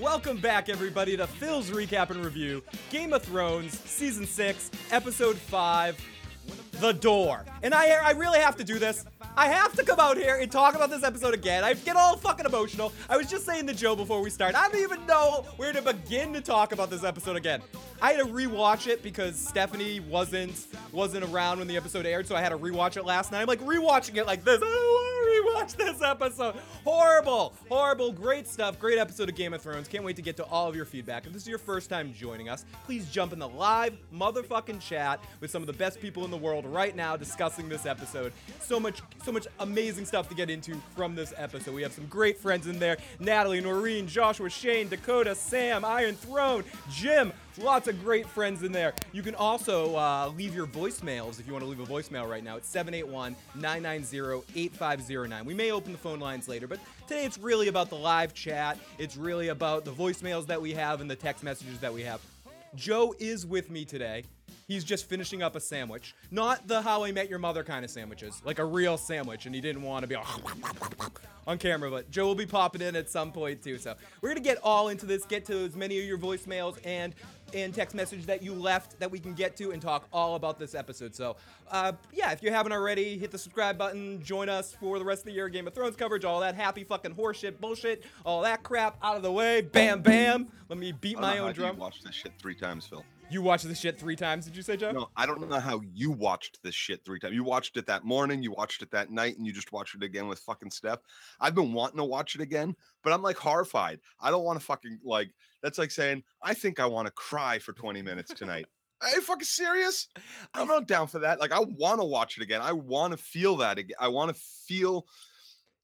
Welcome back, everybody, to Phil's Recap and Review Game of Thrones, Season 6, Episode 5 The Door. And I, I really have to do this. I have to come out here and talk about this episode again. I get all fucking emotional. I was just saying to Joe before we start, I don't even know where to begin to talk about this episode again. I had to rewatch it because Stephanie wasn't wasn't around when the episode aired, so I had to rewatch it last night. I'm like rewatching it like this. Rewatch this episode. Horrible, horrible, great stuff. Great episode of Game of Thrones. Can't wait to get to all of your feedback. If this is your first time joining us, please jump in the live motherfucking chat with some of the best people in the world right now discussing this episode. So much, so much amazing stuff to get into from this episode. We have some great friends in there: Natalie, Noreen, Joshua, Shane, Dakota, Sam, Iron Throne, Jim. Lots of great friends in there. You can also uh, leave your voicemails if you want to leave a voicemail right now. It's 781 990 8509. We may open the phone lines later, but today it's really about the live chat. It's really about the voicemails that we have and the text messages that we have. Joe is with me today. He's just finishing up a sandwich. Not the How I Met Your Mother kind of sandwiches, like a real sandwich, and he didn't want to be on camera, but Joe will be popping in at some point too. So we're gonna get all into this, get to as many of your voicemails and and text message that you left that we can get to and talk all about this episode. So, uh, yeah, if you haven't already, hit the subscribe button, join us for the rest of the year Game of Thrones coverage, all that happy fucking horseshit bullshit, all that crap out of the way. Bam, bam. Let me beat my own drum. You watched this shit three times, Phil. You watched this shit three times, did you say, Joe? No, I don't know how you watched this shit three times. You watched it that morning, you watched it that night, and you just watched it again with fucking Steph. I've been wanting to watch it again, but I'm like horrified. I don't want to fucking like. That's like saying I think I want to cry for 20 minutes tonight. Are you fucking serious? I'm not down for that. Like I want to watch it again. I want to feel that again. I want to feel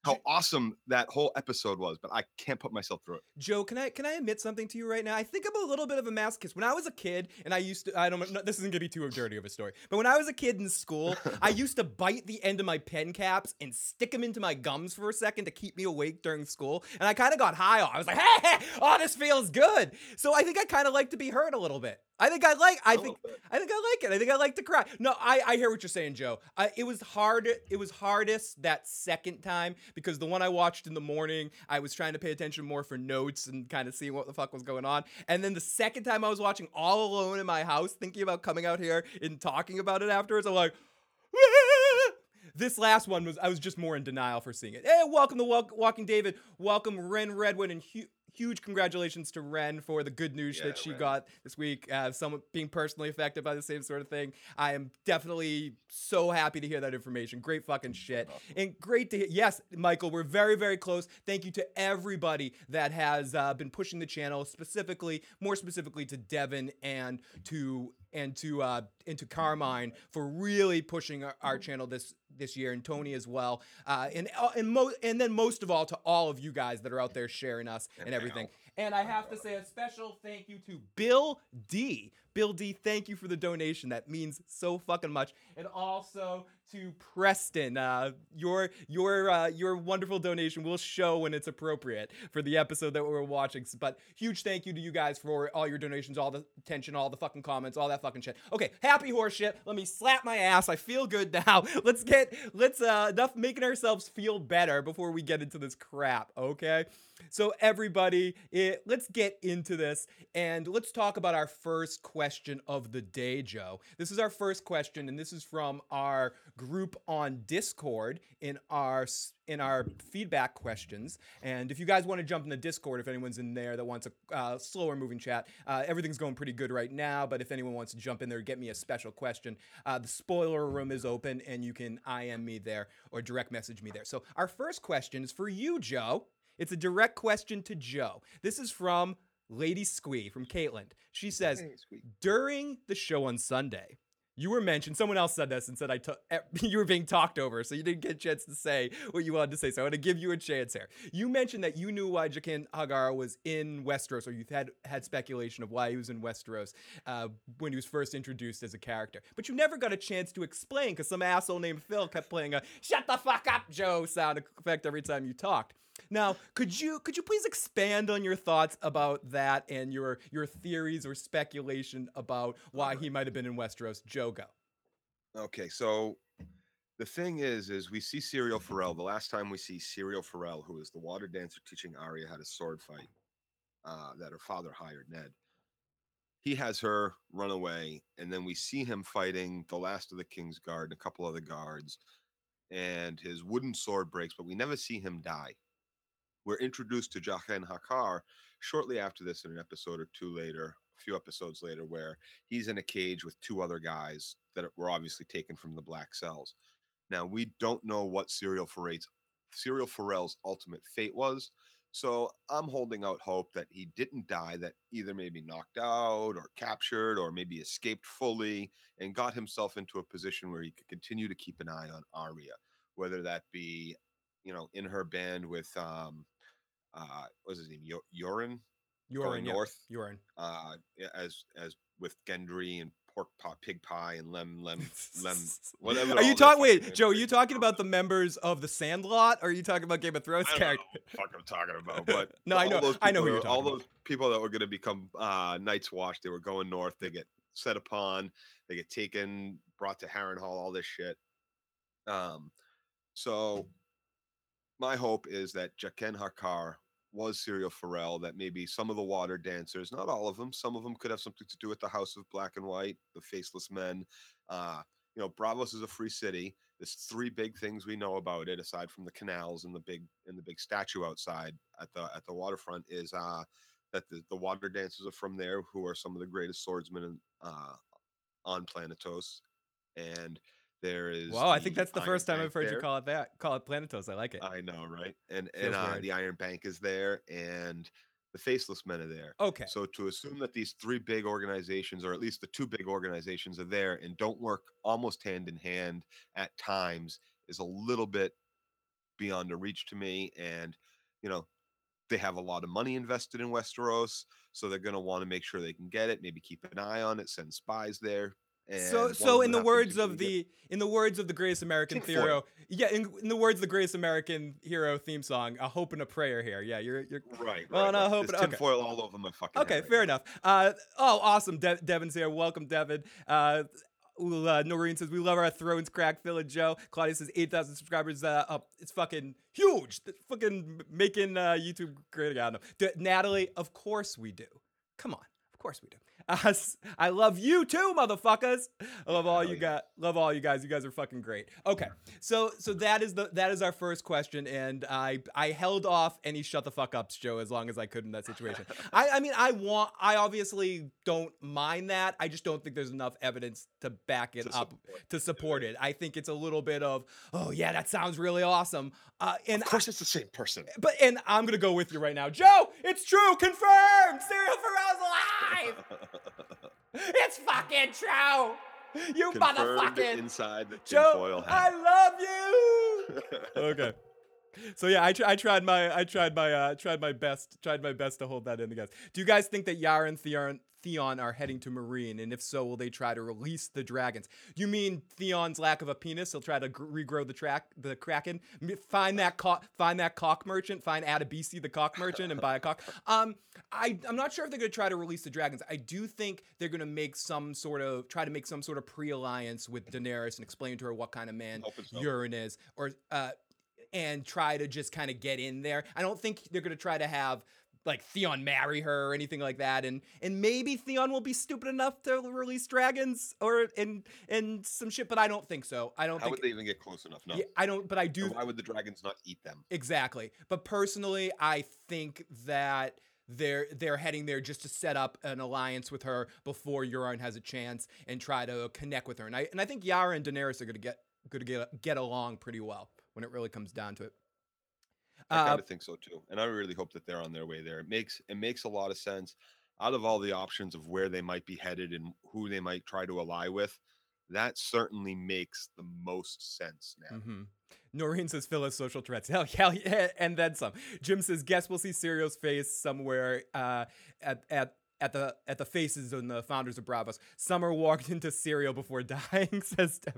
how awesome that whole episode was, but I can't put myself through it. Joe, can I can I admit something to you right now? I think I'm a little bit of a masochist. When I was a kid, and I used to, I don't, no, this isn't gonna be too dirty of a story, but when I was a kid in school, I used to bite the end of my pen caps and stick them into my gums for a second to keep me awake during school, and I kind of got high on. I was like, hey, hey, oh, this feels good. So I think I kind of like to be hurt a little bit. I think I like. I think. I think I like it. I think I like to cry. No, I, I hear what you're saying, Joe. I, it was hard. It was hardest that second time because the one I watched in the morning, I was trying to pay attention more for notes and kind of seeing what the fuck was going on. And then the second time I was watching all alone in my house, thinking about coming out here and talking about it afterwards, I'm like. Ah! This last one was I was just more in denial for seeing it. Hey, welcome to Walk- Walking David. Welcome Ren Redwood and Hugh huge congratulations to Ren for the good news Yeah, that she Ren. got this week. Uh, someone being personally affected by the same sort of thing. I am definitely so happy to hear that information. Great fucking shit. And great to hear. Yes, Michael, we're very, very close. Thank you to everybody that has uh, been pushing the channel, specifically, more specifically to Devin and to and to uh and to Carmine for really pushing our, our channel this this year and Tony as well. Uh and uh, and mo- and then most of all to all of you guys that are out there sharing us and everything. And I have to say a special thank you to Bill D. Bill D, thank you for the donation. That means so fucking much. And also to Preston, uh, your your uh, your wonderful donation will show when it's appropriate for the episode that we're watching. But huge thank you to you guys for all your donations, all the attention, all the fucking comments, all that fucking shit. Okay, happy horseshit. Let me slap my ass. I feel good now. Let's get let's uh enough making ourselves feel better before we get into this crap. Okay. So everybody, it, let's get into this and let's talk about our first question of the day, Joe. This is our first question, and this is from our group on Discord in our in our feedback questions. And if you guys want to jump in the Discord, if anyone's in there that wants a uh, slower moving chat, uh, everything's going pretty good right now. But if anyone wants to jump in there, get me a special question. Uh, the spoiler room is open, and you can IM me there or direct message me there. So our first question is for you, Joe. It's a direct question to Joe. This is from Lady Squee from Caitlin. She says, Hey, during the show on Sunday, you were mentioned. Someone else said this and said I took you were being talked over, so you didn't get a chance to say what you wanted to say. So I'm going to give you a chance here. You mentioned that you knew why Jaqen H'ghar was in Westeros, or you had had speculation of why he was in Westeros uh, when he was first introduced as a character, but you never got a chance to explain because some asshole named Phil kept playing a "Shut the fuck up, Joe" sound effect every time you talked. Now, could you could you please expand on your thoughts about that and your your theories or speculation about why he might have been in Westeros? Joe, go. Okay, so the thing is, is we see Syrio Forel. The last time we see Syrio Forel, who is the water dancer teaching Arya how to sword fight, uh, that her father hired, Ned. He has her run away, and then we see him fighting the last of the king's guard and a couple other guards, and his wooden sword breaks, but we never see him die. We're introduced to Jaqen H'ghar shortly after this in an episode or two later, a few episodes later, where he's in a cage with two other guys that were obviously taken from the black cells. Now we don't know what Syrio Forel's Syrio Forel's ultimate fate was, so I'm holding out hope that he didn't die, that either maybe knocked out or captured or maybe escaped fully and got himself into a position where he could continue to keep an eye on Arya, whether that be, you know, in her band with um uh what's his name? Yo- Yoren Yoren, yeah. north. Yoren. uh as as with Gendry and pork pie, pig pie and lem lem lem whatever. Are you talking? Wait, Joe. Are you talking about the members of the Sandlot? Or are you talking about Game of Thrones I characters? fuck I'm talking about, but No, I know- I know who you're are- All talking those people that were going to become uh, Night's Watch, they were going north. They get set upon. They get taken, brought to Harrenhal. All this shit. Um, so my hope is that Jaqen H'ghar was Syrio Forel. That maybe some of the water dancers, not all of them, some of them could have something to do with the House of Black and White, the Faceless Men. Uh, you know, Braavos is a free city. There's three big things we know about it, aside from the canals and the big and the big statue outside at the at the waterfront, is uh, that the, the water dancers are from there, who are some of the greatest swordsmen uh, on Planetos, and there is. Wow, I think that's the Iron first time Bank I've heard you there. call it that. Call it Planetos. I like it. I know, right? And Feels and uh, weird. the Iron Bank is there, and the Faceless Men are there. okay. So to assume that these three big organizations, or at least the two big organizations, are there and don't work almost hand in hand at times, is a little bit beyond a reach to me. And you know, they have a lot of money invested in Westeros, so they're going to want to make sure they can get it. Maybe keep an eye on it, send spies there. And so, so in the words of the in the words of the greatest American hero, yeah, in, in the words of the greatest American hero theme song, a hope and a prayer here. Yeah, you're you're right, Well, right, no, right. hope There's okay. tinfoil all over my fucking. Okay, right fair now. enough. Uh, oh, awesome. De- Devin's here. Welcome, Devin. Uh, uh, Noreen says, We love our Thrones crack, Phil and Joe. Claudia says, 8,000 subscribers uh, up. It's fucking huge. Fucking making uh, YouTube great again. D- Natalie, of course we do. Come on. Of course we do. S- I love you too, motherfuckers. I love all you got. Love all you guys. You guys are fucking great. Okay, so so that is the that is our first question, and I I held off any shut the fuck ups, Joe, as long as I could in that situation. I I mean I want I obviously don't mind that. I just don't think there's enough evidence to back it To up support to support it. I think it's a little bit of oh yeah that sounds really awesome. Uh, and Of course, it's the same person. but and I'm gonna go with you right now, Joe. It's true, confirmed. Syrio Forel's alive. It's fucking true. You Confirmed motherfucking inside the Joe. tinfoil I love you. okay. So yeah, I, tr- I tried my I tried my uh tried my best tried my best to hold that in, the guys. Do you guys think that Yara and Theon are heading to Meereen, and if so, will they try to release the dragons? You mean Theon's lack of a penis? He'll try to gr- regrow the track the Kraken. Find that cock find that cock merchant. Find Adabisi the cock merchant and buy a cock. Um, I I'm not sure if they're gonna try to release the dragons. I do think they're gonna make some sort of try to make some sort of pre-alliance with Daenerys and explain to her what kind of man Euron is, or uh, and try to just kind of get in there. I don't think they're gonna try to have like Theon marry her or anything like that, and and maybe Theon will be stupid enough to release dragons or and and some shit, but I don't think so. I don't How think. would they even get close enough? No. yeah, I don't, but I do. And why would the dragons not eat them? Exactly. But personally, I think that they're they're heading there just to set up an alliance with her before Euron has a chance and try to connect with her. And I and I think Yara and Daenerys are gonna get gonna get get along pretty well when it really comes down to it. I Uh, kind of think so too, and I really hope that they're on their way there. It makes it makes a lot of sense. Out of all the options of where they might be headed and who they might try to ally with, that certainly makes the most sense now. Mm-hmm. Noreen says Phyllis social threats. Hell, yeah, and then some. Jim says guess we'll see Syrio's face somewhere uh, at at at the at the faces and the founders of Braavos. Summer walked into Syrio before dying. Says Steph.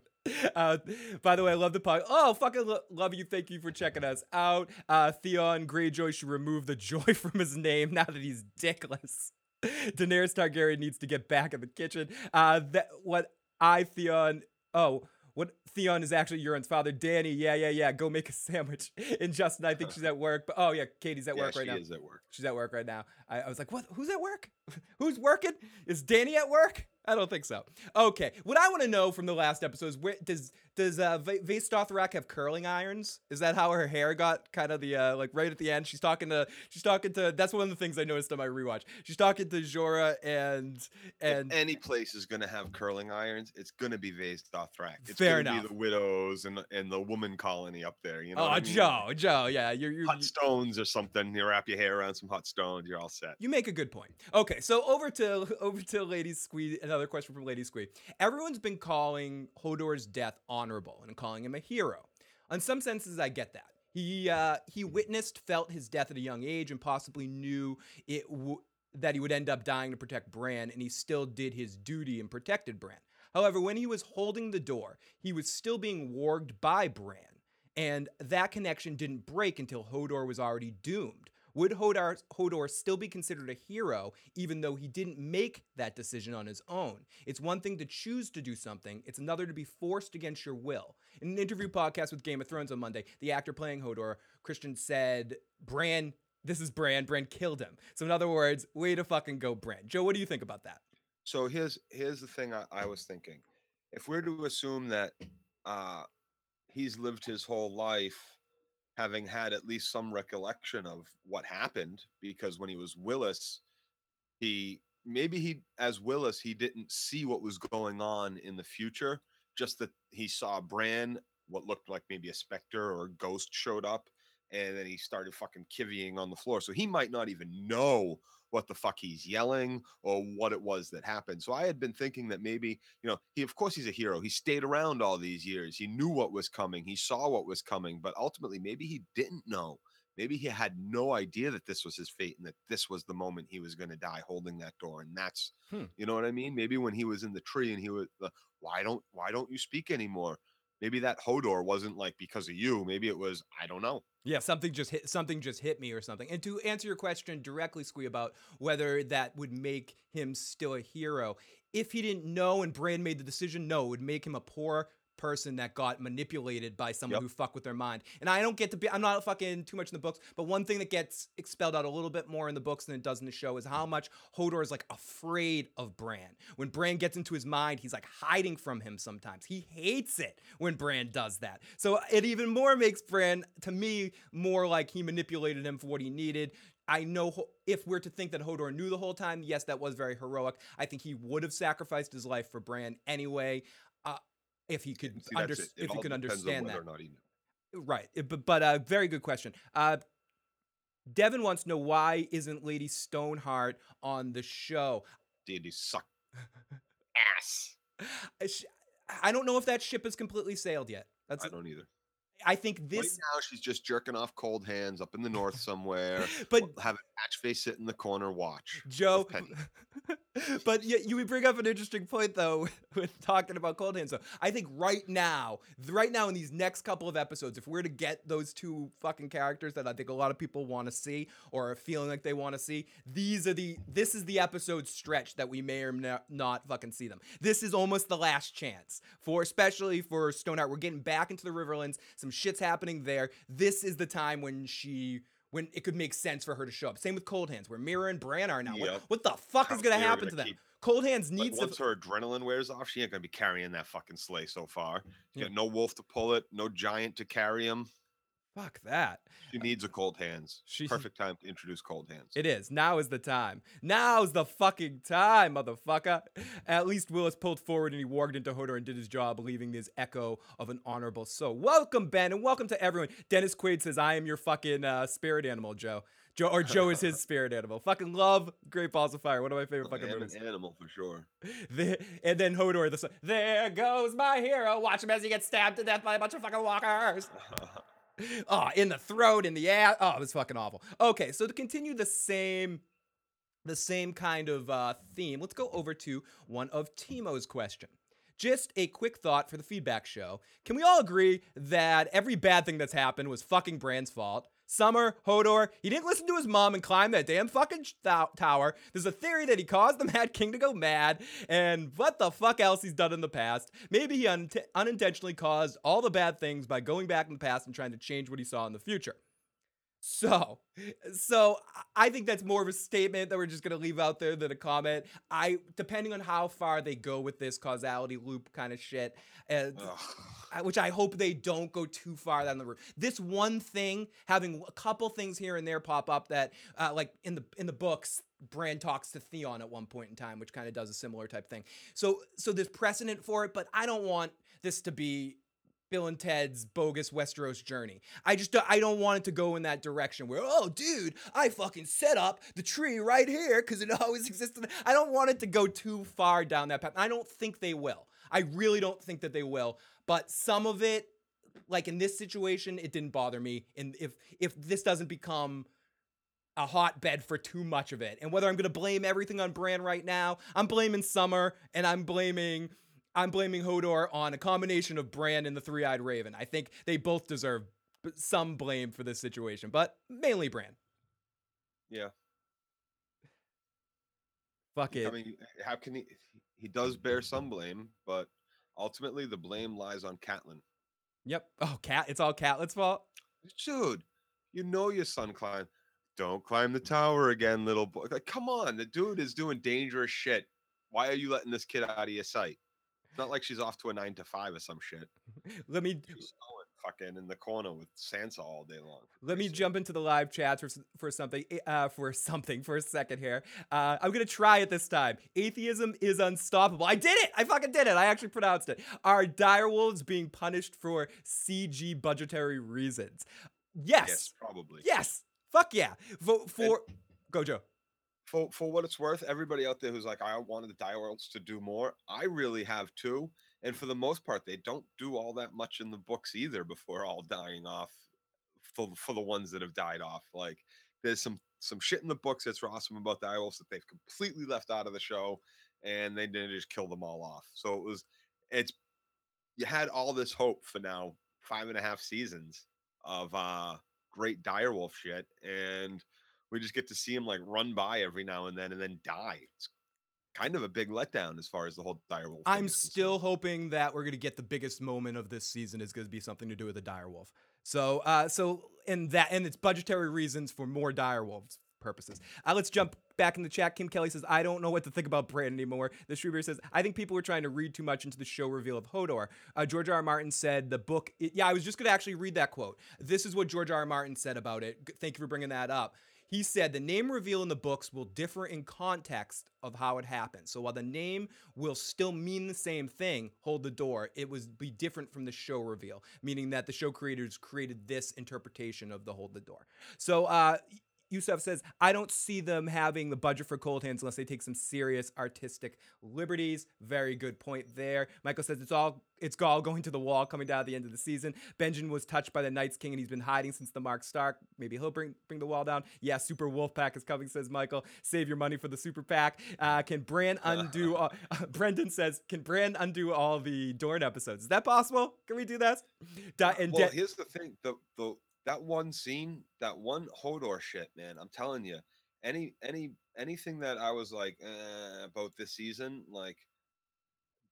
Uh, by the way, I love the pod. Oh, fucking lo- love you. Thank you for checking us out. Uh, Theon Greyjoy should remove the joy from his name now that he's dickless. Daenerys Targaryen needs to get back in the kitchen. Uh, that what I Theon. Oh, what Theon is actually Euron's father. Dany, yeah, yeah, yeah. Go make a sandwich. And Justin, I think she's at work. But oh yeah, Katie's at yeah, work right now. she is at work. She's at work right now. I, I was like, what? Who's at work? Who's working? Is Danny at work? I don't think so. Okay, what I want to know from the last episode is where does does uh, Va- Vaes Dothrak have curling irons? Is that how her hair got kind of the uh, like right at the end? She's talking to she's talking to. That's one of the things I noticed on my rewatch. She's talking to Jorah and and if any place is gonna have curling irons, it's gonna be Vaes Dothrak. It's Fair gonna enough. be the widows and and the woman colony up there. You know, oh I mean? Joe Joe yeah you're, you're hot stones or something. You wrap your hair around some hot stones, you're all set. You make a good point. Okay, so over to over to Lady Squee. Another question from Lady Squee. Everyone's been calling Hodor's death honorable and calling him a hero. In some senses, I get that. He uh, he witnessed, felt his death at a young age, and possibly knew it w- that he would end up dying to protect Bran, and he still did his duty and protected Bran. However, when he was holding the door, he was still being warged by Bran, and that connection didn't break until Hodor was already doomed. Would Hodor, Hodor still be considered a hero even though he didn't make that decision on his own? It's one thing to choose to do something, it's another to be forced against your will. In an interview podcast with Game of Thrones on Monday, the actor playing Hodor, Christian, said, Bran, this is Bran, Bran killed him. So, in other words, way to fucking go, Bran. Joe, what do you think about that? So here's here's the thing I, I was thinking. If we're to assume that uh he's lived his whole life having had at least some recollection of what happened, because when he was Wylis, he maybe he as Wylis, he didn't see what was going on in the future, just that he saw Bran, what looked like maybe a specter or a ghost showed up, and then he started fucking kivying on the floor. So he might not even know what the fuck he's yelling or what it was that happened. So I had been thinking that maybe, you know, he of course he's a hero. He stayed around all these years. He knew what was coming. He saw what was coming, but ultimately maybe he didn't know. Maybe he had no idea that this was his fate and that this was the moment he was going to die holding that door and that's Hmm. you know what I mean? Maybe when he was in the tree and he was uh, why don't why don't you speak anymore? Maybe that Hodor wasn't like because of you. Maybe it was I don't know. Yeah, something just hit something just hit me or something. And to answer your question directly, Squee, about whether that would make him still a hero, if he didn't know and Bran made the decision, no, it would make him a poor person that got manipulated by someone Yep. who fucked with their mind. And I don't get to be I'm not fucking too much in the books, but one thing that gets expelled out a little bit more in the books than it does in the show is how much Hodor is like afraid of Bran. When Bran gets into his mind, he's like hiding from him sometimes. He hates it when Bran does that. So uh, it even more makes Bran to me more like he manipulated him for what he needed. I know if we're to think that Hodor knew the whole time, yes, that was very heroic. I think he would have sacrificed his life for Bran anyway. If he could See, under, if all could understand that. or not he. Right. It- But, but uh, very good question. Uh, Devin wants to know why isn't Lady Stoneheart on the show? Deities suck ass. I I don't know if that ship has completely sailed yet. That's I don't either. I think this Right now, she's just jerking off cold hands up in the north somewhere. but have a patch face sit in the corner, watch. Joe, but you, you bring up an interesting point though with talking about cold hands. So I think right now, right now in these next couple of episodes, if we're to get those two fucking characters that I think a lot of people want to see or are feeling like they want to see, these are the this is the episode stretch that we may or no- not fucking see them. This is almost the last chance for, especially for Stoneheart. We're getting back into the Riverlands. Some shit's happening there. This is the time when she. When it could make sense for her to show up. Same with Cold Hands, where Meera and Bran are now. What, Yep. what the fuck is How's gonna happen to them? keep- Cold Hands Like, needs once to. her adrenaline wears off, she ain't gonna be carrying that fucking sleigh so far. She Yeah. got no wolf to pull it, no giant to carry him. Fuck that. She needs a cold hands. She- Perfect time to introduce cold hands. It is. Now is the time. Now's the fucking time, motherfucker. At least Wylis pulled forward and he warged into Hodor and did his job, leaving this echo of an honorable soul. Welcome, Ben, and welcome to everyone. Dennis Quaid says, I am your fucking uh, spirit animal, Joe. Joe or Joe is his spirit animal. Fucking love Great Balls of Fire. One of my favorite fucking movies. an animal for sure. The- and then Hodor, the there goes my hero. Watch him as he gets stabbed to death by a bunch of fucking walkers. Oh, in the throat, in the ass. Oh, it was fucking awful. Okay, so to continue the same the same kind of uh, theme, let's go over to one of Timo's question. Just a quick thought for the feedback show. Can we all agree that every bad thing that's happened was fucking Bran's fault? Summer, Hodor, he didn't listen to his mom and climb that damn fucking th- tower. There's a theory that he caused the Mad King to go mad, and what the fuck else he's done in the past. Maybe he un- unintentionally caused all the bad things by going back in the past and trying to change what he saw in the future. So, so I think that's more of a statement that we're just gonna leave out there than a comment. I, depending on how far they go with this causality loop kind of shit, uh, which I hope they don't go too far down the road. This one thing, having a couple things here and there pop up that, uh, like in the in the books, Bran talks to Theon at one point in time, which kind of does a similar type thing. So, so there's precedent for it, but I don't want this to be Bill and Ted's bogus Westeros journey. I just I don't want it to go in that direction where oh dude, I fucking set up the tree right here because it always existed. I don't want it to go too far down that path. I don't think they will. I really don't think that they will. But some of it, like in this situation, it didn't bother me. And if if this doesn't become a hotbed for too much of it, and whether I'm gonna blame everything on Bran right now, I'm blaming Summer and I'm blaming I'm blaming Hodor on a combination of Bran and the Three Eyed Raven. I think they both deserve some blame for this situation, but mainly Bran. Yeah. Fuck it. I mean, how can he? He does bear some blame, but ultimately the blame lies on Catelyn. Yep. Oh, cat. It's all Catelyn's fault. Dude, you know your son climbed. Don't climb the tower again, little boy. Like, come on, the dude is doing dangerous shit. Why are you letting this kid out of your sight? It's not like she's off to a nine to five or some shit. Let me fucking in the corner with Sansa all day long. let me jump into the live chat for for something eh, uh for something for a second here. Uh, I'm gonna try it this time. Atheism is unstoppable. I did it. I fucking did it. I actually pronounced it. Are direwolves being punished for CG budgetary reasons? Yes. Yes, probably. Yes. Fuck yeah. Vote for. Go Joe. For for what it's worth, everybody out there who's like, I wanted the Direwolves to do more. I really have too. And for the most part, they don't do all that much in the books either before all dying off. For for the ones that have died off, like there's some some shit in the books that's awesome about the Direwolves that they've completely left out of the show, and they didn't just kill them all off. So it was, it's you had all this hope for now five and a half seasons of uh great direwolf shit and we just get to see him like run by every now and then and then die it's kind of a big letdown as far as the whole direwolf I'm concerned. still hoping that we're gonna get the biggest moment of this season is gonna be something to do with the direwolf. So, uh, so in that, and it's budgetary reasons for more direwolves purposes. Uh, let's jump back in the chat. Kim Kelly says, "I don't know what to think about Bran anymore." The Shrewberry says, "I think people were trying to read too much into the show reveal of Hodor." Uh, George R. R. Martin said the book. it- yeah, I was just gonna actually read that quote. This is what George R. R. Martin said about it. Thank you for bringing that up. He said the name reveal in the books will differ in context of how it happened. So while the name will still mean the same thing, hold the door, it would be different from the show reveal, meaning that the show creators created this interpretation of the hold the door. So uh Yusuf says, I don't see them having the budget for cold hands unless they take some serious artistic liberties. Very good point there. Michael says it's all it's all going to the wall coming down at the end of the season. Benjamin was touched by the Night's King and he's been hiding since the Mark Stark. Maybe he'll bring bring the wall down. Yeah, Super Wolf Pack is coming, says Michael. Save your money for the Super Pack. Uh, can Bran undo all, Brendan says, can Bran undo all the Dorn episodes? Is that possible? Can we do that? Di- and well De- here's the thing the the that one scene that one hodor shit man i'm telling you any any anything that i was like eh, about this season like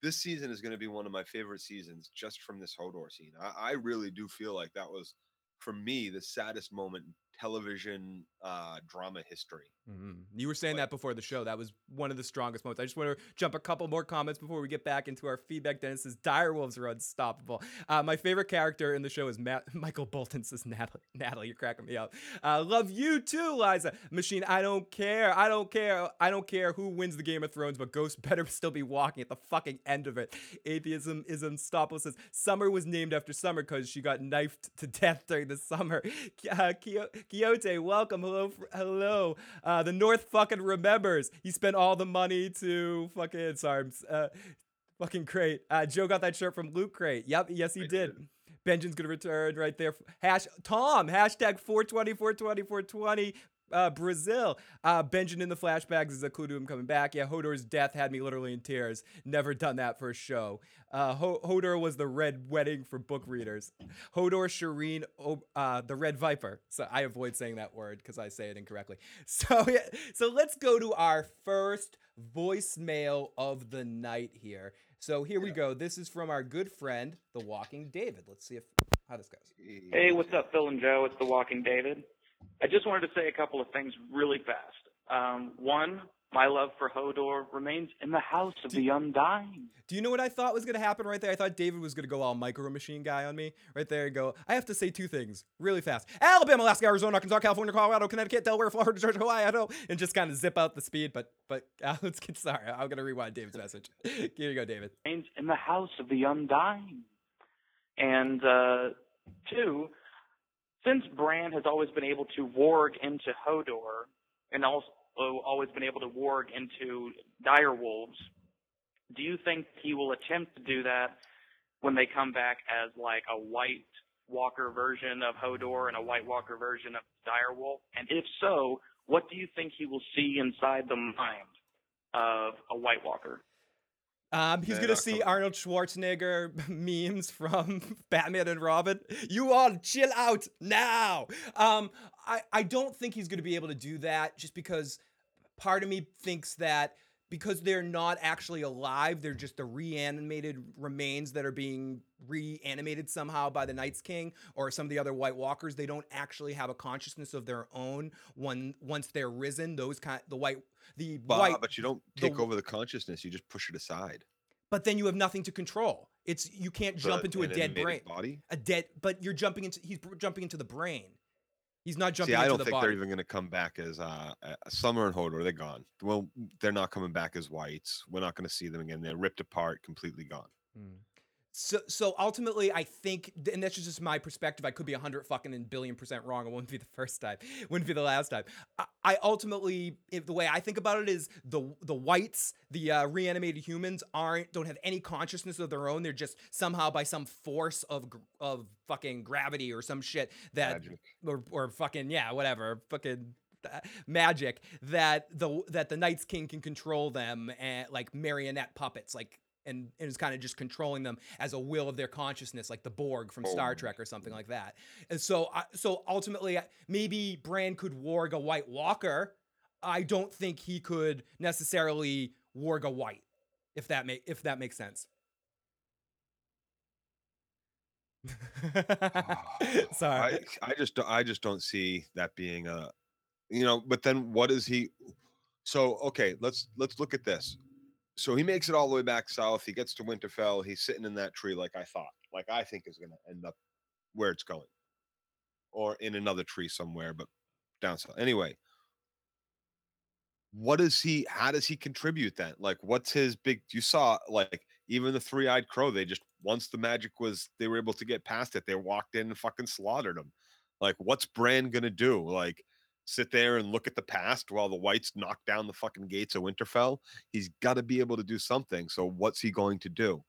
this season is going to be one of my favorite seasons just from this hodor scene. I, I really do feel like that was for me the saddest moment in television uh drama history Mhm. You were saying Like- that before the show. That was one of the strongest moments. I just want to jump a couple more comments before we get back into our feedback. Dennis says direwolves are unstoppable. Uh, my favorite character in the show is Matt, Michael Bolton. Says Natalie. Natalie, you're cracking me up. Uh, love you too, Liza. Machine. I don't care. I don't care. I don't care who wins the Game of Thrones, but Ghost better still be walking at the fucking end of it. Atheism is unstoppable. Says Summer was named after Summer because she got knifed to death during the summer. Uh, Quixote, welcome. Hello, hello. Uh, the North fucking remembers. He spent all the money to fucking sorry, I'm uh, fucking crate. Uh, Joe got that shirt from Loot Crate. Yep, yes he did. did. Benjamin's gonna return right there. Hash Tom hashtag 420 420 420. Uh, Brazil. Uh, Benjamin in the flashbacks is a clue to him coming back. Yeah, Hodor's death had me literally in tears. Never done that for a show. Uh, Ho- Hodor was the red wedding for book readers. Hodor Shireen, uh, the red viper. So I avoid saying that word because I say it incorrectly. So yeah, so let's go to our first voicemail of the night here. So here we go. This is from our good friend, The Walking David. Let's see if how this goes. Hey, what's up, Phil and Joe? It's the Walking David. I just wanted to say a couple of things really fast. Um, one, my love for Hodor remains in the house of the undying. Do you know what I thought was going to happen right there? I thought David was going to go all micro machine guy on me right there and go, I have to say two things really fast Alabama, Alaska, Arizona, Arkansas, California, Colorado, Connecticut, Delaware, Florida, Georgia, Hawaii, Idaho, and just kind of zip out the speed. But, but uh, let's get sorry. I'm going to rewind David's message. Here you go, David. Remains in the house of the undying. And uh, two, since Bran has always been able to warg into Hodor and also always been able to warg into dire wolves, do you think he will attempt to do that when they come back as like a white walker version of Hodor and a white walker version of dire wolf? And if so, what do you think he will see inside the mind of a white walker? Um, he's gonna see. Arnold Schwarzenegger memes from Batman and Robin. You all chill out now. Um, I I don't think he's gonna be able to do that just because part of me thinks that because they're not actually alive, they're just the reanimated remains that are being reanimated somehow by the Night's King or some of the other White Walkers. They don't actually have a consciousness of their own when once they're risen. Those kind the white the Bah, white but you don't take w- over the consciousness. You just push it aside. but then you have nothing to control. It's you can't jump The- into a dead brain. body. A dead, but you're jumping into he's jumping into the brain. He's not jumping See, I don't think body. they're even going to come back as uh, uh, Summer and Hodor. They're gone. Well, they're not coming back as whites. We're not going to see them again. They're ripped apart, completely gone. Hmm. So, so ultimately, I think, and that's just my perspective. I could be a hundred fucking and billion percent wrong. It wouldn't be the first time. It Wouldn't be the last time. I, I ultimately, if the way I think about it is the the whites, the uh, reanimated humans, aren't don't have any consciousness of their own. They're just somehow by some force of of fucking gravity or some shit that or or fucking yeah, whatever, fucking uh, magic that the that the Night's King can control them and like marionette puppets, like and, and is kind of just controlling them as a will of their consciousness, like the Borg from oh, Star Oh. Trek or something like that. And so, I so ultimately, maybe Bran could warg a White Walker. I don't think he could necessarily warg a White, if that make if that makes sense. Ah, Sorry. I, I just I just don't see that being a, you know. But then what is he? So okay, let's let's look at this. So he makes it all the way back south. He gets to Winterfell. He's sitting in that tree like I thought, like I think is going to end up where it's going, or in another tree somewhere, but down south. Anyway, what does he? How does he contribute then? Like, what's his big? You saw like even the three-eyed crow. They just once the magic was, they were able to get past it. They walked in and fucking slaughtered him. Like, what's Bran gonna do? Like, sit there and look at the past while the whites knock down the fucking gates of Winterfell? He's got to be able to do something. So, what's he going to do?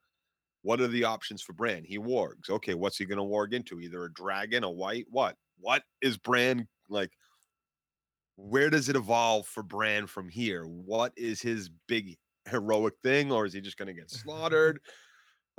What are the options for Bran? He wargs. Okay, what's he going to warg into? Either a dragon, a white, what? What is Bran like? Where does it evolve for Bran from here? What is his big heroic thing, or is he just going to get slaughtered?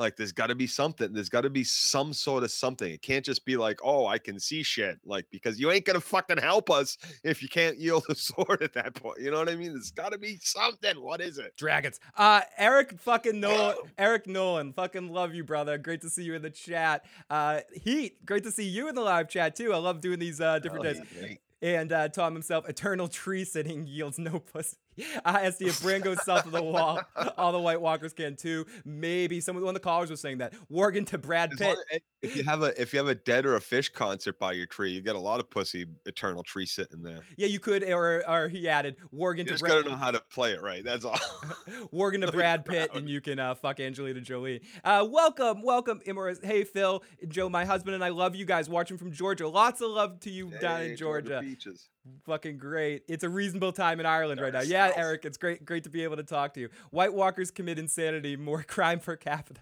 Like, there's got to be something. There's got to be some sort of something. It can't just be like, oh, I can see shit. Like, because you ain't to fucking help us if you can't yield a sword at that point. You know what I mean? There's got to be something. What is it? Dragons. Uh, Eric fucking Nolan. Eric Nolan. Fucking love you, brother. Great to see you in the chat. Uh, Heat. Great to see you in the live chat too. I love doing these uh, different Oh, days. yeah. And uh, Tom himself, eternal tree sitting yields no pussy. Uh, SD, if Bran goes south of the wall, all the White Walkers can too. Maybe someone, one of the callers was saying that. Worgen to Brad Pitt. eh, if you have a if you have a dead or a fish concert by your tree, you get a lot of pussy eternal tree sitting there. Yeah, you could, or, or he added, You to just Brad. gotta know how to play it right. That's all. Working to Brad Pitt, and you can uh, fuck Angelina Jolie. Uh, welcome, welcome, Imoris. Hey, Phil, Joe, my husband, and I love you guys watching from Georgia. Lots of love to you down Hey, in Georgia. Beaches. Fucking great. It's a reasonable time in Ireland right now. Yeah. Eric, it's great, great to be able to talk to you. White Walkers commit insanity, more crime per capita.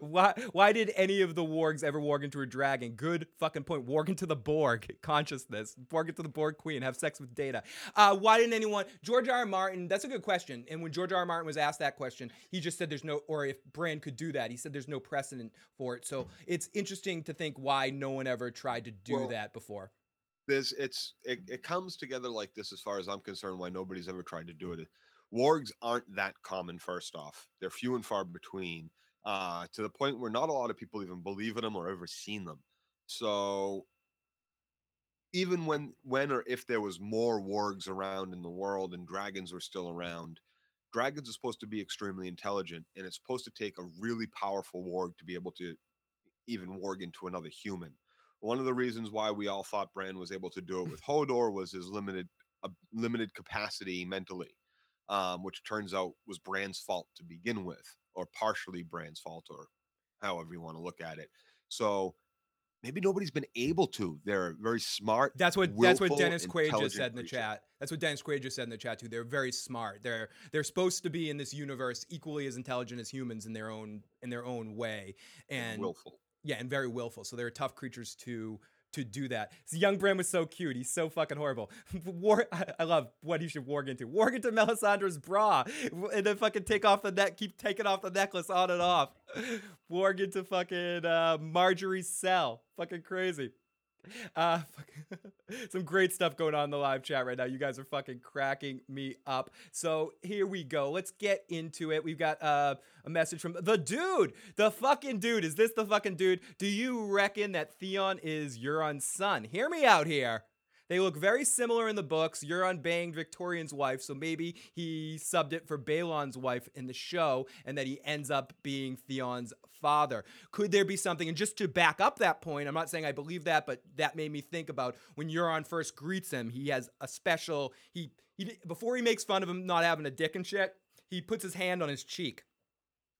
why why did any of the wargs ever warg into a dragon? Good fucking point. Warg into the Borg consciousness. Warg into the Borg queen. Have sex with Data. Uh, why didn't anyone? George R. R. Martin. That's a good question. And when George R. R. Martin was asked that question, he just said there's no, or if Bran could do that, he said there's no precedent for it. So it's interesting to think why no one ever tried to do Well, that before. There's it's it, it comes together like this as far as I'm concerned. Why nobody's ever tried to do it. Wargs aren't that common. First off, they're few and far between. Uh, to the point where not a lot of people even believe in them or ever seen them. So even when when or if there was more wargs around in the world and dragons were still around dragons are supposed to be extremely intelligent and it's supposed to take a really powerful warg to be able to even warg into another human one of the reasons why we all thought Bran was able to do it with Hodor was his limited uh, limited capacity mentally um, which turns out was Bran's fault to begin with or partially Bran's fault or however you want to look at it so maybe nobody's been able to they're very smart That's what that's what Dennis Quaid just said in the creature. chat. That's what Dennis Quaid just said in the chat too. They're very smart. They're they're supposed to be in this universe equally as intelligent as humans in their own in their own way, and willful yeah, and very willful. So they're tough creatures to to do that. So young Bran was so cute. He's so fucking horrible. War, I, I love what he should warg into. Warg into Melisandre's bra, and then fucking take off the neck. Keep taking off the necklace on and off. Warg into fucking uh, Margaery's cell. Fucking crazy. Uh, some great stuff going on in the live chat right now. You guys are fucking cracking me up. So here we go. Let's get into it. We've got uh, a message from the dude, the fucking dude. Is this the fucking dude? Do you reckon that Theon is Euron's son? Hear me out here. They look very similar in the books. Euron banged Victarion's wife, so maybe he subbed it for Balon's wife in the show, and that he ends up being Theon's father. Could there be something? And just to back up that point, I'm not saying I believe that, but that made me think about when Euron first greets him. He has a special. He he before he makes fun of him not having a dick and shit. He puts his hand on his cheek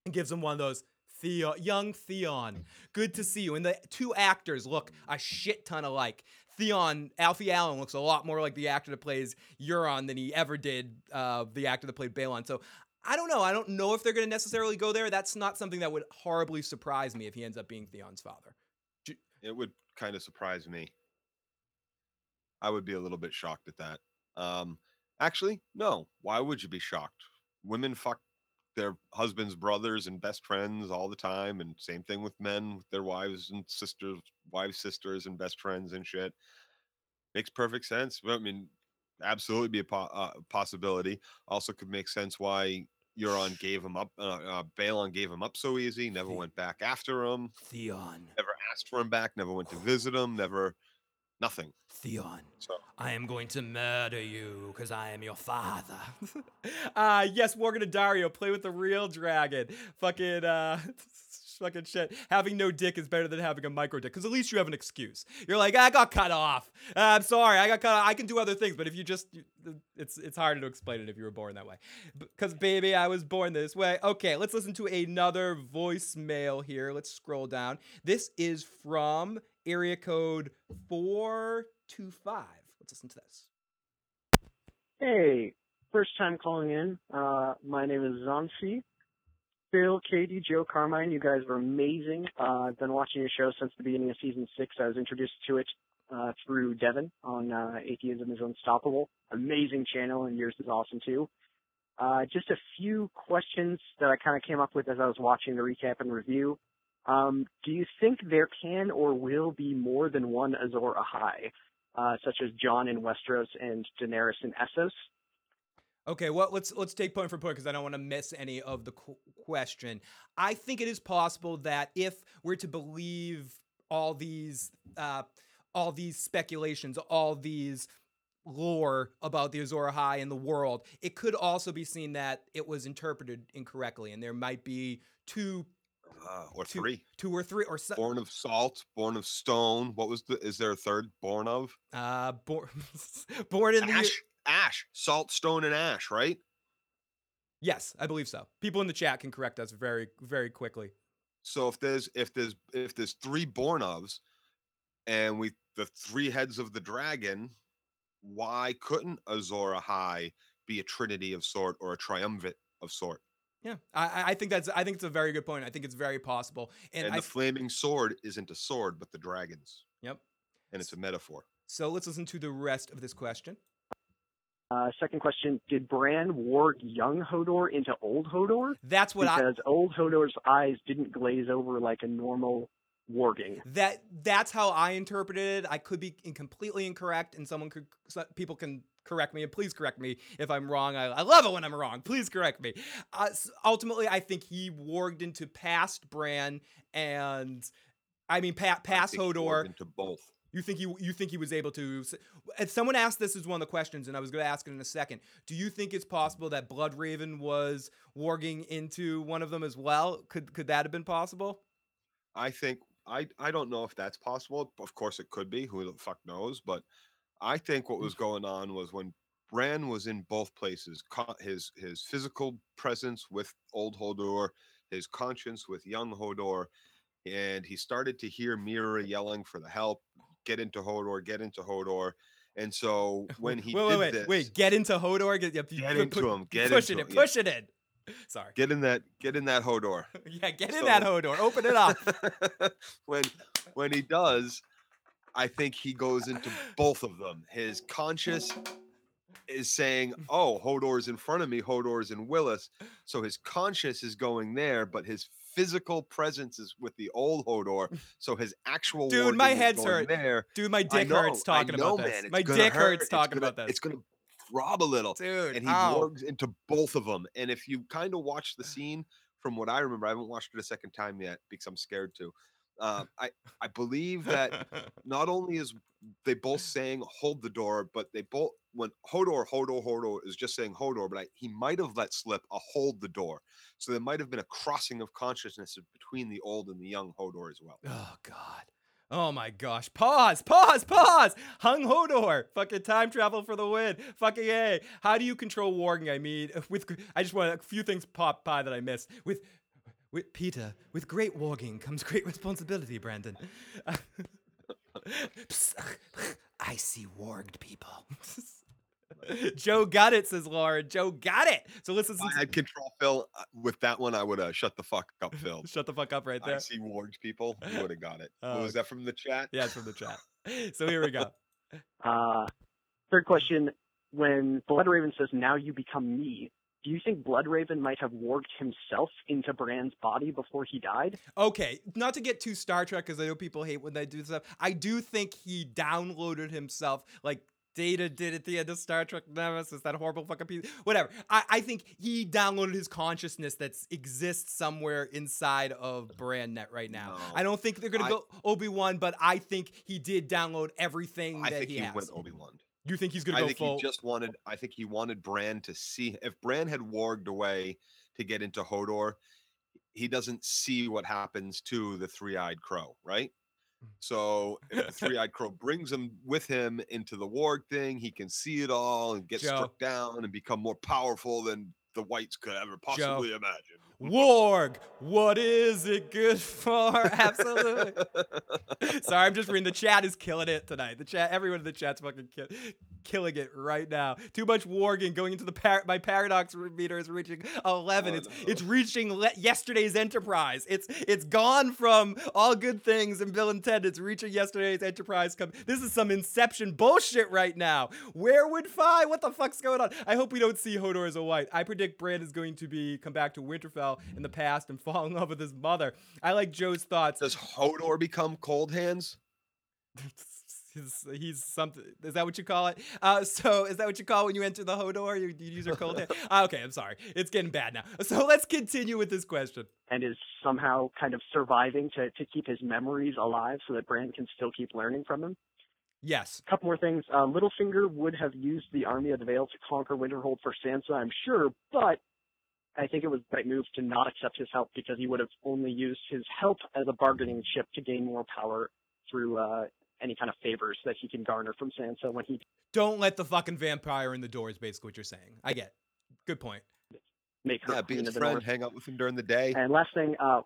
and gives him one of those. Theo, young Theon, good to see you. And the two actors look a shit ton alike. Theon, Alfie Allen looks a lot more like the actor that plays Euron than he ever did uh, the actor that played Balon. So I don't know. I don't know if they're going to necessarily go there. That's not something that would horribly surprise me if he ends up being Theon's father. it would kind of surprise me. I would be a little bit shocked at that. Um, actually, no. Why would you be shocked? Women fuck their husbands' brothers and best friends all the time, and same thing with men with their wives and sisters, wives, sisters, and best friends and shit. Makes perfect sense. I mean, absolutely be a po- uh, possibility. Also, could make sense why Euron gave him up. Uh, uh, Balon gave him up so easy. Never went back after him Theon, never asked for him back, never went to visit him, never nothing. Theon. So I am going to murder you because I am your father. uh yes, Morgan and Dario play with the real dragon. Fucking uh fucking shit. Having no dick is better than having a micro dick because at least you have an excuse. You're like, I got cut off. Uh, I'm sorry, I got cut off. I can do other things, but if you just, it's it's harder to explain it if you were born that way. Because baby, I was born this way. Okay, let's listen to another voicemail here. Let's scroll down. This is from area code four two five. Let's listen to this. Hey, first time calling in. Uh, my name is Zansi. Phil, Katie, Joe, Carmine, you guys were amazing. Uh, I've been watching your show since the beginning of season six. I was introduced to it uh, through Devin on uh, Atheism is Unstoppable. Amazing channel, and yours is awesome too. Uh, just a few questions that I kind of came up with as I was watching the recap and review. Um, do you think there can or will be more than one Azor Ahai, uh, such as Jon in Westeros and Daenerys in Essos? Okay, well, let's let's take point for point because I don't want to miss any of the qu- question. I think it is possible that if we're to believe all these uh, all these speculations, all these lore about the Azor Ahai and the world, it could also be seen that it was interpreted incorrectly, and there might be two, uh, or two, three. two or three, or so, Born of salt, born of stone. What was the? Is there a third? Born of uh, born born in the ash, ash, salt, stone, and ash. Right. yes, I believe so. People in the chat can correct us very very quickly. So if there's if there's if there's three born ofs, and we the three heads of the dragon, why couldn't Azor Ahai be a trinity of sort or a triumvirate of sort? Yeah, I, I- I think that's I think it's a very good point. I think it's very possible. And, And, I the flaming sword isn't a sword, but the dragons. Yep. And it's a metaphor. so let's listen to the rest of this question. Uh, second question: Did Bran warg young Hodor into old Hodor? That's what I because old Hodor's eyes didn't glaze over like a normal warging. that that's how I interpreted it. I could be completely incorrect, and someone could people can correct me, and please correct me if I'm wrong. I, I love it when I'm wrong. Please correct me. Uh, ultimately, I think he warged into past Bran, and I mean pa- I past think Hodor. Into both. You think he you think he was able to? someone asked this as one of the questions, and I was going to ask it in a second. Do you think it's possible that Bloodraven was warging into one of them as well? Could could that have been possible? I think I I don't know if that's possible. Of course, it could be. Who the fuck knows? But I think what mm. was going on was when Bran was in both places. His his physical presence with old Hodor, his conscience with young Hodor, and he started to hear Meera yelling for the help. Get into Hodor. Get into Hodor. And so when he wait, did wait, wait, this, wait, get into Hodor. Get, yeah, Get into pu- him, get push into it, in, him, yeah. push it in. Sorry. get in that get in that Hodor. yeah, get in that Hodor. Open it up. when when he does, I think he goes into both of them. His conscious is saying, "Oh, Hodor's in front of me. Hodor's in Wylis." So his conscious is going there, but his physical presence is with the old Hodor. So his actual Dude, my head's hurt. there. Dude, my dick know, hurts talking know, about this. man, my dick hurt, hurts talking gonna- about this. It's gonna throb a little Dude, and he wargs into both of them. And if you kind of watch the scene, from what I remember, I haven't watched it a second time yet because I'm scared to. Uh, I I believe that not only is they both saying hold the door, but they both when Hodor Hodor Hodor is just saying Hodor, but I, he might have let slip a hold the door. So there might have been a crossing of consciousness between the old and the young Hodor as well. Oh God. Oh my gosh. Pause. Pause. Pause. Hung Hodor. Fucking time travel for the win. Fucking A. How do you control warging? I mean, with I just want a few things pop by that I missed. With with Peter, with great warging comes great responsibility, Brandon. I see warged people. Joe got it, says Laura. Joe got it. So let's If listen I had control, Phil. uh, With that one, I would uh, shut the fuck up, Phil. Shut the fuck up right there. I see warged people. You would have got it. Oh, was that from the chat? Yeah, it's from the chat. So here we go. Uh, third question: When Bloodraven says, "Now you become me," do you think Bloodraven might have warged himself into Bran's body before he died? Okay, not to get too Star Trek because I know people hate when they do this stuff. I do think he downloaded himself like Data did at the end of Star Trek Nemesis, that horrible fucking piece. Whatever. I, I think he downloaded his consciousness that exists somewhere inside of BrandNet right now. No. I don't think they're gonna I- go Obi Wan, but I think he did download everything I that think he, he, has. went Obi Wan. You think he's gonna I go think full? he just wanted. I think he wanted Bran to see. If Bran had warged away to get into Hodor, he doesn't see what happens to the three-eyed crow, right? Mm. So if the three-eyed crow brings him with him into the warg thing, he can see it all and get Joe. struck down and become more powerful than the whites could ever possibly imagine. Warg, what is it good for? Absolutely. Sorry, I'm just reading. The chat is killing it tonight. The chat, everyone in the chat's fucking ki- killing it right now. Too much warging going into the par- my paradox meter is reaching 11. Oh, it's no. it's reaching le- yesterday's enterprise. It's it's gone from all good things and Bill and Ted. It's reaching yesterday's enterprise. Come, this is some Inception bullshit right now. Where would Fi? What the fuck's going on? I hope we don't see Hodor as a white. I predict Bran is going to be come back to Winterfell in the past and fall in love with his mother. I like Joe's thoughts. Does Hodor become cold hands? he's, he's something. Is that what you call it? Uh, so is that what you call when you enter the Hodor? You, you use your cold hand. Uh, okay, I'm sorry. It's getting bad now. So let's continue with this question. and is somehow kind of surviving to, to keep his memories alive so that Bran can still keep learning from him. Yes. A couple more things. Uh, Littlefinger would have used the Army of the Vale to conquer Winterhold for Sansa, I'm sure, but I think it was the right move to not accept his help because he would have only used his help as a bargaining chip to gain more power through uh, any kind of favors that he can garner from Sansa when he Don't let the fucking vampire in the door is basically what you're saying. I get. Good point. make her Yeah, be queen his friend. Hang out with him during the day. And last thing, uh,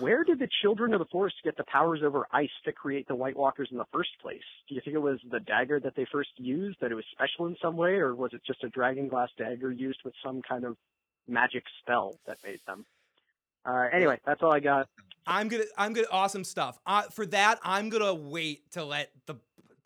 where did the Children of the Forest get the powers over ice to create the White Walkers in the first place? Do you think it was the dagger that they first used, that it was special in some way, or was it just a dragon glass dagger used with some kind of magic spell that made them. Uh, anyway, that's all I got. I'm gonna I'm gonna awesome stuff. Uh, for that, I'm gonna wait to let the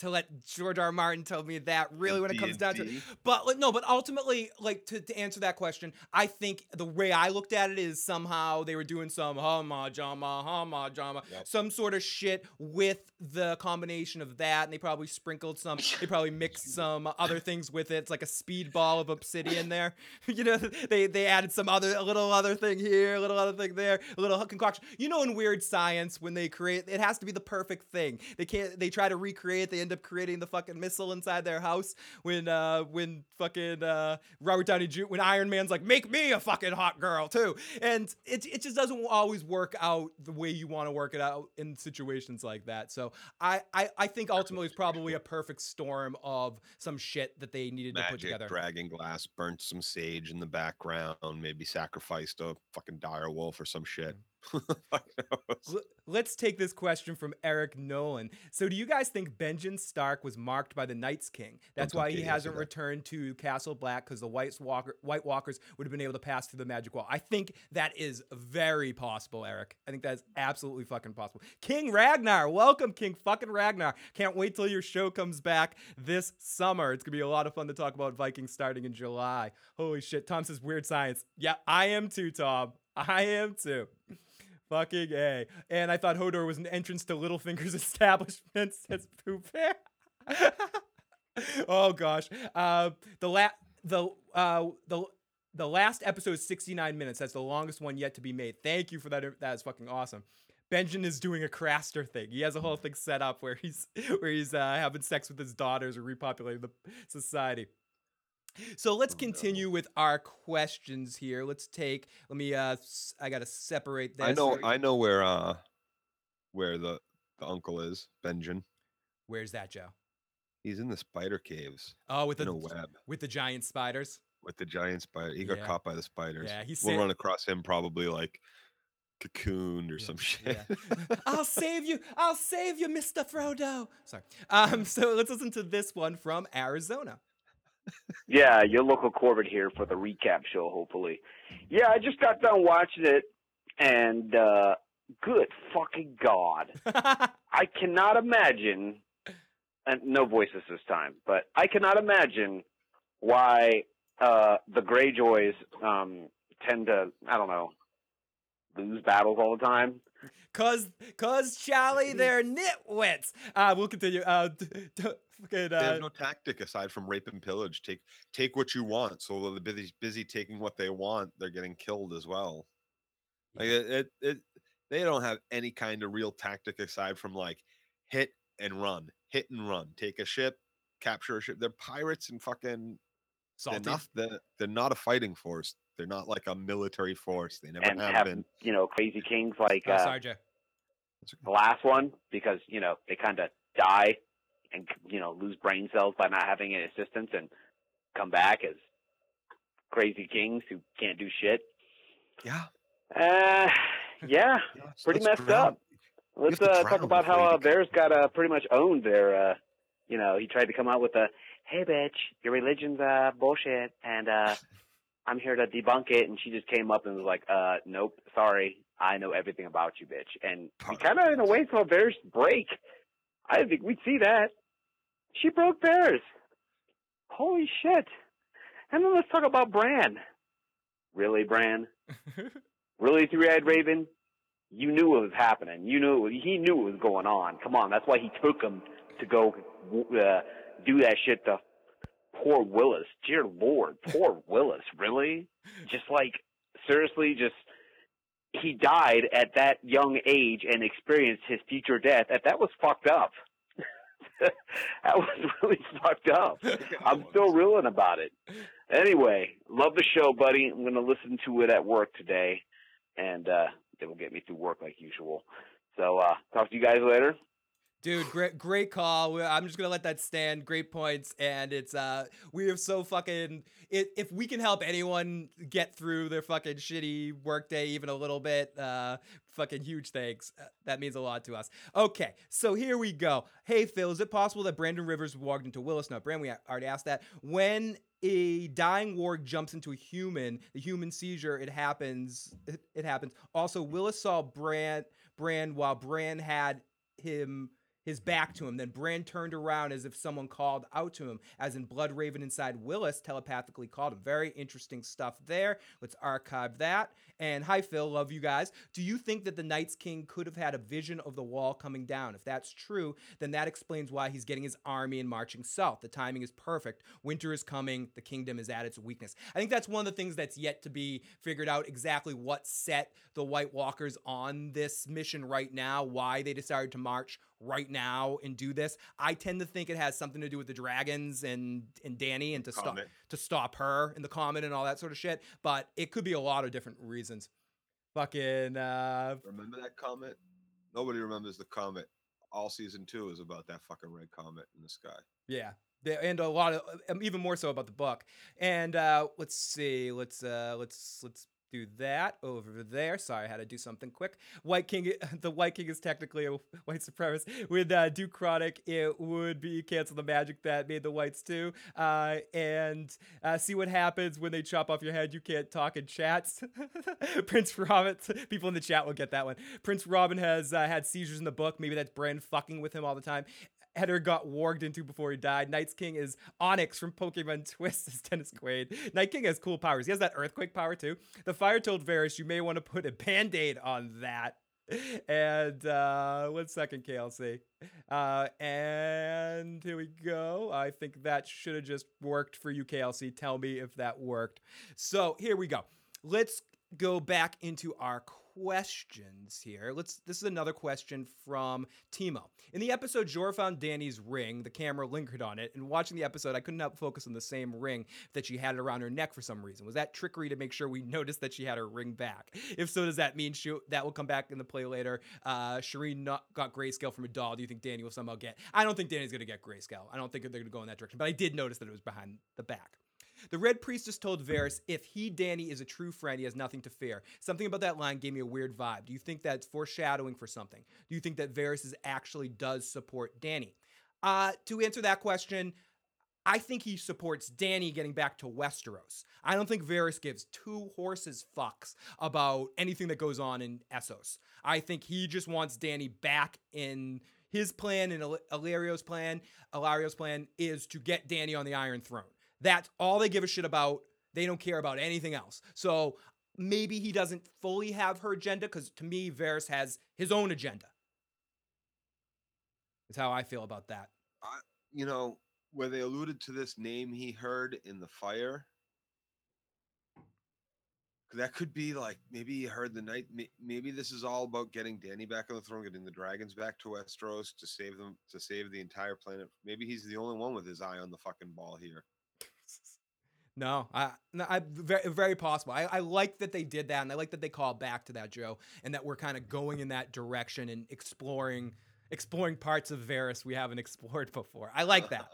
to let George R. R. Martin tell me that really when it comes down to it. But like, no, but ultimately, like to, to answer that question, I think the way I looked at it is somehow they were doing some hama jama hama jama, Yep. some sort of shit with the combination of that, and they probably sprinkled some, they probably mixed some other things with it. It's like a speedball of obsidian there. you know, they they added some other a little other thing here, a little other thing there, a little concoction. You know, in weird science, when they create, it has to be the perfect thing. They can't. They try to recreate. They end up creating the fucking missile inside their house when uh when fucking uh Robert Downey Jr. when Iron Man's like make me a fucking hot girl too, and it it just doesn't always work out the way you want to work it out in situations like that. So I I, I think ultimately it's probably a perfect storm of some shit that they needed to put together. dragon glass, burnt some sage in the background, maybe sacrificed a fucking dire wolf or some shit. L- Let's take this question from Eric Nolan. So, do you guys think Benjen Stark was marked by the Night's King? That's why he hasn't returned to Castle Black because the White, Walker, White Walkers would have been able to pass through the magic wall. I think that is very possible, Eric. I think that is absolutely fucking possible. King Ragnar, welcome, King fucking Ragnar. Can't wait till your show comes back this summer. It's gonna be a lot of fun to talk about Vikings starting in July. Holy shit! Tom says weird science. Yeah, I am too, Tom. I am too. Fucking A. And I thought Hodor was an entrance to Littlefinger's establishment, says Pooh Bear. oh gosh. Uh, the la- the uh the the last episode is 69 minutes. That's the longest one yet to be made. Thank you for that. That is fucking awesome. Benjen is doing a Craster thing. He has a whole thing set up where he's where he's uh, having sex with his daughters or repopulating the society. So let's Oh, continue with our questions here. Let's take. Let me. Uh, s- I gotta separate this. I know I know where uh where the, the uncle is, Benjen. Where's that, Joe? He's in the spider caves Oh, with in the a web with the giant spiders. with the giant spider. He got Yeah. caught by the spiders. Yeah, he's we'll run across him probably like cocooned or Yeah, some shit. yeah. I'll save you. I'll save you, Mr. Frodo. Sorry. Um, so let's listen to this one from Arizona. Yeah, your local Corbett here for the recap show, hopefully. Yeah, I just got done watching it, and uh, good fucking God. I cannot imagine, and no voices this time, but I cannot imagine why uh, the Greyjoys um, tend to, I don't know, lose battles all the time. Cause, cause Charlie, they're nitwits. Uh, we'll continue. Uh, d- d- fucking, They uh, have no tactic aside from rape and pillage. Take take what you want. So they're busy busy taking what they want, they're getting killed as well. Like it, it, it they don't have any kind of real tactic aside from like hit and run, hit and run, take a ship, capture a ship. They're pirates and fucking they're not they're, they're not a fighting force. They're not like a military force. They never and have, have, been. you know, crazy kings like Oh, uh, Joe. the last one because you know they kind of die and you know lose brain cells by not having any assistance and come back as crazy kings who can't do shit. Yeah, Uh, yeah, pretty messed drown- up. Let's uh, talk about how uh, Varys got uh, pretty much owned there. Uh, you know, he tried to come out with a, "Hey, bitch, your religion's uh, bullshit," and uh, I'm here to debunk it. And she just came up and was like, "Uh, nope, sorry, I know everything about you, bitch." And we kind of, in a way, saw Varys break. I didn't think we'd see that. She broke Varys. Holy shit! And then let's talk about Bran. Really, Bran? Really, three-eyed Raven? You knew what was happening. You knew he knew what was going on. Come on, that's why he took him to go uh, do that shit to poor Wylis. Dear Lord, poor Wylis. Really? Just like seriously, just he died at that young age and experienced his future death. That that was fucked up. that was really fucked up. I'm still reeling about it. Anyway, love the show, buddy. I'm going to listen to it at work today, and uh, it will get me through work like usual. So, uh, talk to you guys later. Dude, great, great call. I'm just gonna let that stand. Great points, and it's uh, we are so fucking. It, if we can help anyone get through their fucking shitty workday even a little bit, uh, fucking huge thanks. Uh, that means a lot to us. Okay, so here we go. Hey Phil, is it possible that Brandon Rivers walked into Wylis? No, Brandon, we already asked that. When a dying warg jumps into a human, the human seizure, it happens. It, it happens. Also, Wylis saw Bran Bran while Bran had him his back to him. Then Bran turned around as if someone called out to him, as in Blood Raven inside Wylis telepathically called him. Very interesting stuff there. Let's archive that. And hi, Phil. Love you guys. Do you think that the Night's King could have had a vision of the wall coming down? If that's true, then that explains why he's getting his army and marching south. The timing is perfect. Winter is coming. The kingdom is at its weakness. I think that's one of the things that's yet to be figured out exactly what set the White Walkers on this mission right now, why they decided to march right now and do this. I tend to think it has something to do with the dragons and and Dany and to stop to stop her and the comet and all that sort of shit. But it could be a lot of different reasons. Fucking uh Remember that comet? Nobody remembers the comet. All season two is about that fucking red comet in the sky. yeah. And a lot of um, even more so about the book. And uh let's see. Let's uh let's let's do that over there. Sorry, I had to do something quick. White King, the White King is technically a white supremacist. With uh, Duke Chronic, it would be cancel the magic that made the whites too. Uh, and uh, see what happens when they chop off your head. You can't talk in chats. Prince Robin, people in the chat will get that one. Prince Robin has uh, had seizures in the book. Maybe that's Bran fucking with him all the time. Hodor got warged into before he died. Night's King is Onix from Pokemon Twist as Dennis Quaid. Night King has cool powers. He has that earthquake power too. The fire told Varys you may want to put a band-aid on that. And uh one second, KLC. Uh and here we go. I think that should have just worked for you, KLC. Tell me if that worked. So here we go. Let's go back into our questions here. Let's this is another question from Timo. In the episode Jorah found Dany's ring, the camera lingered on it, and watching the episode, I couldn't help focus on the same ring that she had around her neck for some reason. Was that trickery to make sure we noticed that she had her ring back? If so, does that mean she, that will come back in the play later? Uh, Shireen not, got grayscale from a doll. Do you think Dany will somehow get? I don't think Dany's gonna get grayscale. I don't think they're gonna go in that direction. But I did notice that it was behind the back. The Red Priestess told Varys, if he, Dany, is a true friend, he has nothing to fear. Something about that line gave me a weird vibe. Do you think that's foreshadowing for something? Do you think that Varys is actually does support Dany? Uh, to answer that question, I think he supports Dany getting back to Westeros. I don't think Varys gives two horses fucks about anything that goes on in Essos. I think he just wants Dany back in his plan and Illyrio's plan. Illyrio's plan is to get Dany on the Iron Throne. That's all they give a shit about. They don't care about anything else. So maybe he doesn't fully have her agenda because to me, Varys has his own agenda. Is how I feel about that. You know, where they alluded to this name he heard in the fire. That could be like maybe he heard the night. Maybe this is all about getting Dany back on the throne, getting the dragons back to Westeros to save them, to save the entire planet. Maybe he's the only one with his eye on the fucking ball here. No, I, no, I very, very possible. I, I like that they did that, and I like that they called back to that, Joe, and that we're kind of going in that direction and exploring, exploring parts of Varys we haven't explored before. I like that.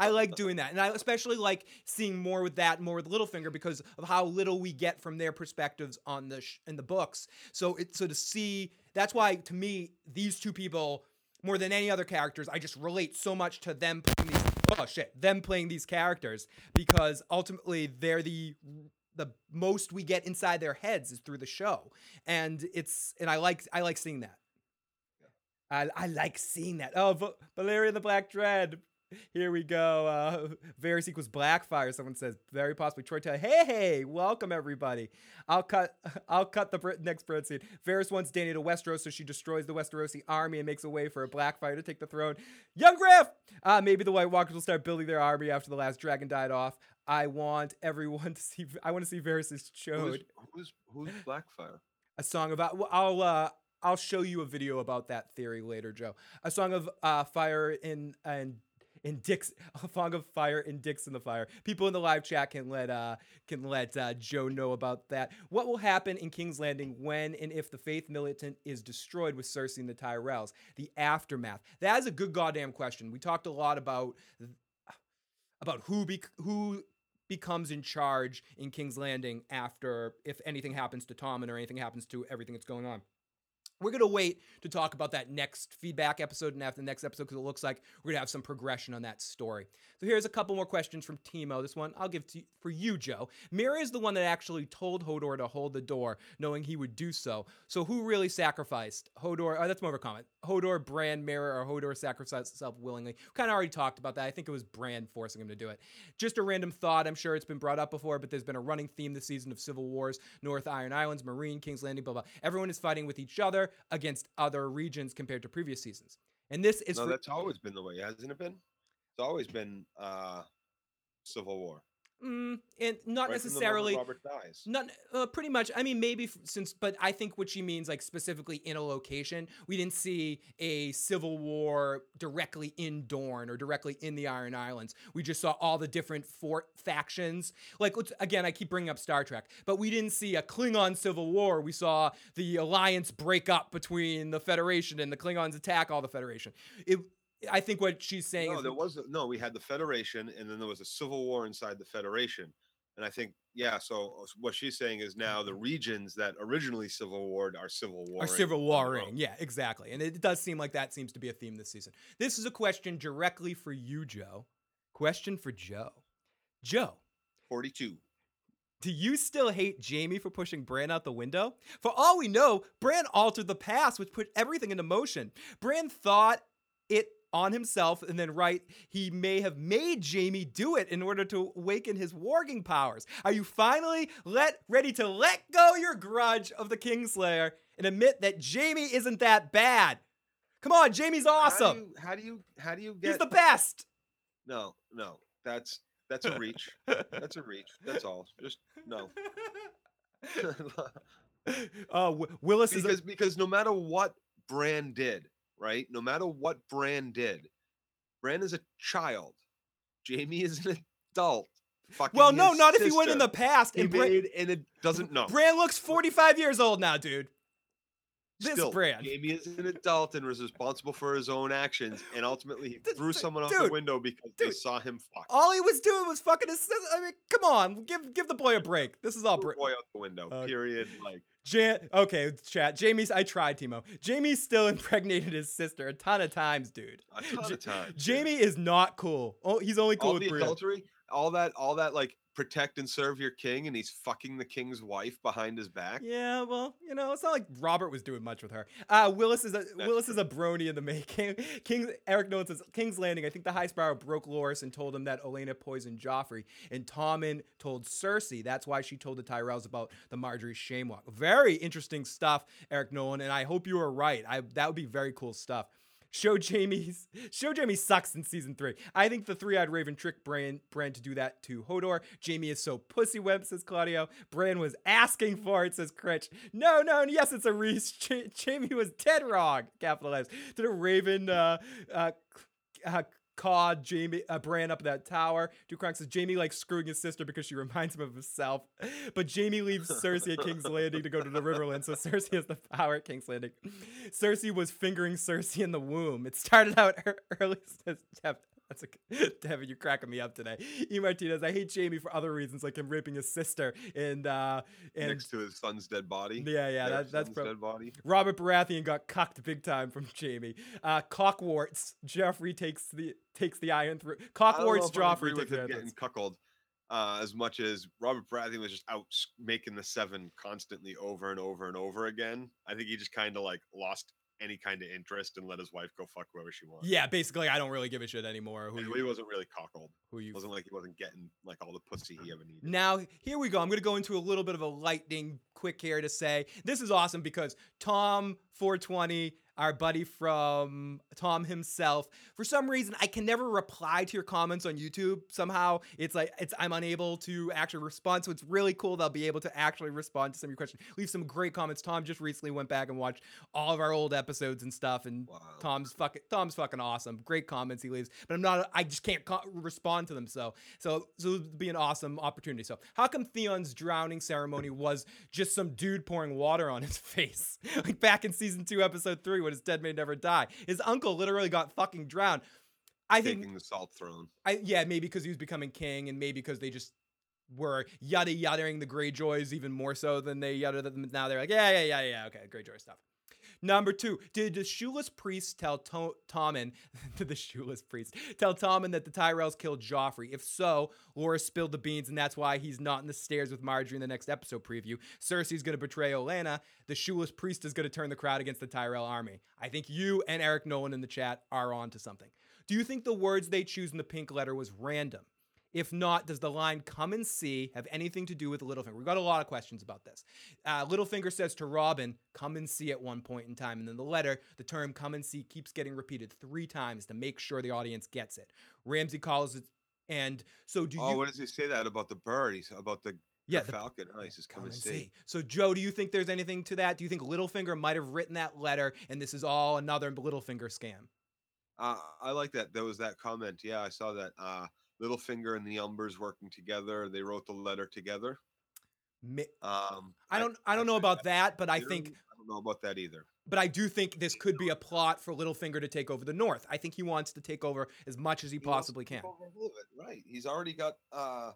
I like doing that, and I especially like seeing more with that, more with Littlefinger, because of how little we get from their perspectives on the sh- in the books. So it so to see that's why to me these two people more than any other characters, I just relate so much to them these. Oh shit, them playing these characters because ultimately they're the the most we get inside their heads is through the show, and it's and I like I like seeing that. I, I like seeing that. Oh, Va- Balerion the Black Dread. Here we go. Uh, Varys equals Blackfire. Someone says very possibly. Troy Taylor. Hey, hey, welcome everybody. I'll cut. I'll cut the br- next bread scene. Varys wants Dany to Westeros, so she destroys the Westerosi army and makes a way for a Blackfire to take the throne. Young Griff. Uh, maybe the White Walkers will start building their army after the last dragon died off. I want everyone to see. I want to see Varys' Who's, chode. who's who's Blackfire? A song about. well, I'll. Uh, I'll show you a video about that theory later, Joe. A song of uh, fire in and and Dick's a fog of fire and Dick's in the fire. People in the live chat can let uh can let uh, Joe know about that. What will happen in King's Landing when and if the Faith Militant is destroyed with Cersei and the Tyrells? The aftermath. That is a good goddamn question. We talked a lot about about who be who becomes in charge in King's Landing after if anything happens to Tommen or anything happens to everything that's going on. We're going to wait to talk about that next feedback episode and after the next episode because it looks like we're going to have some progression on that story. So here's a couple more questions from Timo. This one I'll give to for you, Joe. Meera is the one that actually told Hodor to hold the door, knowing he would do so. So who really sacrificed Hodor? Oh, that's more of a comment. Hodor, Bran, Meera, or Hodor sacrificed himself willingly. Kind of already talked about that. I think it was Bran forcing him to do it. Just a random thought. I'm sure it's been brought up before, but there's been a running theme this season of civil wars: North Iron Islands, Meereen, King's Landing, blah blah. Everyone is fighting with each other against other regions compared to previous seasons. And this is no, for, that's always been the way, hasn't it been? It's always been uh, civil war. Mm, and not right necessarily Robert dies. Not uh, pretty much. I mean, maybe f- since, but I think what she means, like specifically in a location, we didn't see a civil war directly in Dorne or directly in the Iron Islands. We just saw all the different fort factions. Like again, I keep bringing up Star Trek, but we didn't see a Klingon civil war. We saw the alliance break up between the Federation and the Klingons attack all the Federation. It. I think what she's saying No, is there was a- no. We had the Federation, and then there was a civil war inside the Federation. And I think, yeah. So what she's saying is now the mm-hmm. regions that originally civil warred are civil war. Are civil warring. Yeah, exactly. And it does seem like that seems to be a theme this season. This is a question directly for you, Joe. Question for Joe. Joe, Forty-two. do you still hate Jaime for pushing Bran out the window? For all we know, Bran altered the past, which put everything into motion. Bran thought it on himself, and then right, he may have made Jaime do it in order to awaken his warging powers. Are you finally let ready to let go your grudge of the Kingslayer and admit that Jaime isn't that bad? Come on, Jaime's awesome. How do you? How do you, how do you get? He's the best. No, no. That's that's a reach. That's a reach. That's all. Just no. uh, Wi- Wylis is a, because because no matter what Bran did, right? No matter what Bran did, Bran is a child. Jaime is an adult. Fucking well, no, not if he went in the past. He And Bran, made, and it doesn't know. Bran looks 45 years old now, dude. This Still, Bran. Jaime is an adult and was responsible for his own actions, and ultimately he Th- threw th- someone out dude, the window because they saw him fuck. All he was doing was fucking his. I mean, come on, give give the boy a break. This is all Threw boy out the window. Okay. Period. Like Jan- okay, chat. Jaime's. I tried, Timo. Jaime still impregnated his sister a ton of times, dude. a ton of times. Jaime is not cool. Oh, he's only cool all with the adultery, all that, all that, like protect and serve your king, and he's fucking the king's wife behind his back. Yeah, well, you know, it's not like Robert was doing much with her. Uh, Wylis is a Wylis is a brony in the making. King Eric Nolan says King's Landing. I think the High Sparrow broke Loras and told him that Olenna poisoned Joffrey, and Tommen told Cersei. That's why she told the Tyrells about the Margaery Shamewalk. Very interesting stuff, Eric Nolan, and I hope you are right. I that would be very cool stuff. Show Jaime's show Jaime sucks in season three. I think the three-eyed raven tricked Bran Bran to do that to Hodor. Jaime is so pussy web, says Claudio. Bran was asking for it, says Critch. No, no, and yes, it's a Reese. Ja- Jaime was dead wrong. Capitalized. Did a raven uh uh, uh cawed Jaime uh, Bran up that tower. Dukrank says Jaime likes screwing his sister because she reminds him of himself. But Jaime leaves Cersei at King's Landing to go to the Riverlands, so Cersei has the power at King's Landing. Cersei was fingering Cersei in the womb. It started out ear- early. Says Dev. That's a Devin, you're cracking me up today. E Martinez, I hate Jaime for other reasons, like him raping his sister and uh and next to his son's dead body. yeah, yeah, that, that's pro- dead body. Robert Baratheon got cocked big time from Jaime. Uh, Cockwarts. Joffrey takes the takes the iron through. Cockwarts. if I agree Joffrey takes the getting cuckolded uh, as much as Robert Baratheon was just out making the seven constantly over and over and over again. I think he just kind of like lost any kind of interest and let his wife go fuck whoever she wants. Yeah, basically, I don't really give a shit anymore. Who And you, he wasn't really cockled. who you wasn't like he wasn't getting like all the pussy he uh-huh. ever needed. Now, here we go. I'm going to go into a little bit of a lightning quick here to say this is awesome because Tom 420 our buddy from Tom himself. For some reason, I can never reply to your comments on YouTube. Somehow, it's like it's I'm unable to actually respond. So it's really cool that I'll be able to actually respond to some of your questions. Leave some great comments. Tom just recently went back and watched all of our old episodes and stuff, and Wow. Tom's fucking Tom's fucking awesome. Great comments he leaves, but I'm not. I just can't co- respond to them. So so so it'd be an awesome opportunity. So how come Theon's drowning ceremony was just some dude pouring water on his face, like back in season two, episode three, when his dead may never die? His uncle literally got fucking drowned. I think Taking the salt throne. I yeah, maybe because he was becoming king, and maybe because they just were yada yadaing the Greyjoys even more so than they yada them. Now they're like, yeah, yeah, yeah, yeah, okay, Greyjoy stuff. Number two, did the shoeless priest tell to- Tommen, the shoeless priest tell Tommen that the Tyrells killed Joffrey? If so, Laura spilled the beans, and that's why he's not in the stairs with Margaery in the next episode preview. Cersei's gonna betray Olenna. The shoeless priest is gonna turn the crowd against the Tyrell army. I think you and Eric Nolan in the chat are on to something. Do you think the words they choose in the pink letter was random? If not, does the line come and see have anything to do with Littlefinger? We've got a lot of questions about this. Uh, Littlefinger says to Robin, come and see at one point in time. And then the letter, the term come and see keeps getting repeated three times to make sure the audience gets it. Ramsay calls it. And so do Oh, you. Oh, what does he say that about the bird? He's about the, yeah, the falcon. Oh, he says, come, and see. see. So, Joe, do you think there's anything to that? Do you think Littlefinger might have written that letter and this is all another Littlefinger scam? Uh, I like that. There was that comment. Yeah, I saw that. Uh, Littlefinger and the Umbers working together. They wrote the letter together. Um, I don't I don't know about that, but I think I don't know about that either. but I do think this could be a plot for Littlefinger to take over the North. I think he wants to take over as much as he He possibly can. over all of it, Right. He's already got uh,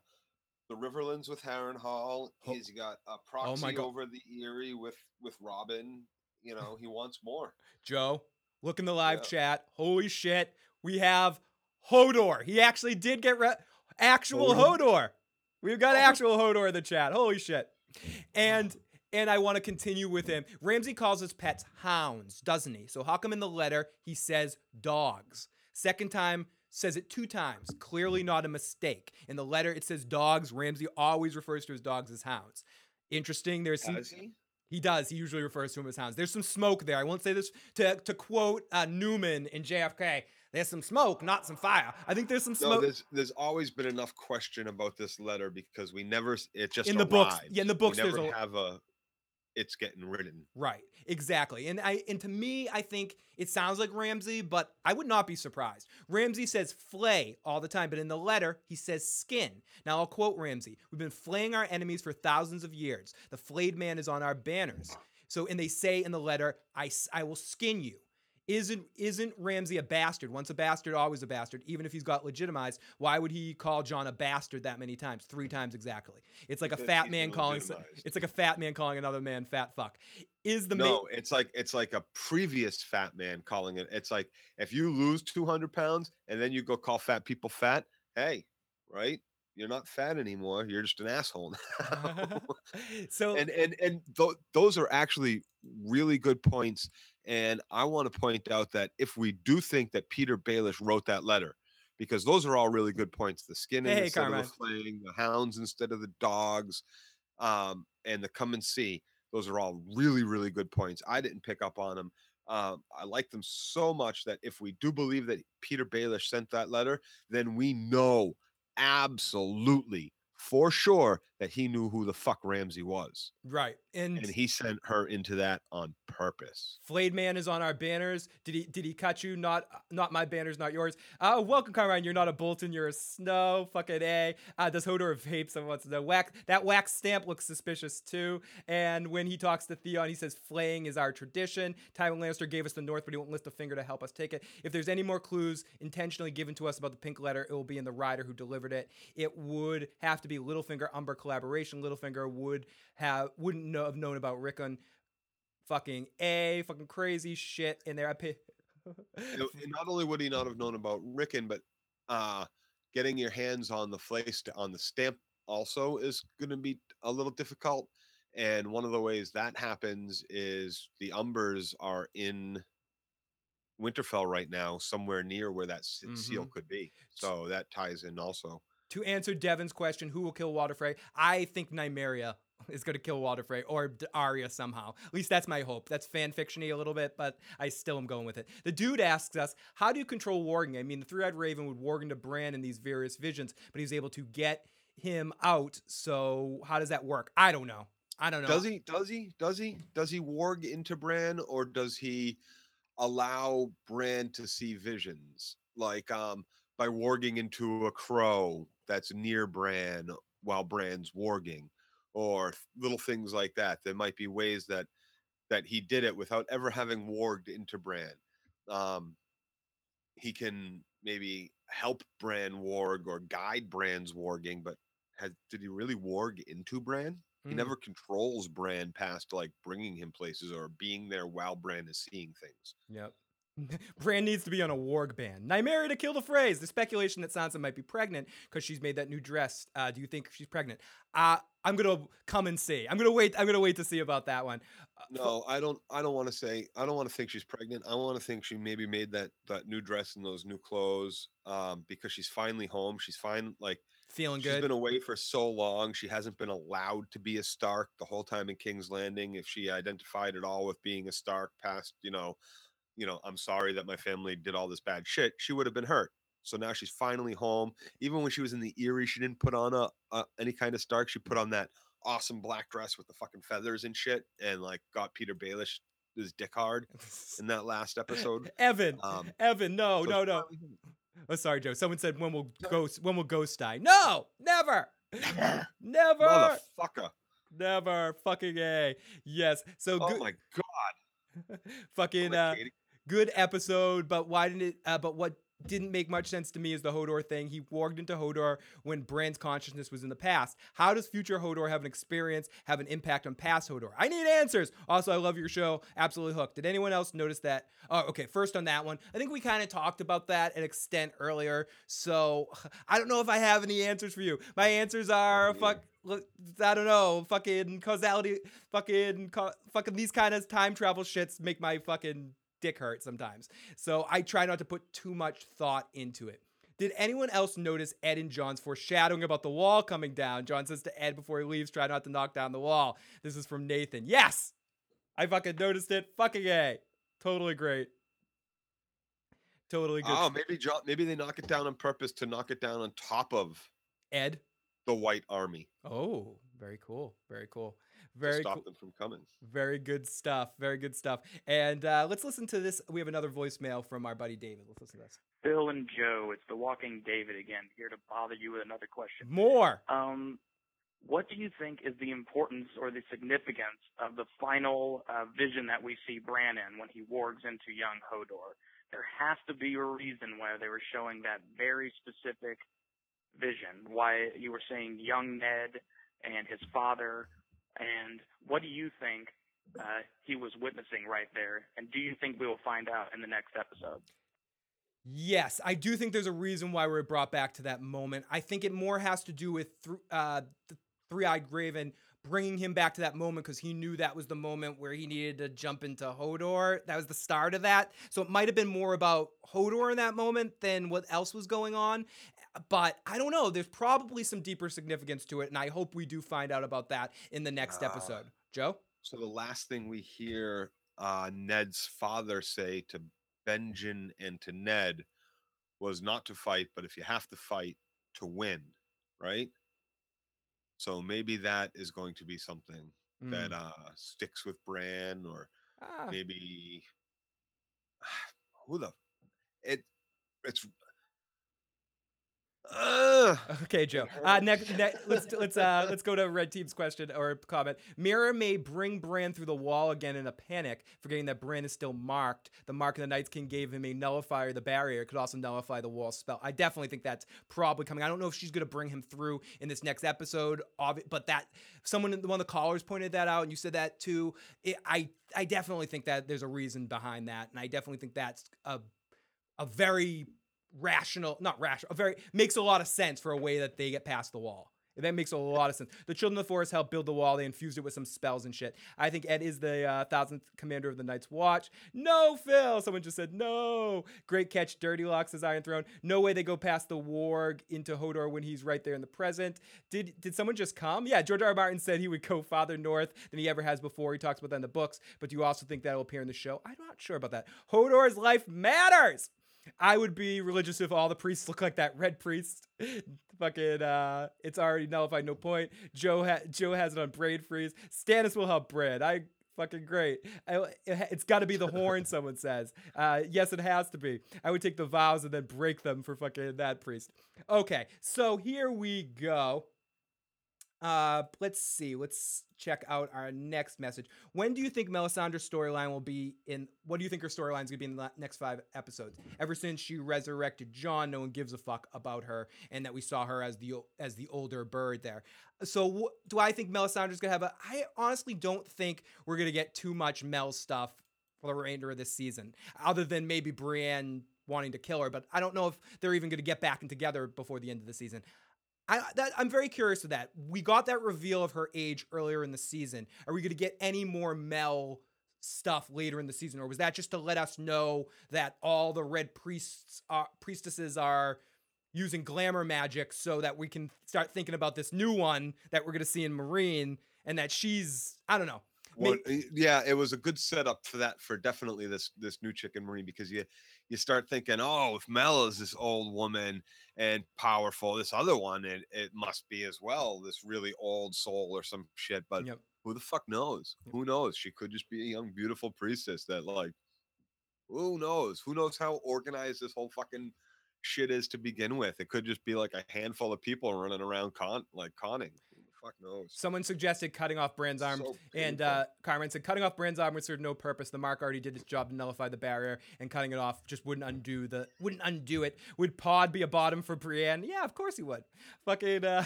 the Riverlands with Harrenhal. Oh. He's got a proxy my God. over the Eyrie with with Robin. You know, he wants more. Joe, look in the live Yeah. chat. Holy shit, we have Hodor. He actually did get re- actual Hodor. Hodor. We've got Oh. actual Hodor in the chat. Holy shit. And and I want to continue with him. Ramsay calls his pets hounds, doesn't he? So how come in the letter he says dogs? Second time says it two times. Clearly not a mistake. In the letter it says dogs. Ramsay always refers to his dogs as hounds. Interesting. There's some he? he does. He usually refers to him as hounds. There's some smoke there. I won't say this to to quote uh, Newman in JFK. There's some smoke, not some fire. I think there's some smoke. No, there's there's always been enough question about this letter because we never it just In the books- yeah, in the books we there's never a- have a it's getting written. Right. Exactly. And I and to me, I think it sounds like Ramsay, but I would not be surprised. Ramsay says flay all the time, but in the letter, he says skin. Now I'll quote Ramsay. We've been flaying our enemies for thousands of years. The flayed man is on our banners. So and they say in the letter, I, I will skin you. Isn't isn't Ramsay a bastard? Once a bastard, always a bastard. Even if he's got legitimized, why would he call Jon a bastard that many times? Three times exactly. It's like a Because fat man calling. It's like a fat man calling another man fat fuck. Is the no, it's like it's like a previous fat man calling it. It's like if you lose 200 pounds and then you go call fat people fat, hey, right? You're not fat anymore. You're just an asshole. now. so and and and th- those are actually really good points. And I want to point out that if we do think that Petyr Baelish wrote that letter, because those are all really good points. The skinning Hey, instead Carmine. of the flaying, the hounds instead of the dogs, um, and the come and see. Those are all really, really good points. I didn't pick up on them. Um, I like them so much that if we do believe that Petyr Baelish sent that letter, then we know absolutely for sure that he knew who the fuck Ramsay was. right, and, And he sent her into that on purpose. Flayed Man is on our banners. Did he did he cut you? Not not my banners, not yours. Uh, welcome, Carmine. You're not a Bolton, you're a Snow. Fucking A. Uh, does Hodor vape? Someone wants to know. Wax, that wax stamp looks suspicious too. And when he talks to Theon, he says flaying is our tradition. Tywin Lannister gave us the North, but he won't lift a finger to help us take it. If there's any more clues intentionally given to us about the pink letter, it will be in the rider who delivered it. It would have to be Littlefinger Umber collaboration. Littlefinger would have wouldn't know, have known about Rickon fucking a fucking crazy shit in there. I pay. And not only would he not have known about Rickon, but uh, getting your hands on the place on the stamp also is going to be a little difficult. And one of the ways that happens is the Umbers are in Winterfell right now, somewhere near where that s- seal could be. So that ties in also. To answer Devin's question, who will kill Walder Frey? I think Nymeria is going to kill Walder Frey or Arya somehow. At least that's my hope. That's fan fictiony a little bit, but I still am going with it. The dude asks us, "How do you control warging?" I mean, the three-eyed raven would warg into Bran in these various visions, but he's able to get him out. So how does that work? I don't know. I don't know. Does he? Does he? Does he? Does he warg into Bran, or does he allow Bran to see visions, like um by warging into a crow that's near Bran while Bran's warging, or little things like that? There might be ways that that he did it without ever having warged into Bran. Um, he can maybe help Bran warg or guide Bran's warging, but has did he really warg into Bran? He Hmm. never controls Bran past like bringing him places or being there while Bran is seeing things. Yep. Bran needs to be on a warg ban. Nymeria to kill the Freys. The speculation that Sansa might be pregnant because she's made that new dress. Uh, do you think she's pregnant? Uh, I'm gonna come and see. I'm gonna wait. I'm gonna wait to see about that one. Uh, No, I don't. I don't want to say. I don't want to think she's pregnant. I want to think she maybe made that that new dress and those new clothes um, because she's finally home. She's fine. Like feeling she's good. She's been away for so long. She hasn't been allowed to be a Stark the whole time in King's Landing. If she identified at all with being a Stark past, you know, you know, I'm sorry that my family did all this bad shit. She would have been hurt. So now she's finally home. Even when she was in the Eyrie, she didn't put on a, a any kind of Stark. She put on that awesome black dress with the fucking feathers and shit, and like got Petyr Baelish his dick hard in that last episode. Evan. Um, Evan. No. so no. No. Oh, sorry, Joe. Someone said when will ghost when will ghost die? No. Never. Never. Motherfucker. Never. Fucking a. Yes. So Oh good. my god. fucking Like uh, good episode, but why didn't it? Uh, but what didn't make much sense to me is the Hodor thing. He warged into Hodor when Bran's consciousness was in the past. How does future Hodor have an experience, have an impact on past Hodor? I need answers. Also, I love your show. Absolutely hooked. Did anyone else notice that? Oh, okay. First on that one, I think we kind of talked about that an extent earlier. So I don't know if I have any answers for you. My answers are Me fuck. look, I don't know. Fucking causality. Fucking fucking these kind of time travel shits make my fucking dick hurt sometimes. So I try not to put too much thought into it. Did anyone else notice Ed and Jon's foreshadowing about the wall coming down? Jon says to Ed before he leaves, try not to knock down the wall. This is from Nathan. Yes! I fucking noticed it. Fucking A. Totally great. Totally good. Oh, maybe Jon. Maybe they knock it down on purpose to knock it down on top of Ed. the White Army Oh, very cool. Very cool. To Very stop cool. them from coming. Very good stuff. Very good stuff. And uh, let's listen to this. We have another voicemail from our buddy David. Let's listen to this. Bill and Joe, it's the Walking David again, here to bother you with another question. More. Um, what do you think is the importance or the significance of the final uh, vision that we see Bran in when he wargs into young Hodor? There has to be a reason why they were showing that very specific vision. Why you were saying young Ned and his father, and what do you think uh, he was witnessing right there? And do you think we will find out in the next episode? Yes, I do think there's a reason why we're brought back to that moment. I think it more has to do with th- uh, the three-eyed Raven bringing him back to that moment because he knew that was the moment where he needed to jump into Hodor. That was the start of that. So it might have been more about Hodor in that moment than what else was going on. But I don't know. There's probably some deeper significance to it, and I hope we do find out about that in the next Ah. episode. Joe? So the last thing we hear uh, Ned's father say to Benjen and to Ned was not to fight, but if you have to fight, to win, right? So maybe that is going to be something that Mm. uh, sticks with Bran, or Ah. maybe who the it it's. Uh, Okay, Joe. Uh, next, ne- let's let's uh, let's go to Red Team's question or comment. Meera may bring Bran through the wall again in a panic, forgetting that Bran is still marked. The mark of the Night's King gave him a nullifier. The barrier could also nullify the wall spell. I definitely think that's probably coming. I don't know if she's going to bring him through in this next episode, but that someone, one of the callers pointed that out, and you said that too. It, I I definitely think that there's a reason behind that, and I definitely think that's a a very rational, not rational, a very makes a lot of sense for a way that they get past the wall. That makes a lot of sense. The Children of the Forest helped build the wall. They infused it with some spells and shit. I think Ed is the uh, thousandth commander of the Night's Watch. No, Phil. Someone just said no. Great catch. Dirty Locks says Iron Throne. No way they go past the warg into Hodor when he's right there in the present. Did did someone just come? Yeah, George R. R. Martin said he would go farther north than he ever has before. He talks about that in the books. But do you also think that will appear in the show? I'm not sure about that. Hodor's life matters. I would be religious if all the priests look like that red priest. Fucking, uh, it's already nullified. No point. Joe ha- Joe has it on braid freeze. Stannis will help bread. I fucking great. I, it, has got to be the horn. someone says. Uh, yes, it has to be. I would take the vows and then break them for fucking that priest. Okay, so here we go. Uh, let's see. Let's check out our next message. When do you think Melisandre's storyline will be in? What do you think her storyline is going to be in the next five episodes? Ever since she resurrected Jon, no one gives a fuck about her, and that we saw her as the as the older bird there. So, do I think Melisandre's going to have a? I honestly don't think we're going to get too much Mel stuff for the remainder of this season, other than maybe Brienne wanting to kill her. But I don't know if they're even going to get back and together before the end of the season. I, that, I'm very curious with that. We got that reveal of her age earlier in the season. Are we going to get any more Mel stuff later in the season, or was that just to let us know that all the red priests, are, priestesses are using glamour magic, so that we can start thinking about this new one that we're going to see in Meereen, and that she's I don't know. Well, eh, yeah, it was a good setup for that for definitely this this new chicken Meereen because you you start thinking, oh, if Mel is this old woman and powerful, this other one it, it must be as well, this really old soul or some shit. But Yep. who the fuck knows? Yep. Who knows? She could just be a young, beautiful priestess that like who knows? Who knows how organized this whole fucking shit is to begin with? It could just be like a handful of people running around con like conning. Fuck knows? Someone suggested cutting off Bran's arm, So and uh, Carmine said cutting off Bran's arm would serve no purpose. The mark already did its job to nullify the barrier, and cutting it off just wouldn't undo the wouldn't undo it. Would Pod be a bottom for Brienne? Yeah, of course he would. Fucking uh,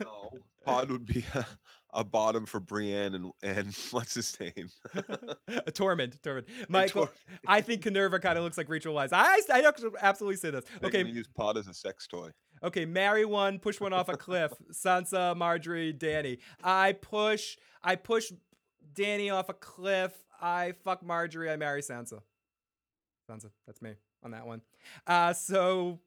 No, Pod would be a, a bottom for Brienne and and what's his name? a torment, torment. Michael, Tor- I think Minerva kind of looks like Rachel Weisz. I I absolutely say this. Okay, use Pod as a sex toy. Okay, marry one, push one off a cliff. Sansa, Margaery, Dany. I push I push Dany off a cliff. I fuck Margaery, I marry Sansa. Sansa, that's me on that one. Uh so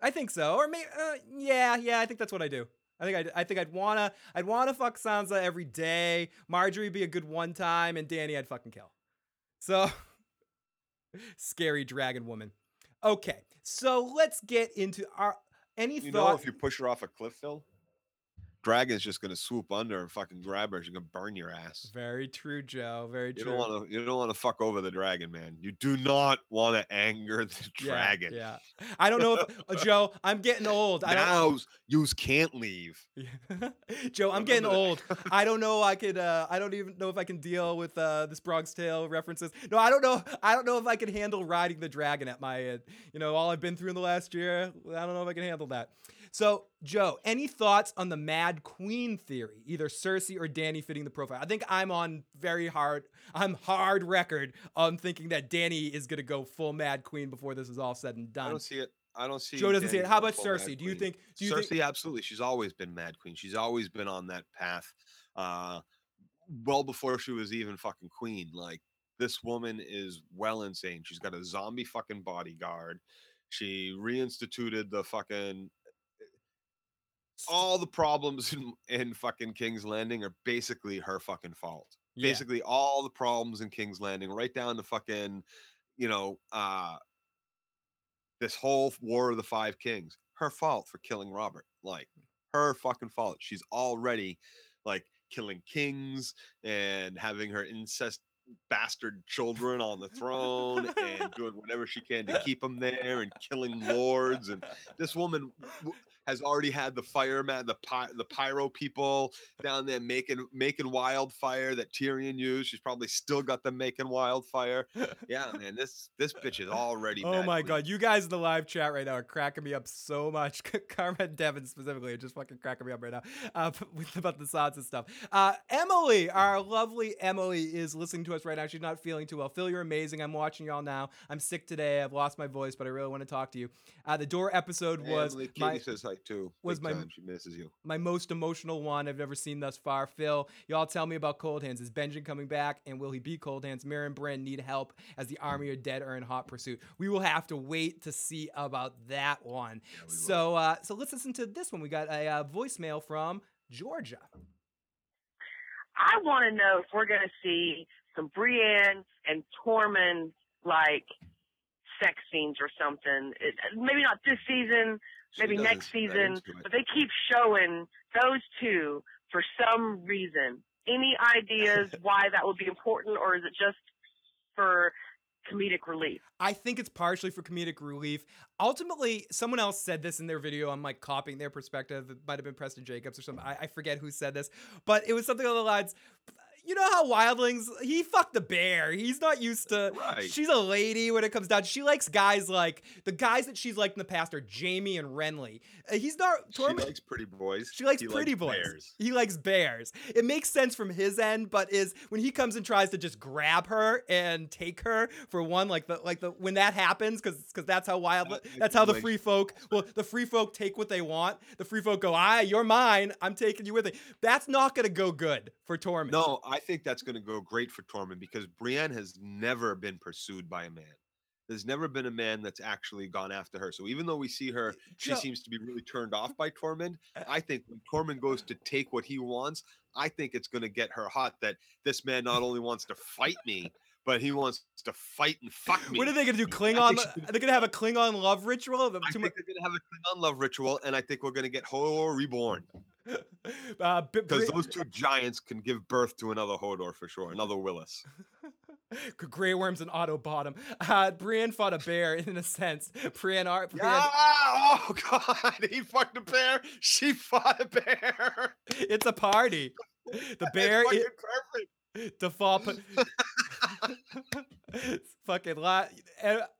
I think so. Or maybe uh, yeah, yeah, I think that's what I do. I think I'd, I think I'd wanna I'd wanna fuck Sansa every day. Margaery be a good one time, and Dany I'd fucking kill. So scary dragon woman. Okay, so let's get into our any You know, if you push her off a cliff, Phil, dragon's just gonna swoop under and fucking grab her. She's gonna burn your ass. Very true, Joe. Very true. You don't want to. You don't want to fuck over the dragon, man. You do not want to anger the Yeah, dragon. Yeah, I don't know if uh, Joe. I'm getting old. I. Now yous can't leave. Joe, I'm getting old. I don't know. I could. Uh, I don't even know if I can deal with uh, this Bronx Tale references. No, I don't know. I don't know if I can handle riding the dragon at my. Uh, you know, all I've been through in the last year. I don't know if I can handle that. So, Joe, any thoughts on the Mad Queen theory? Either Cersei or Dany fitting the profile. I think I'm on very hard. I'm hard record on thinking that Dany is gonna go full Mad Queen before this is all said and done. I don't see it. I don't see. Joe doesn't see it. How about Cersei? Do you think? Do you Cersei, think? absolutely. She's always been Mad Queen. She's always been on that path. Uh, well before she was even fucking queen. Like this woman is well insane. She's got a zombie fucking bodyguard. She reinstituted the fucking all the problems in, in fucking King's Landing are basically her fucking fault. Yeah. Basically, all the problems in King's Landing, right down to fucking, you know, uh this whole War of the Five Kings, her fault for killing Robert. Like her fucking fault. She's already like killing kings and having her incest bastard children on the throne and doing whatever she can to keep them there and killing lords and this woman has already had the fireman the py- the pyro people down there making making wildfire that Tyrion used she's probably still got them making wildfire yeah man this this bitch is already Oh my god, you guys in the live chat right now are cracking me up so much. Karma and Devin specifically are just fucking cracking me up right now uh, with about the Sansa and stuff. Uh, Emily, our lovely Emily, is listening to us right now. She's not feeling too well. Phil, you're amazing. I'm watching y'all now. I'm sick today. I've lost my voice, but I really want to talk to you. Uh, the door episode was Emily, my says hi night too. was Big my- time. She misses you. my most emotional one I've ever seen thus far. Phil, y'all tell me about Cold Hands. Is Benjamin coming back, and will he be Cold Hands? Meera and Bran need help as the army are dead or in hot pursuit. We will have to wait to see about that one. we will. so, uh, so let's listen to this one. We got a uh, voicemail from Georgia. I want to know if we're going to see some Brienne and Tormund like sex scenes or something. It, maybe not this season, She maybe doesn't next season, but they keep showing those two for some reason. Any ideas why that would be important, or is it just for comedic relief? I think it's partially for comedic relief. Ultimately, someone else said this in their video. I'm like copying their perspective. It might have been Preston Jacobs or something. I, I forget who said this, but it was something along the lines. You know how Wildlings he fucked the bear. He's not used to. Right. She's a lady when it comes down. She likes guys like the guys that she's liked in the past are Jaime and Renly. Uh, he's not. She likes pretty boys. she likes He pretty boys. bears. He likes bears. It makes sense from his end, but is when he comes and tries to just grab her and take her for one, like the like the when that happens, because because that's how wild That that's how the free folk well the free folk take what they want. The free folk go, ah, you're mine. I'm taking you with me. That's not gonna go good for Tormund. No, I think that's mm-hmm. going to go great for Tormund because Brienne has never been pursued by a man. There's never been a man that's actually gone after her. So even though we see her, she Jo- seems to be really turned off by Tormund. Eh I think when Tormund goes to take what he wants, I think it's going to get her hot that this man not only wants to fight me, but he wants to fight and fuck me. What are they gonna do? Klingon? Are they going to have a Klingon love ritual? I think they're going to have a Klingon love ritual, and I think we're going to get Hodor reborn uh, because those two giants can give birth to another Hodor for sure, another Wylis. Grey Worms and Autobottom. Uh, Brienne fought a bear in a sense. Brienne, Ar- Brienne Yeah. Oh God. He fucked a bear. She fought a bear. it's a party. The bear, It's i- perfect. default. It's fucking live.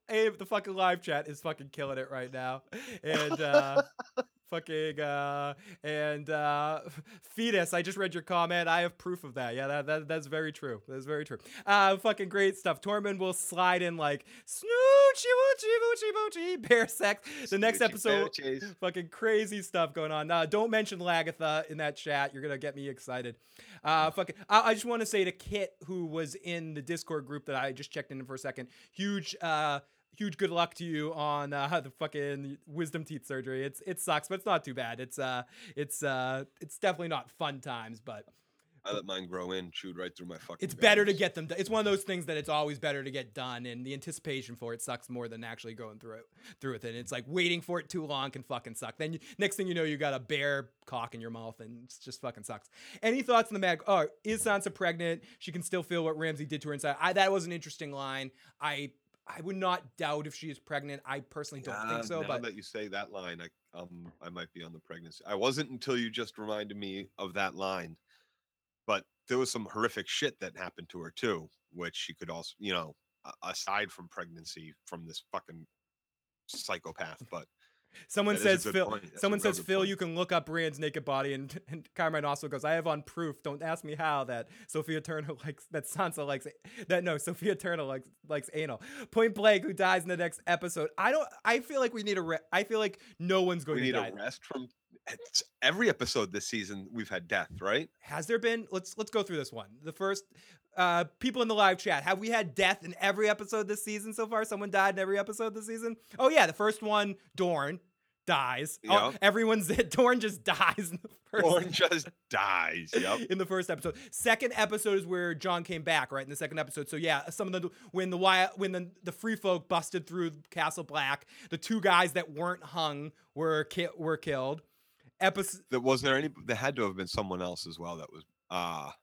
Abe, the fucking live chat is fucking killing it right now, and uh, fucking uh, and uh, fetus. I just read your comment. I have proof of that. Yeah, that, that that's very true. That's very true. Uh, fucking great stuff. Tormund will slide in like snoochie woochie woochie woochie bear sex. The next episode. Fucking crazy stuff going on. Uh, don't mention Lagatha in that chat. You're gonna get me excited. Uh, fucking. I, I just want to say to Kit, who was in the Discord group that I just checked in for a second. Huge, uh, huge good luck to you on uh, the fucking wisdom teeth surgery. It's it sucks, but it's not too bad. It's uh, it's uh, it's definitely not fun times, but I let mine grow in, chewed right through my fucking. it's better to get them. Done. It's one of those things that it's always better to get done, and the anticipation for it sucks more than actually going through it. Through with it, it's like waiting for it too long can fucking suck. Then you, next thing you know, you got a bear cock in your mouth, and it's just fucking sucks. Any thoughts on the mag? Oh, is Sansa pregnant? She can still feel what Ramsay did to her inside. I, that was an interesting line. I I would not doubt if she is pregnant. I personally don't Yeah, think so, now but that you say that line, I um I might be on the pregnancy. I wasn't until you just reminded me of that line. There was some horrific shit that happened to her too, which she could also, you know, aside from pregnancy, from this fucking psychopath. But Someone That is a says Phil. point. That's a Someone says Phil. point. You can look up Brienne's naked body, and and Carmine also goes. I have on proof. Don't ask me how that Sophia Turner likes that Sansa likes that. No, Sophia Turner likes likes anal. Point blank. Who dies in the next episode? I don't. I feel like we need a. Re- I feel like no one's going we to need die. a rest from it's, every episode this season. We've had death, right? Has there been? Let's let's go through this one. The first. Uh, people in the live chat, have we had death in every episode this season so far? Someone died in every episode this season. Oh yeah, the first one, Dorn dies. Oh, Yeah. everyone's it. Dorn just dies in the first. Or just dies. Yep. in the first episode. Second episode is where Jon came back, right? In the second episode. So yeah, some of the when the when the the free folk busted through Castle Black, the two guys that weren't hung were ki- were killed. Episode There was there any? There had to have been someone else as well. That was ah.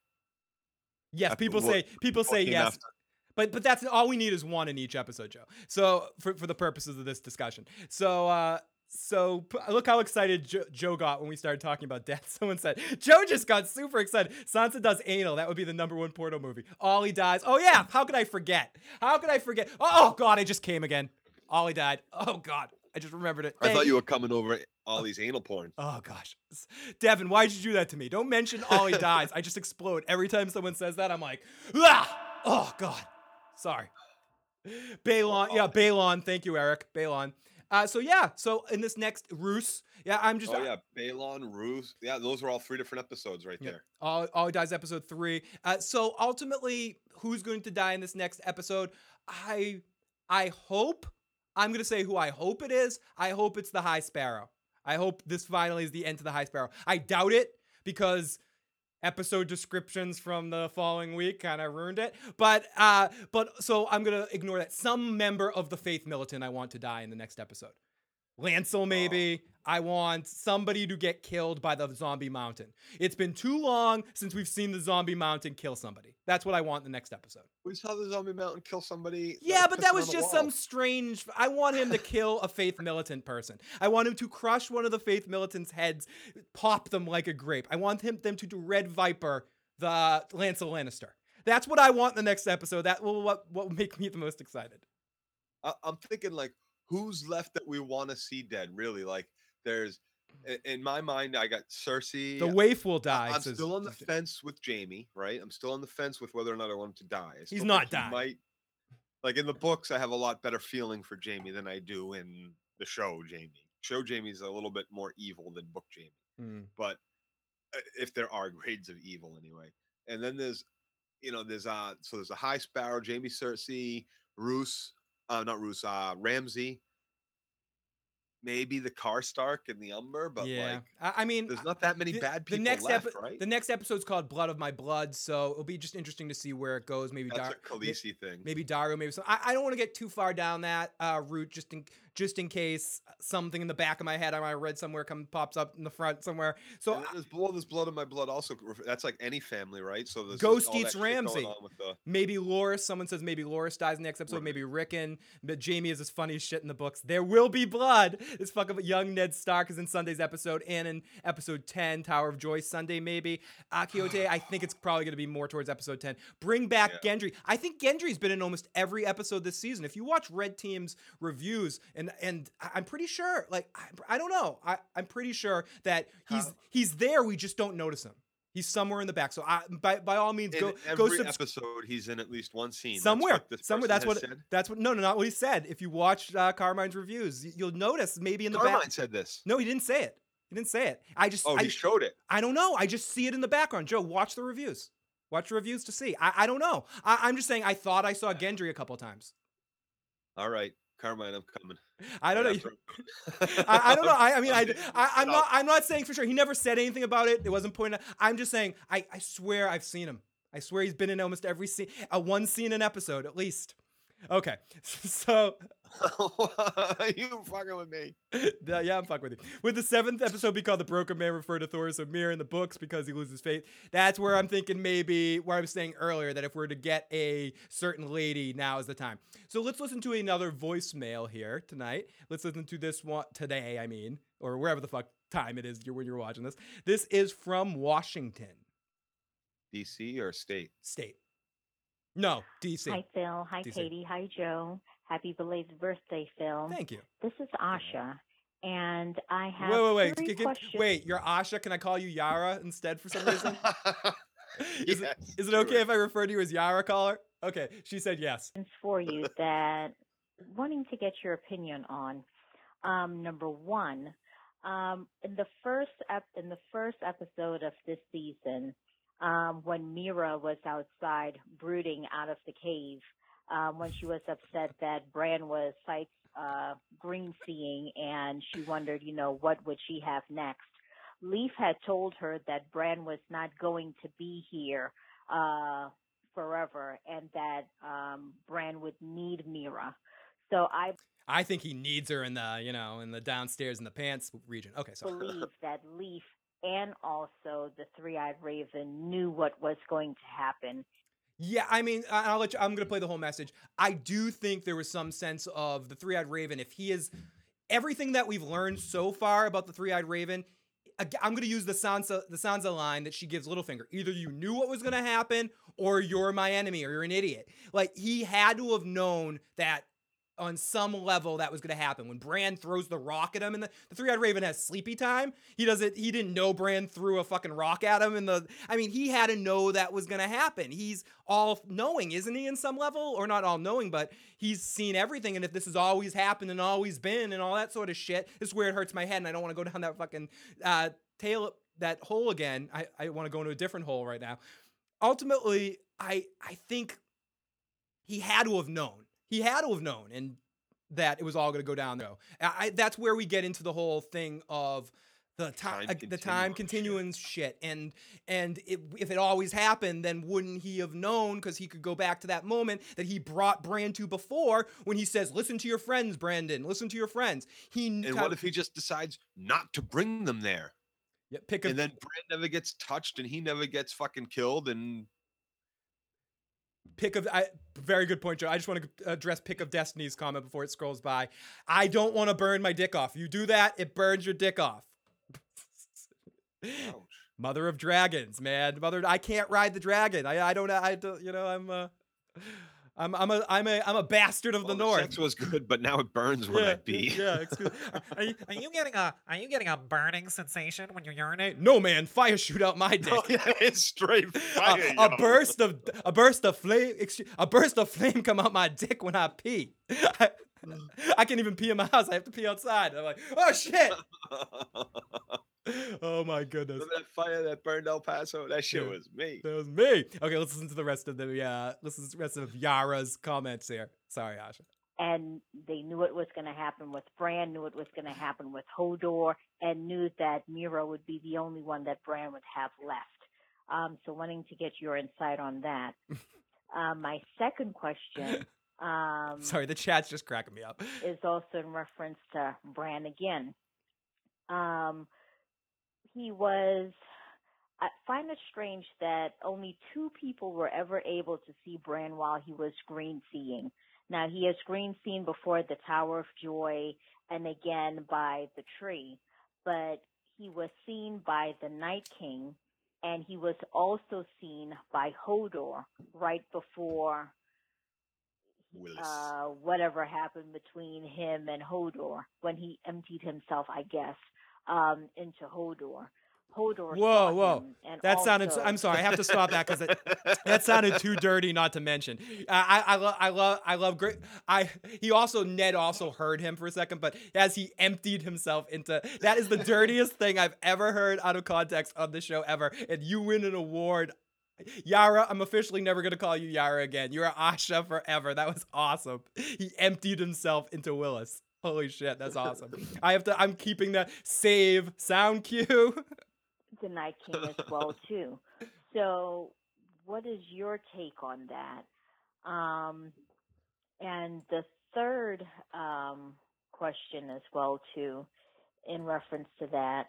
yes, people say people say yes. after? But but that's all we need is one in each episode, Joe. So for for the purposes of this discussion. So uh so look how excited jo- Joe got when we started talking about death. Someone said Joe just got super excited. Sansa does anal. That would be the number one porno movie. Ollie dies. Oh yeah. How could I forget? How could I forget? Oh, oh God, I just came again. Ollie died. Oh God, I just remembered it. I thought you were coming over all these anal porn. Oh gosh, Devin, why'd you do that to me? Don't mention Ollie dies. I just explode every time someone says that. I'm like, ah! Oh god, sorry. Balon, yeah, Balon. Thank you, Eric. Balon. Uh, so yeah, so in this next Roose, yeah, I'm just oh yeah, Balon, Ruth. Yeah, those are all three different episodes right Yep. there. All, all dies episode three. Uh, so ultimately, who's going to die in this next episode? I I hope I'm gonna say who I hope it is. I hope it's the High Sparrow. I hope this finally is the end to the High Sparrow. I doubt it because episode descriptions from the following week kind of ruined it. But uh, but so I'm gonna ignore that. Some member of the Faith Militant I want to die in the next episode. Lancel, maybe. I want somebody to get killed by the zombie mountain. It's been too long since we've seen the zombie mountain kill somebody. That's what I want in the next episode. We saw the zombie mountain kill somebody. Yeah, but that was just some strange. I want him to kill a faith militant person. I want him to crush one of the faith militants' heads, pop them like a grape. I want him them to do Red Viper the Lancel Lannister. That's what I want in the next episode. That will what what will make me the most excited. I, I'm thinking like, who's left that we want to see dead? Really, like, there's in my mind, I got Cersei. The waif will die. I'm says- still on the fence with Jaime, right? I'm still on the fence with whether or not I want him to die. He's not think he. Might, like in the books, I have a lot better feeling for Jaime than I do in the show. Jaime, show Jaime's a little bit more evil than book Jaime, Hmm. but uh, if there are grades of evil anyway. And then there's, you know, there's uh, so there's a High Sparrow, Jaime, Cersei, Roose, uh, not Roose, uh, Ramsay. Maybe the Karstark and the Umber, but yeah, like I, I mean, there's not that many the- bad the people next left, epi- right? The next episode's called Blood of My Blood, so it'll be just interesting to see where it goes. Maybe That's Dar- a Khaleesi thing. maybe Daario, maybe some. I, I don't want to get too far down that uh, route, just in just in case something in the back of my head I might read somewhere come pops up in the front somewhere. So And there's blood, there's blood in my blood. Also, that's like any family, right? So there's Ghost eats shit going Ramsay. on with the- maybe Loras. Someone says maybe Loras dies in the next episode. Right. Maybe Rickon. But Jaime is as funny as shit in the books. There will be blood. This fuck fucking young Ned Stark is in Sunday's episode and in episode 10, Tower of Joy Sunday, maybe. Akiote, I think it's probably going to be more towards episode 10. Bring back Gendry. I think Gendry's been in almost every episode this season. If you watch Red Team's reviews, and and I'm pretty sure, like, I, I don't know, I, I'm pretty sure that he's How- he's there. We just don't notice him. He's somewhere in the back. So I, by by all means, in go every go subscribe. episode, he's in at least one scene. Somewhere, what this somewhere. That's what. said. That's what. No, no, not what he said. If you watch uh, Carmine's reviews, you'll notice maybe in the Carmine back. said this. No, he didn't say it. He didn't say it. I just. Oh, I, he showed it. I don't know. I just see it in the background. Joe, watch the reviews. Watch the reviews to see. I, I don't know. I, I'm just saying. I thought I saw Gendry a couple of times. All right, Carmine, I'm coming. I don't know. I, I don't know. I, I mean, I, I, I'm not. I'm not saying for sure. He never said anything about it. It wasn't pointed. out. I'm just saying. I, I swear I've seen him. I swear he's been in almost every scene. Uh, one scene an episode at least. Okay, so you fucking with me. Yeah, yeah, I'm fucking with you. Would the seventh episode be called "The Broken Man" refer to Thoros of Myr in the books because he loses faith? That's where I'm thinking maybe where I was saying earlier that if we're to get a certain lady, now is the time. So let's listen to another voicemail here tonight. Let's listen to this one today. I mean, or wherever the fuck time it is you're, when you're watching this. This is from Washington DC or state? State. No, DC. Hi, Phil. Hi, DC. Katie. Hi, Joe. Happy belated birthday, Phil. Thank you. This is Asha, and I have Wait, wait, wait. three G- g- wait, you're Asha. Can I call you Yara instead for some reason? Is, Yes, it, is it do okay if I refer to you as Yara caller? Okay, she said yes. for you that wanting to get your opinion on. Um, number one, um, in the first ep- in the first episode of this season, um, when Meera was outside brooding out of the cave, um, when she was upset that Bran was sight uh, green seeing, and she wondered, you know, what would she have next. Leaf had told her that Bran was not going to be here uh, forever, and that um, Bran would need Meera. So I I think he needs her in the, you know, in the downstairs in the pants region. Okay, so believe that Leaf and also the Three-Eyed Raven knew what was going to happen. yeah, I mean, I'll let you. I'm gonna play the whole message. I do think there was some sense of the three-eyed raven. If he is everything that we've learned so far about the three-eyed raven, I'm gonna use the Sansa the Sansa line that she gives Littlefinger. Either you knew what was gonna happen, or you're my enemy, or you're an idiot. Like he had to have known that on some level that was going to happen. When Bran throws the rock at him, and the, the three eyed raven has sleepy time. He doesn't. He didn't know Bran threw a fucking rock at him. In the, I mean, he had to know that was going to happen. He's all knowing, isn't he? In some level, or not all knowing, but he's seen everything. And if this has always happened and always been and all that sort of shit, this is where it hurts my head, and I don't want to go down that fucking uh, tail that hole again. I I want to go into a different hole right now. Ultimately, I I think he had to have known. He had to have known, and that it was all going to go down though. I, that's where we get into the whole thing of the time, Time the time continuance shit. And and it, if it always happened, then wouldn't he have known? Because he could go back to that moment that he brought Bran to before, when he says, "Listen to your friends, Brandon. Listen to your friends." He And what if he just decides not to bring them there? yeah, pick a And then Bran never gets touched and he never gets fucking killed and pick of I, very good point joe. I just want to address pick of destiny's comment before it scrolls by. I don't want to burn my dick off. You do that it burns your dick off. Mother of dragons man. Mother i can't ride the dragon. I, I don't i don't you know i'm uh I'm I'm a I'm a I'm a bastard of Well, the north. sex was good, but now it burns when yeah, I pee. yeah, excuse Are you, are you getting a are you getting a burning sensation when you urinate? No man, fire shoot out my oh, dick. Oh, yeah, it's straight fire. a burst of a burst of flame a burst of flame come out my dick when I pee. I, mm. I can't even pee in my house. I have to pee outside. I'm like, oh shit. Oh my goodness. Remember that fire that burned El Paso? That shit Yeah. was me. That was me. Okay, let's listen to the rest of the uh listen to the rest of Yara's comments here. Sorry, Asha. and they knew it was going to happen with Bran, knew it was going to happen with Hodor, and knew that Miro would be the only one that Bran would have left. Um, so wanting to get your insight on that. uh, my second question um, Sorry, the chat's just cracking me up. is also in reference to Bran again. Um, he was. I find it strange that only two people were ever able to see Bran while he was green seeing. Now he has green seen before the Tower of Joy and again by the tree, but he was seen by the Night King and he was also seen by Hodor right before uh, whatever happened between him and Hodor when he emptied himself, I guess, um, into Hodor. Hodor. Whoa, whoa. That sounded. I'm sorry. I have to stop that because that sounded too dirty not to mention. I I, I love I love I love great. I he also Ned also heard him for a second, but as he emptied himself into that is the dirtiest thing I've ever heard out of context on the show ever. And you win an award. Yara, I'm officially never gonna call you Yara again. You're Asha forever. That was awesome. He emptied himself into Wylis. Holy shit, that's awesome. I have to. I'm keeping that save sound cue. the Night King as well too. So, what is your take on that? Um, and the third um, question as well too, in reference to that,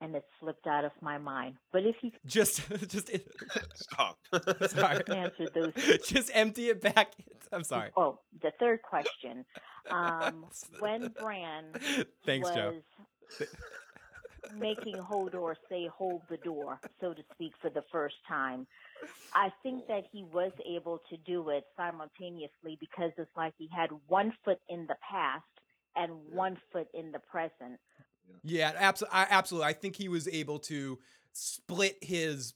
and it slipped out of my mind. But if you just just Stop. sorry answer those, just empty it back i'm sorry oh, the third question, um, when Bran thanks was joe making Hodor say hold the door, so to speak, for the first time. I think that he was able to do it simultaneously because it's like he had one foot in the past and one foot in the present. yeah absolutely I, absolutely i think he was able to split his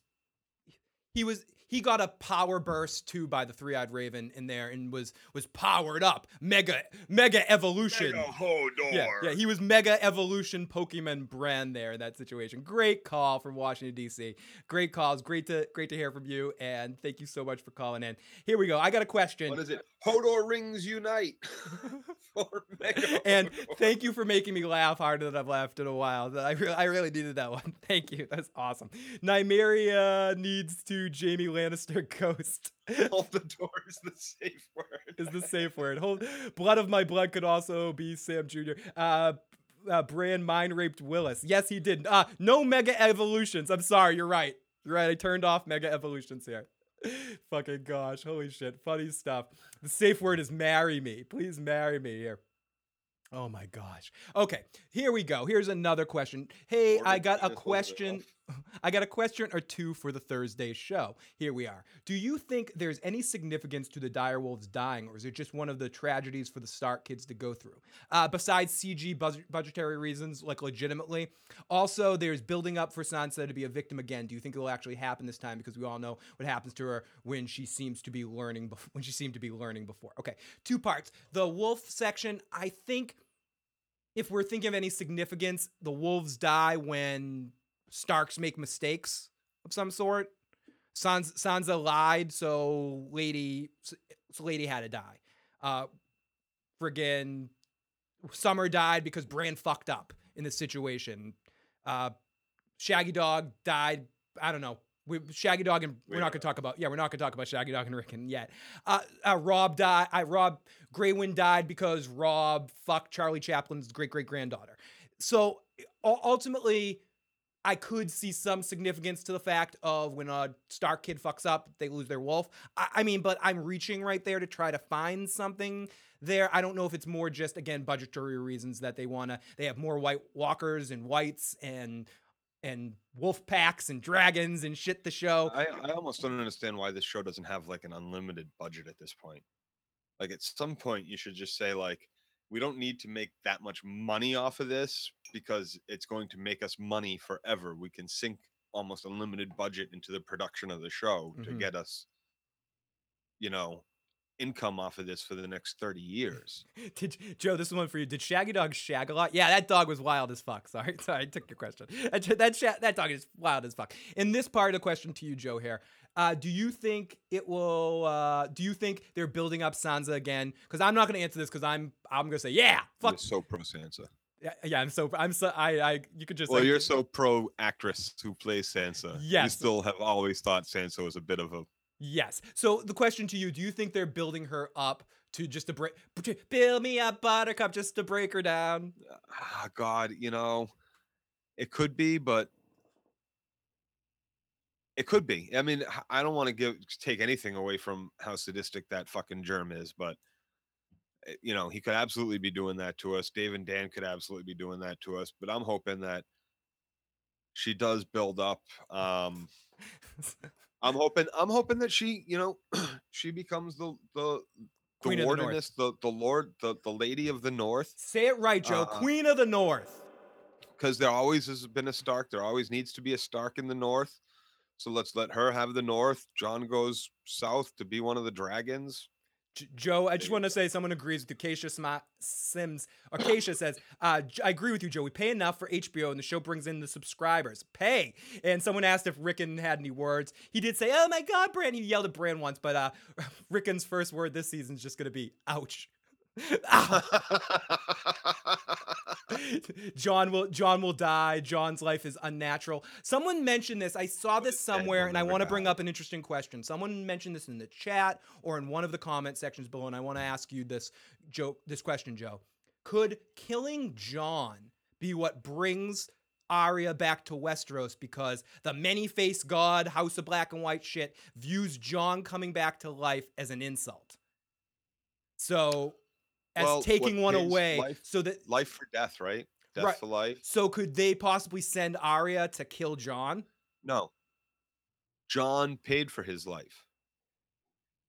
he was he got a power burst too by the three-eyed raven in there and was was powered up mega mega evolution Mega Hodor. Yeah, yeah, he was mega evolution Pokemon Bran there in that situation. Great call from Washington D.C. Great calls. Great to great to hear from you, and thank you so much for calling in. Here we go. I got a question. What is it? Hodor rings unite. For Mega and thank you for making me laugh harder than I've laughed in a while. I really, I really needed that one. Thank you. That's awesome. Nymeria needs to Jaime Lannister ghost. Hold the door is the safe word. is the safe word. Hold, blood of my blood could also be Sam Jr. Uh, uh, Bran mind raped Wylis. Yes, he did. Uh, no mega evolutions. I'm sorry. You're right. You're right. I turned off mega evolutions here. Fucking gosh. Holy shit. Funny stuff. The safe word is marry me. Please marry me here. Oh my gosh. Okay, here we go. Here's another question. Hey, I got a question. I got a question or two for the Thursday show. Here we are. Do you think there's any significance to the Direwolves dying, or is it just one of the tragedies for the Stark kids to go through? Uh, besides CG budget- budgetary reasons, like legitimately. Also, there's building up for Sansa to be a victim again. Do you think it will actually happen this time? Because we all know what happens to her when she seems to be learning. Bef- when she seemed to be learning before. Okay, two parts. The wolf section. I think if we're thinking of any significance, the wolves die when Starks make mistakes of some sort. Sans- Sansa lied, so Lady so Lady had to die. Uh, friggin' Summer died because Bran fucked up in this situation. Uh, Shaggy Dog died. I don't know. We, Shaggy Dog and we're We not to talk about. Yeah, we're not going to talk about Shaggy Dog and Rickon yet. Uh, uh, Robb died. I Robb Greywind died because Robb fucked Charlie Chaplin's great great granddaughter. So ultimately, I could see some significance to the fact of when a Stark kid fucks up, they lose their wolf. I, I mean, but I'm reaching right there to try to find something there. I don't know if it's more just again budgetary reasons that they want to. They have more White Walkers and Whites and and wolf packs and dragons and shit the show. I, I almost don't understand why this show doesn't have like an unlimited budget at this point. Like at some point you should just say like we don't need to make that much money off of this because it's going to make us money forever. We can sink almost unlimited budget into the production of the show to Mhm. get us you know income off of this for the next 30 years. Did Joe? This is one for you. Did Shaggy Dog shag a lot? Yeah, that dog was wild as fuck. Sorry, sorry, I took your question. That that, sha- that dog is wild as fuck. In this part of the question to you, Joe, here, uh, do you think it will? Uh, do you think they're building up Sansa again? Because I'm not going to answer this because I'm I'm going to say yeah, You're fuck. so pro Sansa. Yeah, yeah, I'm so I'm so I I you could just Well, like, you're so pro actress who plays Sansa. You Yes. still have always thought Sansa was a bit of a Yes. So the question to you: Do you think they're building her up to just to break, build me up, Buttercup, just to break her down? ah, God, you know, it could be, but it could be. I mean, I don't want to give take anything away from how sadistic that fucking germ is, but eh, you know, he could absolutely be doing that to us. Dave and Dan could absolutely be doing that to us, but I'm hoping that she does build up. Um, I'm hoping. I'm hoping that she, you know, she becomes the the the Queen of the wardeness, the the lord, the the lady of the north. Say it right, Joe. Uh, Queen of the North. because there always has been a Stark. There always needs to be a Stark in the north. So let's let her have the north. Jon goes south to be one of the dragons. Joe, I just want to say someone agrees with. Acacia Sma- Sims. Acacia says, uh, I agree with you, Joe. We pay enough for HBO and the show brings in the subscribers. Pay. And someone asked if Rickon had any words. He did say, Oh my God, Bran. He yelled at Bran once, but uh, Rickon's first word this season is just going to be, Ouch. Jon will Jon will die. Jon's life is unnatural. Someone mentioned this. I saw this somewhere, and I want to bring up an interesting question. Someone mentioned this in the chat or in one of the comment sections below, and I want to ask you this joke, this question, Joe. Could killing Jon be what brings Arya back to Westeros because the many-faced god, House of Black and White shit, views Jon coming back to life as an insult? So, as Well, taking one away, life- so that life for death, right? Death Right. for life. so could they possibly send Arya to kill Jon? No. Jon paid for his life.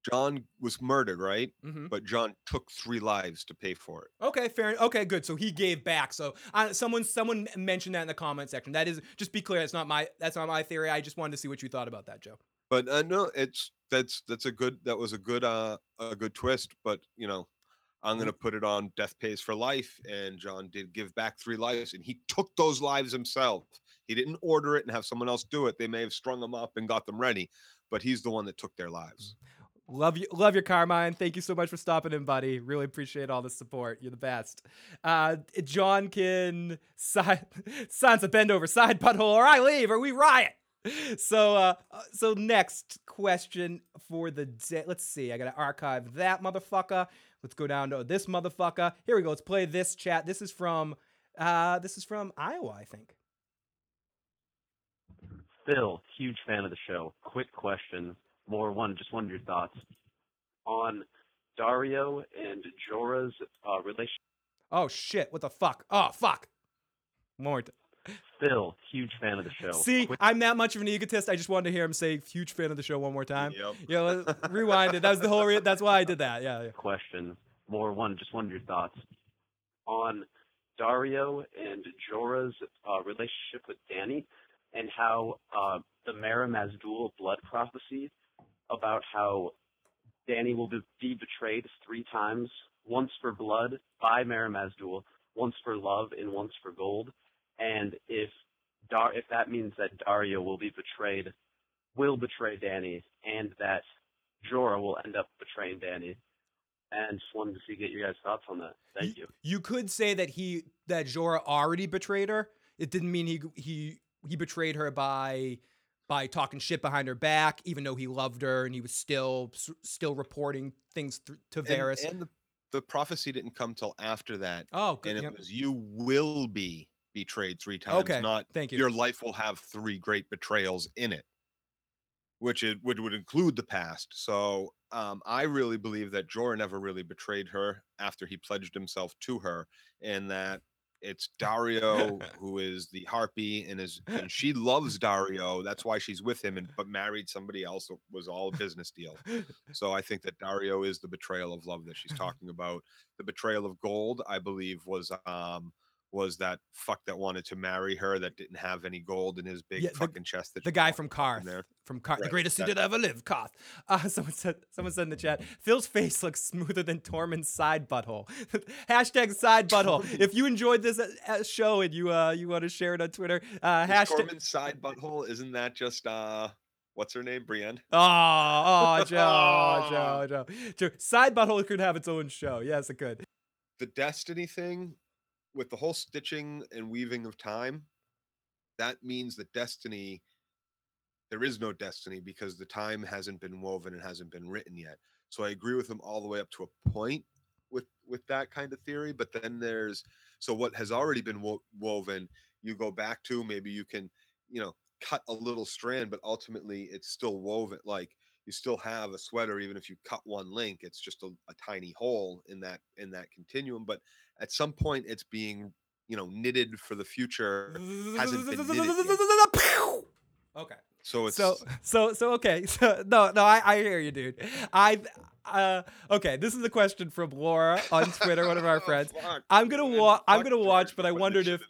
Jon was murdered, right? Mm-hmm. But Jon took three lives to pay for it. Okay, fair. Okay, good. So he gave back. So uh, someone someone mentioned that in the comment section. That is just be clear. That's not my that's not my theory. I just wanted to see what you thought about that, Joe. But uh, no, it's that's that's a good that was a good uh a good twist. But you know, I'm Mm-hmm. gonna put it on death pays for life, and Jon did give back three lives, and he took those lives himself. He didn't order it and have someone else do it. They may have strung them up and got them ready, but he's the one that took their lives. Love you, love your Carmine. Thank you so much for stopping in, buddy. Really appreciate all the support. You're the best. Uh, Jon can side, Sansa bend over side butthole, or I leave, or we riot. So, uh, so next question for the day. Let's see. I gotta archive that motherfucker. Let's go down to this motherfucker. Here we go. Let's play this chat. This is from, uh, this is from Iowa, I think. Phil, huge fan of the show. Quick question, more one, just one of your thoughts on Daario and Jorah's uh, relationship. Oh shit! What the fuck? Oh fuck! More. Phil, huge fan of the show. See, I'm that much of an egotist. I just wanted to hear him say "huge fan of the show" one more time. Yep. Rewind it. That was the whole. Re- that's why I did that. Yeah, yeah. question. More one, just wondered your thoughts on Daario and Jorah's uh, relationship with Dany, and how uh, the Mirri Maz Duur blood prophecy about how Dany will be, be betrayed three times, once for blood by Mirri Maz Duur, once for love, and once for gold. And if Dar- if that means that Daario will be betrayed, will betray Dany, and that Jorah will end up betraying Dany. And just wanted to see get your guys' thoughts on that. Thank you. You could say that he that Jorah already betrayed her. It didn't mean he he he betrayed her by by talking shit behind her back, even though he loved her and he was still still reporting things th- to And- Varys. And, the, the prophecy didn't come till after that. oh, good. and it yep. was you will be betrayed three times. Okay, Not Thank you. your life will have three great betrayals in it, which it would, would include the past. So um, I really believe that Jorah never really betrayed her after he pledged himself to her, and that it's Daario who is the harpy and is and she loves Daario. That's why she's with him, and but married somebody else it was all a business deal. So I think that Daario is the betrayal of love that she's talking about. The betrayal of gold, I believe, was um was that fuck that wanted to marry her that didn't have any gold in his big Yeah, the- fucking chest. That the guy from there. From Qarth, the greatest that- to ever live, Qarth. Uh, someone said, someone said in the chat, Phil's face looks smoother than Tormund's side butthole. hashtag side butthole. If you enjoyed this uh, uh, show and you uh you want to share it on Twitter, uh, Is hashtag. Tormund's side butthole, isn't that just uh what's her name? Brienne? Oh, oh, Joe. Joe, Joe, Joe. Side butthole could have its own show. Yes, it could. the destiny thing with the whole stitching and weaving of time that means that destiny there is no destiny because the time hasn't been woven and hasn't been written yet. So i agree with him all the way up to a point with with that kind of theory but then there's so what has already been wo- woven you go back to maybe you can you know cut a little strand but ultimately it's still woven like you still have a sweater even if you cut one link it's just a, a tiny hole in that in that continuum but at some point it's being you know knitted for the future hasn't been knitted yet. Okay. so it's So so so okay. So no no I, I hear you, dude. I uh okay. This is a question from Laura on Twitter, one of our friends. Fuck, I'm gonna man, wa- I'm gonna watch, but I wondered if.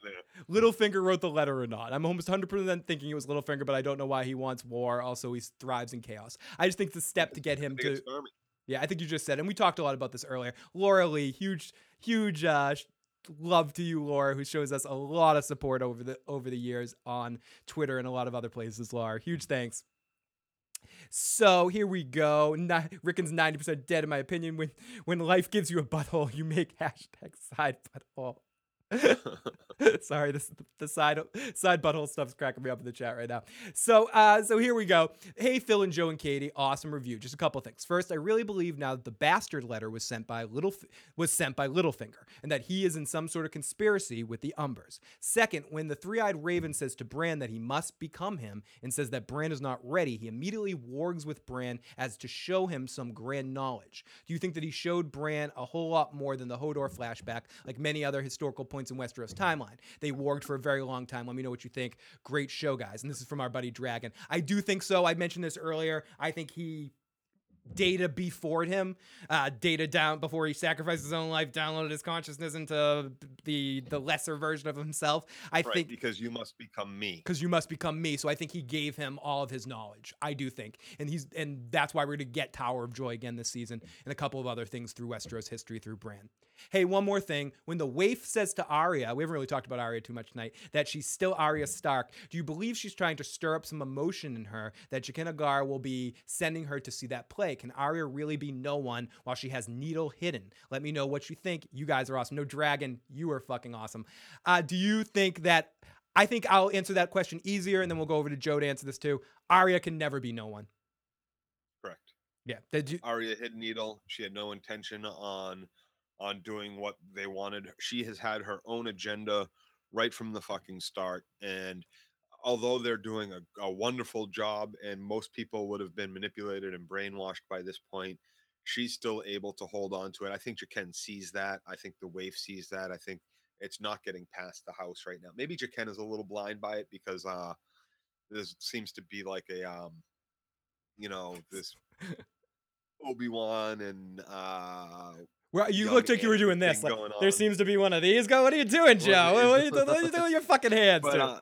Littlefinger wrote the letter or not. I'm almost 100% thinking it was Littlefinger, but I don't know why he wants war. Also, he thrives in chaos. I just think the step to get him I think it's to yeah, I think you just said, and we talked a lot about this earlier. Laura Lee, huge, huge uh, love to you, Laura, who shows us a lot of support over the over the years on Twitter and a lot of other places. Laura, huge thanks. So here we go. Ni- Rickon's ninety percent dead, in my opinion. When when life gives you a butthole, you make hashtag side butthole. Sorry, this the side side butthole stuff's cracking me up in the chat right now. So uh so here we go. Hey Phil and Joe and Katie, awesome review. Just a couple things. First, I really believe now that the bastard letter was sent by Little was sent by Littlefinger, and that he is in some sort of conspiracy with the Umbers. Second, when the three-eyed raven says to Bran that he must become him and says that Bran is not ready, he immediately wargs with Bran as to show him some grand knowledge. Do you think that he showed Bran a whole lot more than the Hodor flashback, like many other historical points in Westeros timeline? They warged for a very long time. Let me know what you think. Great show, guys. And this is from our buddy Dragon. I do think so. I mentioned this earlier. I think he data before him uh data down before he sacrificed his own life downloaded his consciousness into the the lesser version of himself i right, think because you must become me because you must become me. So I think he gave him all of his knowledge. I do think, and he's and that's why we're gonna get Tower of Joy again this season, and a couple of other things through Westeros history through Bran. Hey, one more thing. When the waif says to Arya, we haven't really talked about Arya too much tonight, that she's still Arya Stark. Do you believe she's trying to stir up some emotion in her that Jaqen H'ghar will be sending her to see that play? Can Arya really be no one while she has Needle hidden? Let me know what you think. You guys are awesome. No dragon, you are fucking awesome. Uh, do you think that? I think I'll answer that question easier, and then we'll go over to Joe to answer this too. Arya can never be no one. correct Yeah. Did you? Arya hid Needle. She had no intention on on doing what they wanted. She has had her own agenda right from the fucking start. And although they're doing a, a wonderful job, and most people would have been manipulated and brainwashed by this point, she's still able to hold on to it. I think Jaqen sees that. I think the waif sees that. I think it's not getting past the house right now. Maybe Jaqen is a little blind by it because uh there seems to be like a um you know this Obi-Wan and uh Well, you young looked like you were doing this. Like, there seems to be one of these. Go. What are you doing, Joe? What are you, doing? what are you doing with your fucking hands? but uh,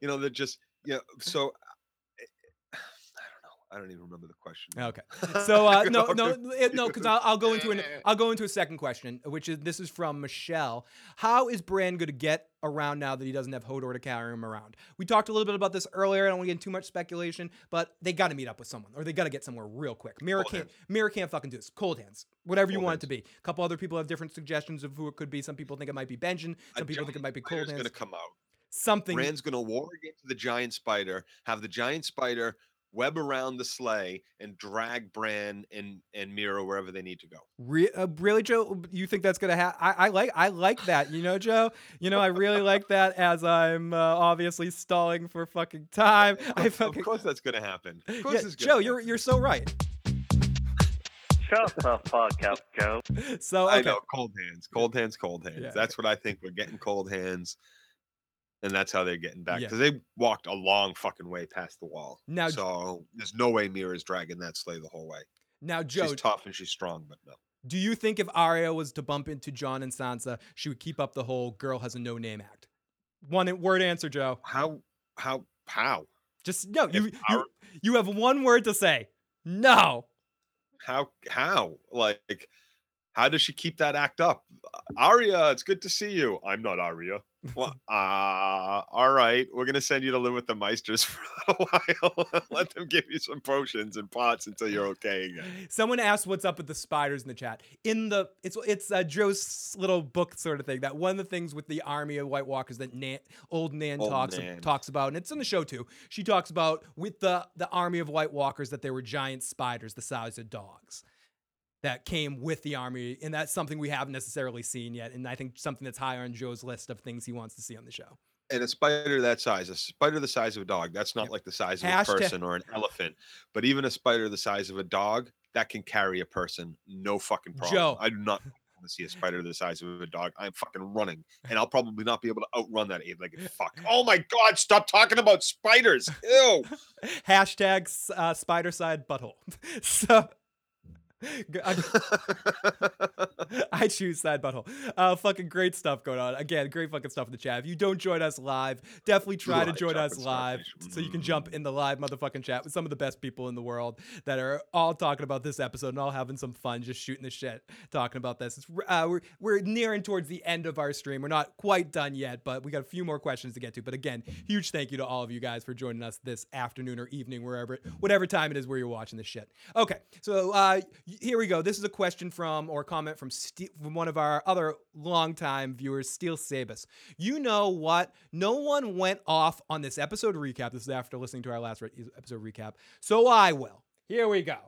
you know they're just yeah so don't know. I don't even remember the question. Okay. So uh, no, no, no, because I'll, I'll go into an. I'll go into a second question, which is this is from Michelle. How is Bran going to get around now that he doesn't have Hodor to carry him around? We talked a little bit about this earlier. I don't want to get into too much speculation, but they got to meet up with someone, or they got to get somewhere real quick. Meera can't. hands. Meera can't fucking do this. Cold hands. Whatever you Cold want it to be. A couple other people have different suggestions of who it could be. Some people think it might be Benjen. A Some people think it might be Cold hands. gonna come out. Something. Rand's gonna war against the giant spider, have the giant spider web around the sleigh, and drag Bran and and Meera wherever they need to go. Re- uh, really, Joe? You think that's gonna happen? I like I like that. You know, Joe. You know, I really like that. As I'm uh, obviously stalling for fucking time. I Of course, that's gonna happen. Of yeah, course, it's gonna Joe. happen. You're you're so right. Shut the fuck up, Joe. So I know, cold hands, cold hands, cold hands. Yeah, that's what I think. We're getting cold hands, and that's how they're getting back Yeah. because they walked a long fucking way past the wall. Now- so there's no way Meera's dragging that sleigh the whole way. Now, Joe, she's tough and she's strong, but no. do you think if Arya was to bump into Jon and Sansa, she would keep up the whole "girl has a no name" act? One word answer, Joe. How how how Just no. You you, you have one word to say. No. how how like how does she keep that act up? Arya, it's good to see you. I'm not Arya. Well, uh, all right. We're gonna send you to live with the Maesters for a while. Let them give you some potions and pots until you're okay again. Someone asked what's up with the spiders in the chat. In the it's it's uh, Joe's little book sort of thing. That one of the things with the army of White Walkers that Nan, old Nan Old talks Nan. talks about, and it's in the show too. She talks about with the the army of White Walkers that there were giant spiders the size of dogs that came with the army, and that's something we haven't necessarily seen yet. And I think something that's high on Joe's list of things he wants to see on the show. And a spider that size, a spider the size of a dog, that's not like the size of Hashtag- a person or an elephant. But even a spider the size of a dog, that can carry a person, no fucking problem. Joe. I do not want to see a spider the size of a dog. I'm fucking running, and I'll probably not be able to outrun that eight-legged fuck. Oh my god! Stop talking about spiders. Ew. Hashtag uh, spider side butthole. so. I- choose side butthole. Uh, fucking great stuff going on. Again, great fucking stuff in the chat. If you don't join us live, definitely try to join us live so you can jump in the live motherfucking chat with some of the best people in the world that are all talking about this episode and all having some fun, just shooting the shit, talking about this. It's, uh, we're we're nearing towards the end of our stream. We're not quite done yet, but we got a few more questions to get to. But again, huge thank you to all of you guys for joining us this afternoon or evening, wherever, whatever time it is where you're watching this shit. Okay, so uh, here we go. This is a question from or comment from Ste- from one of our other longtime viewers, Steel Sabus. You know what? No one went off on this episode recap. This is after listening to our last re- episode recap. So I will. Here we go.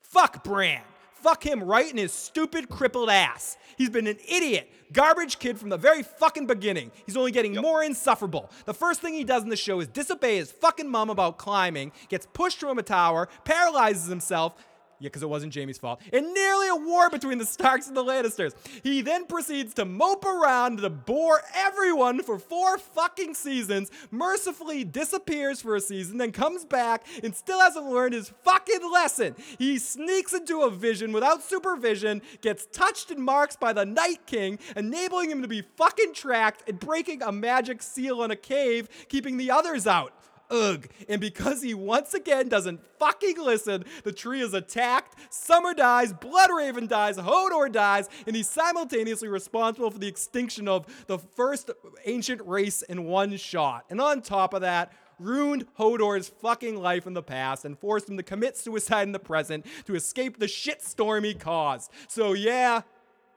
Fuck Bran. Fuck him right in his stupid, crippled ass. He's been an idiot, garbage kid from the very fucking beginning. He's only getting more insufferable. The first thing he does in the show is disobey his fucking mom about climbing, gets pushed from a tower, paralyzes himself. Yeah, because it wasn't Jaime's fault. And nearly a war between the Starks and the Lannisters. He then proceeds to mope around to bore everyone for four fucking seasons, mercifully disappears for a season, then comes back and still hasn't learned his fucking lesson. He sneaks into a vision without supervision, gets touched and marked by the Night King, enabling him to be fucking tracked and breaking a magic seal in a cave, keeping the others out. Ugh. And because he once again doesn't fucking listen, the tree is attacked, Summer dies, Bloodraven dies, Hodor dies, and he's simultaneously responsible for the extinction of the first ancient race in one shot. And on top of that, ruined Hodor's fucking life in the past and forced him to commit suicide in the present to escape the shitstorm he caused. So yeah,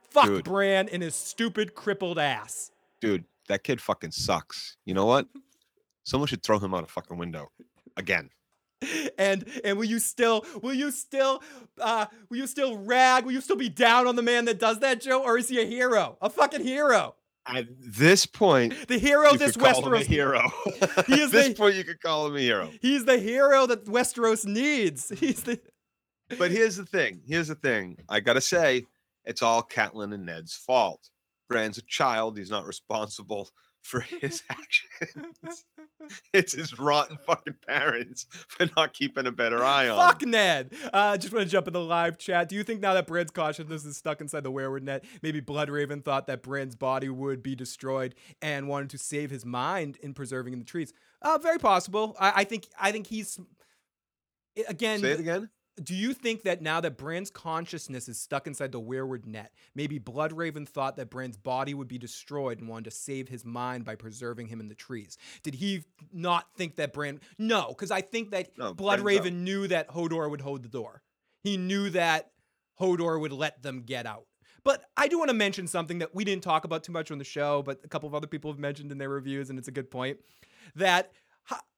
fuck Dude. Bran and his stupid crippled ass. Dude, that kid fucking sucks. You know what? Someone should throw him out a fucking window again. and and will you still will you still uh will you still rag will you still be down on the man that does that joe or is he a hero a fucking hero At this point, the hero this could call him a westeros hero. He is At this the- point, you could call him a hero. he's the hero that westeros needs he's the But here's the thing. Here's the thing. I gotta say, it's all Catelyn and Ned's fault. Bran's a child. He's not responsible for his actions. it's his rotten fucking parents for not keeping a better eye on. Fuck Ned. Uh, just want to jump in the live chat. Do you think now that Bran's consciousness is stuck inside the werewolf net, maybe Bloodraven thought that Bran's body would be destroyed and wanted to save his mind in preserving in the trees? Uh, very possible. I, I think. I think he's again. Say it again. Do you think that now that Bran's consciousness is stuck inside the werewolf net, maybe Bloodraven thought that Bran's body would be destroyed and wanted to save his mind by preserving him in the trees? Did he not think that Bran? No, because I think that No, Bloodraven knew that Hodor would hold the door. He knew that Hodor would let them get out. But I do want to mention something that we didn't talk about too much on the show, but a couple of other people have mentioned in their reviews, and it's a good point. That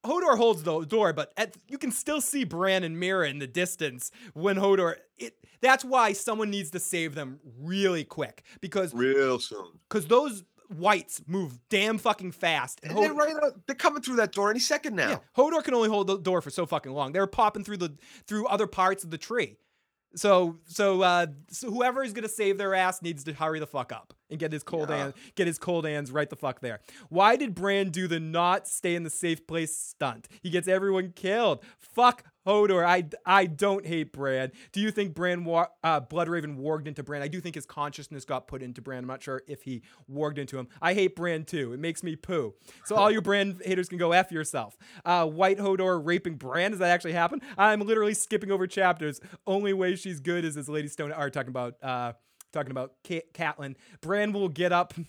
Hodor holds the door, but at, you can still see Bran and Meera in the distance when Hodor. It that's why someone needs to save them really quick because Real soon. because those whites move damn fucking fast, and And they're Hodor, right out, they're coming through that door any second now. yeah, Hodor can only hold the door for so fucking long. They're popping through the through other parts of the tree. So so uh so whoever is gonna save their ass needs to hurry the fuck up and get his cold Yeah. hand get his cold hands right the fuck there. Why did Bran do the not stay in the safe place stunt? He gets everyone killed. Fuck Hodor. I I don't hate Bran. Do you think Bran wa- uh Bloodraven warged into Bran? I do think his consciousness got put into Bran. I'm not sure if he warged into him. I hate Bran too. It makes me poo. So all you Bran haters can go F yourself. Uh White Hodor raping Bran. Does that actually happen? I'm literally skipping over chapters. Only way she's good is as Lady Stone are talking about uh talking about Ca- Catelyn. Bran will get up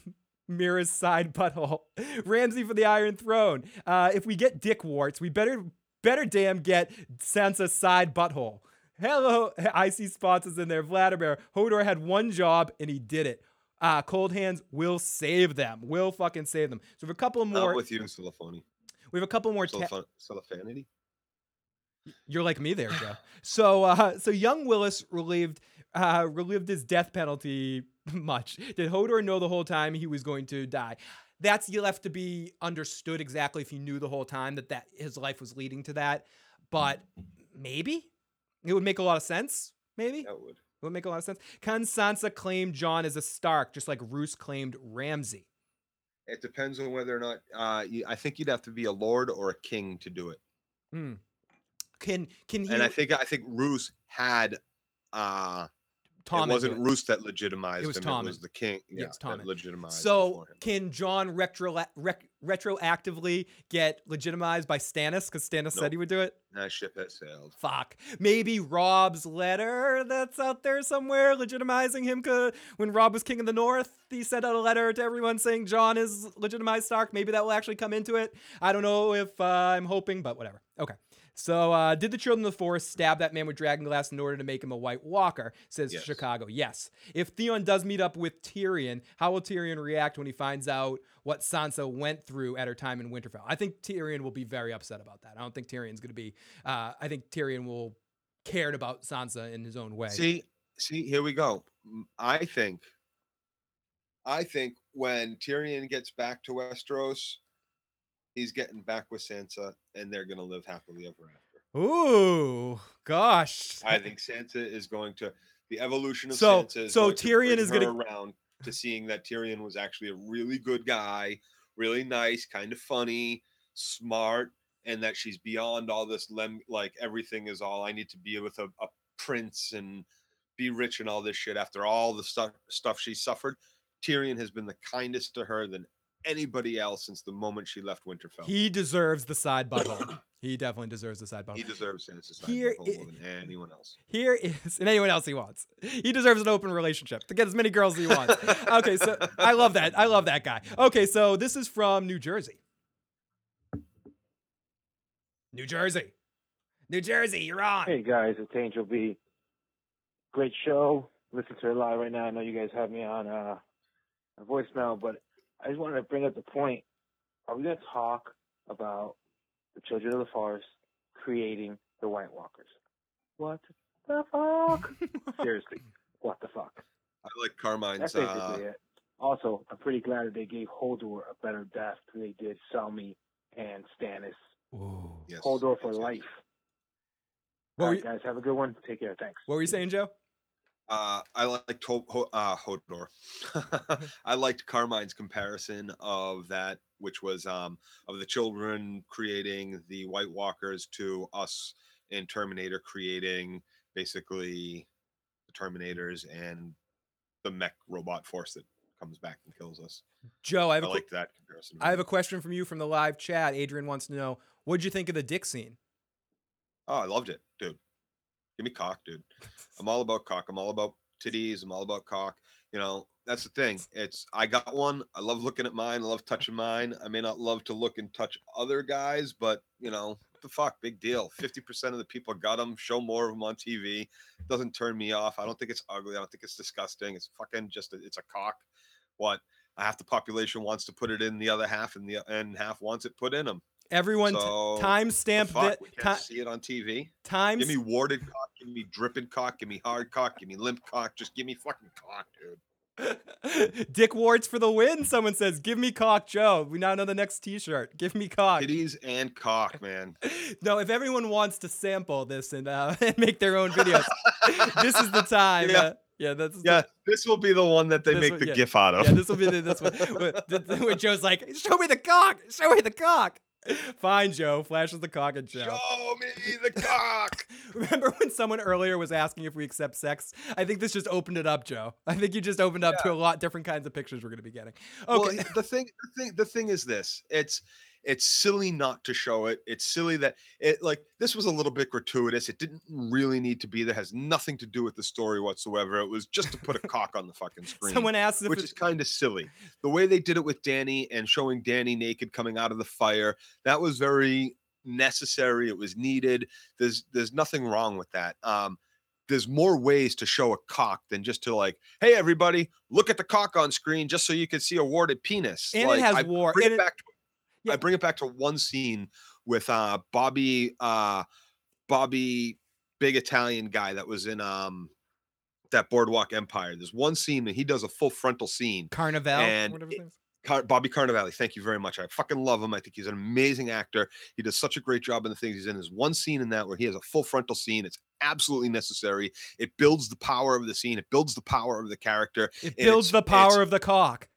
Meera's side butthole. Ramsay for the Iron Throne. Uh, if we get dick warts, we better better damn get Sansa's side butthole. Hello, I see spots is in there. Vladimir Hodor had one job and he did it. Uh, cold hands will save them. Will fucking save them. So we have a couple more. Not with you, Celephony. We have a couple more. ta- Celophanity? you're like me there, Joe. so, uh, so young Wylis relieved uh, relieved his death penalty much. Did Hodor know the whole time he was going to die? That's you left to be understood exactly if you knew the whole time that that his life was leading to that. But maybe it would make a lot of sense. Maybe That would. it would make a lot of sense. Can Sansa claim Jon as a Stark, just like Roose claimed Ramsay? It depends on whether or not. Uh, you, I think you'd have to be a lord or a king to do it. Hmm. Can can he? And I think I think Roose had. Uh, Tommen it wasn't do it? Roose that legitimized was him. Tommen. It was the king. Yeah, Yeah, it's that Tommen. legitimized. So can Jon retro rec- retroactively get legitimized by Stannis because Stannis said he would do it? that ship has sailed. Fuck. Maybe Robb's letter that's out there somewhere legitimizing him. 'cause when Robb was king of the North, he sent out a letter to everyone saying Jon is legitimized Stark. Maybe that will actually come into it. I don't know if uh, I'm hoping, but whatever. Okay. So, uh, did the children of the forest stab that man with dragon glass in order to make him a White Walker? Says Yes. Chicago. Yes. If Theon does meet up with Tyrion, how will Tyrion react when he finds out what Sansa went through at her time in Winterfell? I think Tyrion will be very upset about that. I don't think Tyrion's going to be. Uh, I think Tyrion will cared about Sansa in his own way. See, see, here we go. I think, I think when Tyrion gets back to Westeros, he's getting back with Sansa, and they're gonna live happily ever after. Ooh, gosh. I think Sansa is going to the evolution of So- Sansa. Is so going to Tyrion is gonna- around to seeing that Tyrion was actually a really good guy, really nice, kind of funny, smart, and that she's beyond all this lem like everything is all I need to be with a, a prince and be rich and all this shit after all the stuff stuff she suffered. Tyrion has been the kindest to her than anybody else since the moment she left Winterfell. He deserves the side butthole. he definitely deserves the side He butthole. deserves Sansa's side Here butthole i- more than anyone else. Here is, and anyone else he wants. He deserves an open relationship to get as many girls as he wants. okay, so I love that. I love that guy. Okay, so this is from New Jersey. New Jersey. New Jersey, you're on. Hey guys, it's Angel B. Great show. Listen to it live right now. I know you guys have me on uh, a voicemail, but I just wanted to bring up the point. Are we going to talk about the Children of the Forest creating the White Walkers? What the fuck? Seriously, what the fuck? I like Carmine's. That's basically Uh, it. Also, I'm pretty glad that they gave Hodor a better death than they did Selmy and Stannis. Ooh. yes, Hodor for yes, yes. life. What All were, right, you, guys, have a good one. Take care. Thanks. what were you saying, Joe? Uh, I liked Ho- uh, Hodor. I liked Carmine's comparison of that, which was um, of the children creating the White Walkers to us in Terminator creating basically the Terminators and the mech robot force that comes back and kills us. Joe, I I, have a, que- like that comparison. I have a question from you from the live chat. Adrian wants to know what'd you think of the dick scene? Oh, I loved it, dude. Give me cock, dude. I'm all about cock. I'm all about titties. I'm all about cock. You know, that's the thing. It's I got one. I love looking at mine. I love touching mine. I may not love to look and touch other guys, but you know, the fuck, big deal. Fifty percent of the people got them. Show more of them on TV. Doesn't turn me off. I don't think it's ugly. I don't think it's disgusting. It's fucking just a, it's a cock. What? Half the population wants to put it in the other half, and the and half wants it put in them. Everyone t- So, timestamp fuck, that we can't ti- see it on TV. times Give me warded cock. Give me dripping cock. Give me hard cock. Give me limp cock. Just give me fucking cock, dude. Dick Wards for the win. Someone says, "Give me cock, Joe." We now know the next T-shirt. Give me cock. Titties and cock, man. No, if everyone wants to sample this and uh, and make their own videos, this is the time. Yeah. Uh, yeah, that's Yeah, this will be the one that they make the yeah. gif out of. Yeah, this will be the, this one. Where, the- the- where Joe's like, "Show me the cock. Show me the cock." Fine, Joe. Flashes the cock at Joe. Show me the cock. Remember when someone earlier was asking if we accept sex? I think this just opened it up, Joe. I think you just opened up to a lot different kinds of pictures we're going to be getting. Okay. Well, the thing, the thing, the thing is this: it's it's silly not to show it. It's silly that it like this was a little bit gratuitous. It didn't really need to be there. Has nothing to do with the story whatsoever. It was just to put a cock on the fucking screen. Someone asked which it- is kind of silly. The way they did it with Dany and showing Dany naked coming out of the fire, that was very necessary. It was needed. There's there's nothing wrong with that. Um, there's more ways to show a cock than just to like, hey everybody, look at the cock on screen just so you can see a warded penis. And it has I war- Bring it- back to, I bring it back to one scene with uh Bobby uh Bobby big Italian guy that was in um that Boardwalk Empire. There's one scene that he does a full frontal scene. Carnival, and it-. Car- Bobby Cannavale, thank you very much. I fucking love him. I think he's an amazing actor. He does such a great job in the things he's in. There's one scene in that where he has a full frontal scene. It's absolutely necessary. It builds the power of the scene. It builds the power of the character. It builds the power of the cock.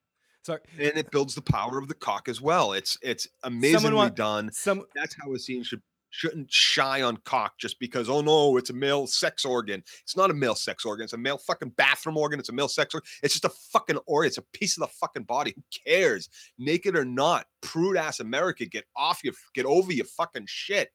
Sorry. and it builds the power of the cock as well. It's it's amazingly want- done. Some That's how a scene should shouldn't shy on cock just because oh no it's a male sex organ. It's not a male sex organ. It's a male fucking bathroom organ. It's a male sex organ. It's just a fucking organ. It's a piece of the fucking body. Who cares? Naked or not, prude ass America, get off your get over your fucking shit.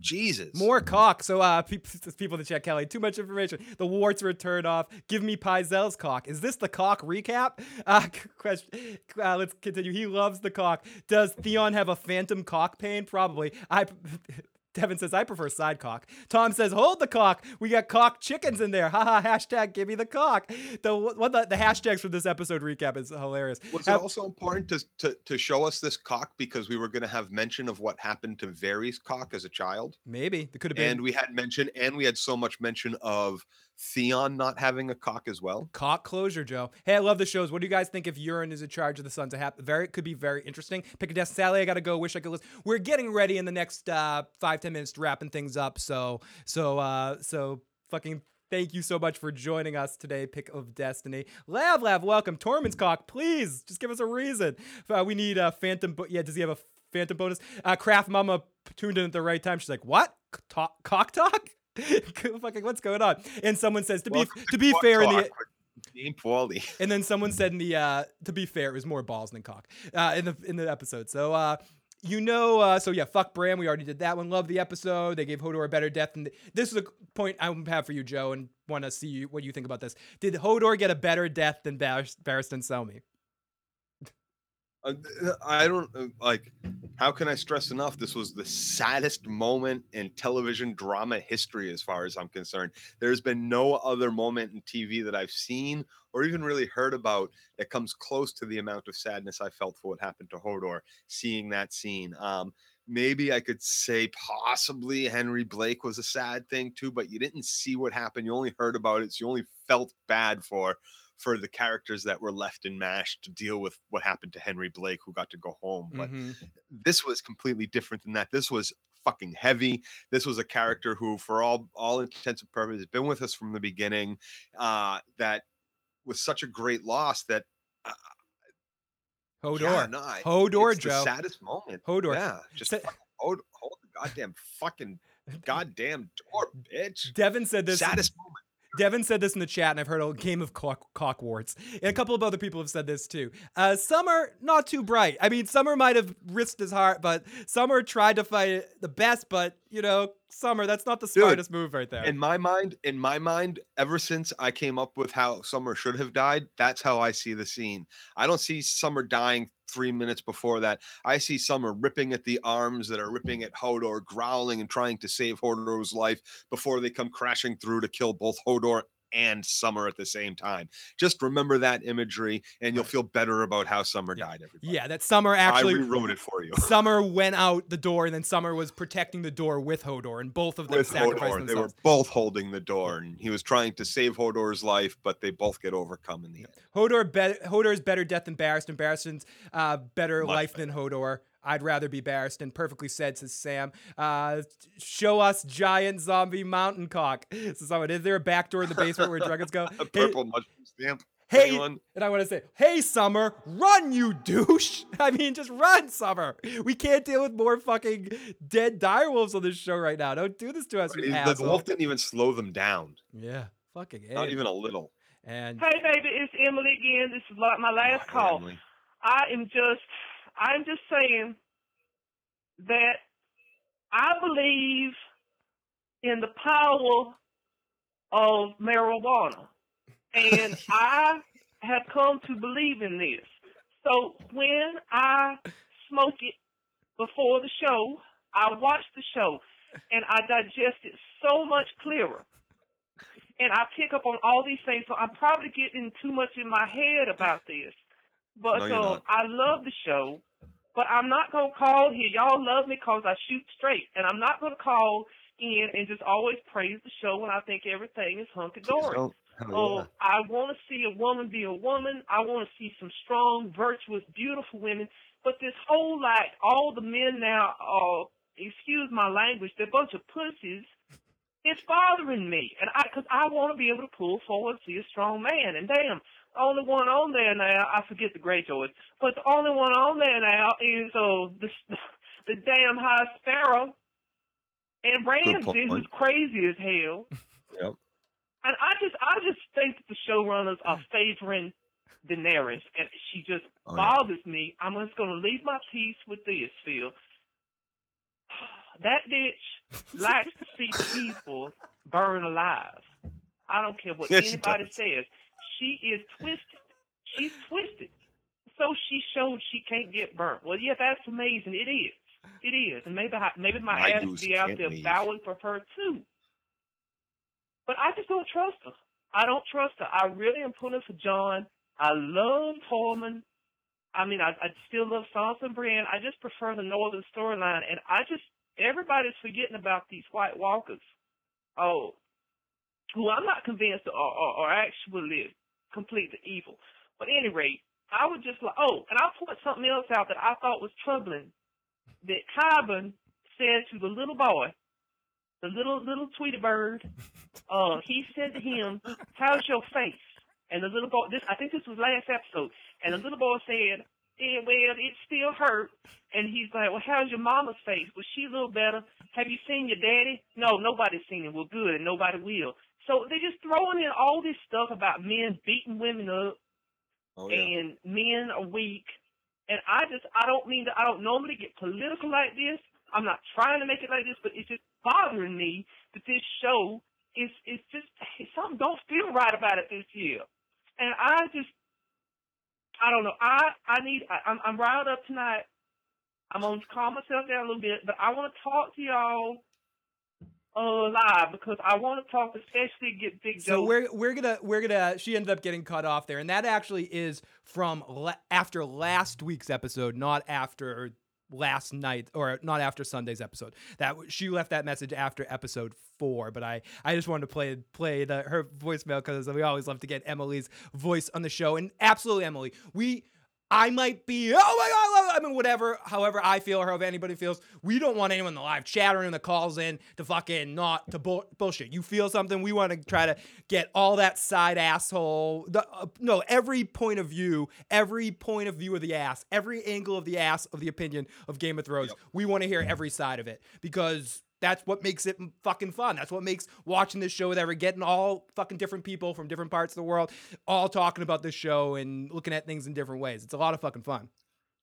Jesus. More cock. So, uh, people, people the chat, Kelly, too much information. The warts were turned off. Give me Pycelle's cock. Is this the cock recap? Uh, question. Uh, let's continue. He loves the cock. Does Theon have a phantom cock pain? Probably. I. Devin says, I prefer side cock. Tom says, hold the cock. We got cock chickens in there. Haha, hashtag give me the cock. The, what the, the hashtags for this episode recap is hilarious. Was Have- it also important to, to to show us this cock because we were going to have mention of what happened to Varys' cock as a child? Maybe. It could have been. And we had mention, and we had so much mention of Theon not having a cock as well. Cock closure, Joe. Hey, I love the shows. What do you guys think if Euron is in charge of the Sons of Hap? Very could be very interesting. Pick a desk, Sally. I gotta go. Wish I could listen. We're getting ready in the next uh, five ten minutes to wrapping things up. So so uh so fucking. Thank you so much for joining us today, Pick of Destiny. Lav Lav, welcome. Tormund's cock, please just give us a reason. Uh, we need a phantom. Bo- yeah, does he have a phantom bonus? Uh, Craft Mama tuned in at the right time. She's like, "What? Talk, cock talk? Fucking what's going on?" And someone says, "To be Welcome to be fair, in the Dean Pauly. and then someone said in the uh to be fair, it was more balls than cock. Uh in the in the episode. So uh you know, uh, so yeah, fuck Bran. We already did that one. Love the episode. They gave Hodor a better death. And this is a point I have for you, Joe, and want to see you, what you think about this. Did Hodor get a better death than Bar- Barristan Selmy? Uh, I don't uh, like. How can I stress enough? This was the saddest moment in television drama history, as far as I'm concerned. There's been no other moment in TV that I've seen or even really heard about that comes close to the amount of sadness I felt for what happened to Hodor. Seeing that scene, um, maybe I could say possibly Henry Blake was a sad thing too, but you didn't see what happened. You only heard about it, so you only felt bad for for the characters that were left in MASH to deal with what happened to Henry Blake, who got to go home. But Mhm. this was completely different than that. This was fucking heavy. This was a character who, for all all intents and purposes, has been with us from the beginning. Uh, that was such a great loss that uh, Hodor. yeah, no, Hodor, it's Joe. the saddest moment. Hodor. Yeah, just Sa- hold, hold the goddamn fucking goddamn door, bitch. Devin said this. Saddest moment. Devin said this in the chat, and I've heard a game of cock. And a couple of other people have said this too. Uh, Summer, not too bright. I mean, Summer might have risked his heart, but Summer tried to fight the best. But you know, Summer, that's not the Dude, smartest move right there. In my mind, in my mind, ever since I came up with how Summer should have died, that's how I see the scene. I don't see Summer dying three minutes before that. I see Summer ripping at the arms that are ripping at Hodor, growling and trying to save Hodor's life before they come crashing through to kill both Hodor and Summer at the same time. Just remember that imagery, and you'll feel better about how Summer died. Everybody, yeah, that Summer actually I rewrote it for you. Summer went out the door, and then Summer was protecting the door with Hodor, and both of them with sacrificed Hodor. They were both holding the door, and he was trying to save Hodor's life, but they both get overcome in the end. Hodor, be- Hodor's better death than Barristan. Barristan's uh, better Much life than Hodor. I'd rather be Barristan. Perfectly said, says Sam. Uh, show us giant zombie mountain cock. So someone, is there a back door in the basement where dragons go? A Hey- purple mushroom stamp. Hey, Anyone? and I want to say, hey, Summer, run, you douche. I mean, just run, Summer. We can't deal with more fucking dead direwolves on this show right now. Don't do this to us, you The asshole. wolf didn't even slow them down. Yeah, fucking Not A. even a little. And Hey, baby, it's Emily again. This is like my last call. Emily. I am just, I'm just saying that I believe in the power of marijuana. And I have come to believe in this. So when I smoke it before the show, I watch the show and I digest it so much clearer. And I pick up on all these things. So I'm probably getting too much in my head about this. But No, so. I love the show. But I'm not going to call here. Y'all love me because I shoot straight. And I'm not going to call in and just always praise the show when I think everything is hunky dory. Oh, Oh, yeah. I want to see a woman be a woman. I want to see some strong, virtuous, beautiful women. But this whole like all the men now, uh, excuse my language, they're a bunch of pussies. It's bothering me, and I because I want to be able to pull forward, and see a strong man. And damn, only one on there now, I forget the great George, but the only one on there now is uh the the damn high sparrow, and Ramsay, who's crazy as hell. Yep. And I just, I just think that the showrunners are favoring Daenerys, and she just Oh, yeah. bothers me. I'm just going to leave my peace with this, Phil. That bitch likes to see people burn alive. I don't care what Yes, anybody says. She is twisted. She's twisted. So she showed she can't get burnt. Well, yeah, that's amazing. It is. It is. And maybe I, maybe my My ass goose be out there leave. bowing for her too. But I just don't trust her. I don't trust her. I really am pulling for John. I love Tormund. I mean, I, I still love Sansa and Brienne. I just prefer the Northern storyline. And I just, everybody's forgetting about these White Walkers. Oh, who I'm not convinced are, are, are actually completely evil. But at any rate, I would just like, oh, and I'll point something else out that I thought was troubling. That Qyburn said to the little boy, the little little Tweety bird, uh, he said to him, "How's your face?" And the little boy, this I think this was last episode, and the little boy said, "Yeah, well, it still hurt." And he's like, "Well, how's your mama's face? Was she a little better? Have you seen your daddy?" No, nobody's seen him. Well, good, and nobody will. So they're just throwing in all this stuff about men beating women up Oh, yeah. and men are weak. And I just, I don't mean to, I don't normally get political like this. I'm not trying to make it like this, but it's just bothering me that this show is, is just, something don't feel right about it this year. And I just, I don't know. I, I need, I, I'm, I'm riled up tonight. I'm going to calm myself down a little bit, but I want to talk to y'all uh, live because I want to talk, especially get Big So Joe. we're we're gonna we're gonna she ended up getting cut off there, and that actually is from la- after last week's episode, not after last night or not after Sunday's episode. That she left that message after episode four, but I I just wanted to play play the, her voicemail because we always love to get Emily's voice on the show, and absolutely Emily, we I might be, oh my God, I mean, whatever, however I feel or however anybody feels. We don't want anyone in the live chat or anyone that calls in to fucking not to bull- bullshit. You feel something, we want to try to get all that side asshole, the, uh, no, every point of view, every point of view of the ass, every angle of the ass of the opinion of Game of Thrones. We want to hear every side of it because that's what makes it fucking fun. That's what makes watching this show that we're getting all fucking different people from different parts of the world all talking about this show and looking at things in different ways. It's a lot of fucking fun.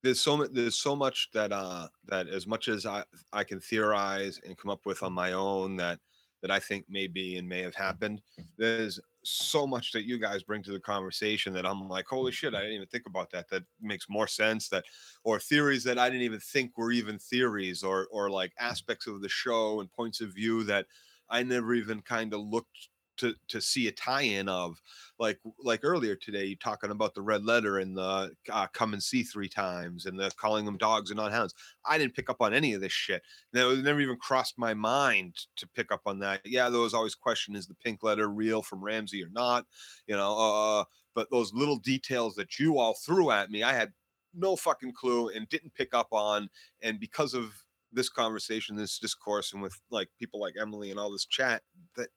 there's so much there's so much that uh that as much as i i can theorize and come up with on my own that that i think may be and may have happened there's so much that you guys bring to the conversation that i'm like holy shit i didn't even think about that. That makes more sense that or theories that i didn't even think were even theories or or like aspects of the show and points of view that i never even kind of looked to to see a tie-in of like like earlier today you talking about the red letter and the uh, come and see three times and the calling them dogs and not hounds. I didn't pick up on any of this shit. No it never even crossed my mind to pick up on that. Yeah there was always question is the pink letter real from ramsay or not? You know uh but those little details that you all threw at me i had no fucking clue and didn't pick up on and because of this conversation this discourse and with like people like emily and all this chat that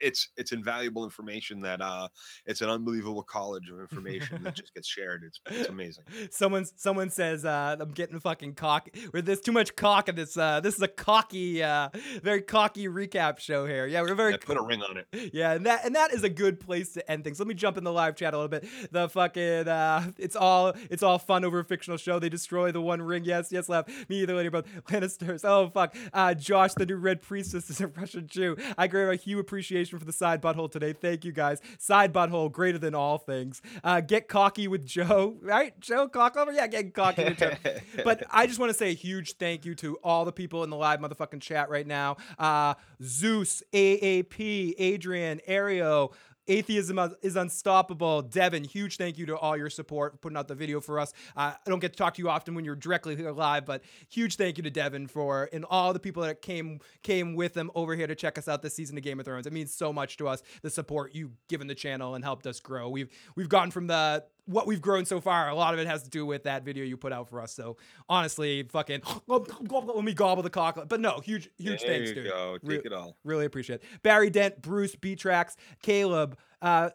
it's it's invaluable information that uh it's an unbelievable college of information that just gets shared it's it's amazing Someone someone says uh, I'm getting fucking cocky. Where there's too much cock in this. Uh, this is a cocky, uh, very cocky recap show here. Yeah, we're very Yeah, put a ring on it Yeah, and that and that is a good place to end things. Let me jump in the live chat a little bit. The fucking uh it's all it's all fun over a fictional show. They destroy the one ring. Yes, yes, left. Me either later both Lannisters. Oh fuck. Uh Josh, the new red priestess is a Russian Jew. I grab a huge appreciation for the side butthole today. Thank you guys. Side butthole, greater than all things. Uh get cocky with Joe. Right? Joe Cockover? Yeah, get cocky with Joe. but I just want to say a huge thank you to all the people in the live motherfucking chat right now. Uh, Zeus, AAP, Adrian, Ario. Atheism is unstoppable. Devin, huge thank you to all your support for putting out the video for us. Uh, I don't get to talk to you often when you're directly here live, but huge thank you to Devin for and all the people that came came with them over here to check us out this season of Game of Thrones. It means so much to us the support you've given the channel and helped us grow. We've we've gone from the what we've grown so far. A lot of it has to do with that video you put out for us. So honestly, fucking let me gobble the cock. But no, huge huge There thanks, you dude. go. Re- Take it all. Really appreciate it. Barry Dent, Bruce, B-Trax, Caleb, uh,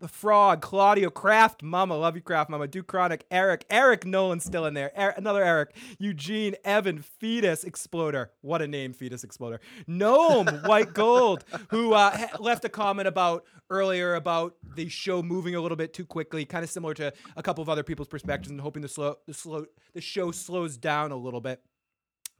the Frog, Claudio, Kraft, Mama, love you, Kraft Mama, Duke Chronic, Eric, Eric Nolan's still in there, Er- another Eric, Eugene, Evan, Fetus Exploder, what a name, Fetus Exploder, Gnome, White Gold, who uh, ha- left a comment about earlier about the show moving a little bit too quickly, kind of similar to a couple of other people's perspectives, and hoping the slow, the slow, the show slows down a little bit.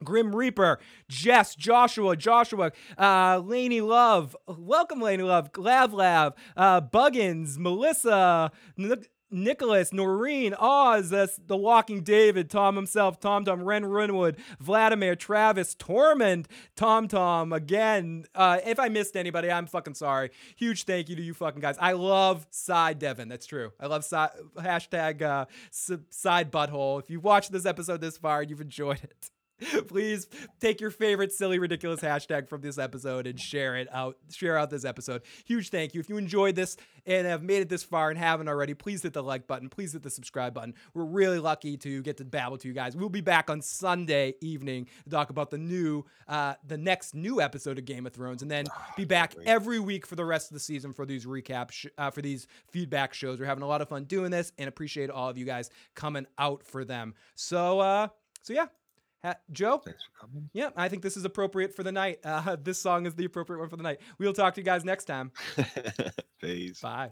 Grim Reaper, Jess, Joshua, Joshua, uh, Laney Love, welcome Laney Love, Lav Lav, uh, Buggins, Melissa, Nic- Nicholas, Noreen, Oz, that's The Walking David, Tom himself, Tom Tom, Ren Runwood, Vladimir, Travis, Tormund, Tom Tom, again. Uh, if I missed anybody, I'm fucking sorry. Huge thank you to you fucking guys. I love side Devin. That's true. I love side, hashtag uh, side butthole. If you've watched this episode this far and you've enjoyed it, please take your favorite silly ridiculous hashtag from this episode and share it out share out this episode. Huge thank you. If you enjoyed this and have made it this far and haven't already please hit the like button. Please hit the subscribe button. We're really lucky to get to babble to you guys. We'll be back on sunday evening to talk about the new uh the next new episode of game of thrones and then be back every week for the rest of the season for these recap sh- uh, for these feedback shows. We're having a lot of fun doing this and appreciate all of you guys coming out for them. So uh so yeah Ha- Joe? Thanks for coming. Yeah, I think this is appropriate for the night. Uh, this song is the appropriate one for the night. We'll talk to you guys next time. Peace. Bye.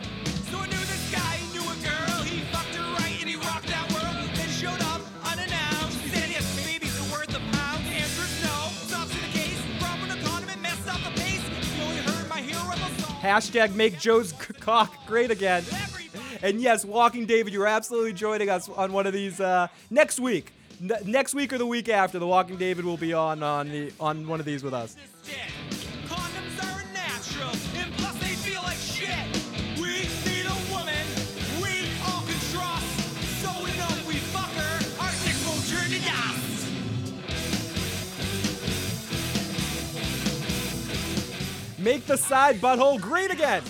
Hashtag make Joe's cock great again. And yes, Walking David, you're absolutely joining us on one of these uh, next week. N- next week or the week after, the Walking David will be on on the on one of these with us. Make the side butthole green again.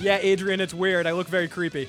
Yeah, Adrian, it's weird. I look very creepy.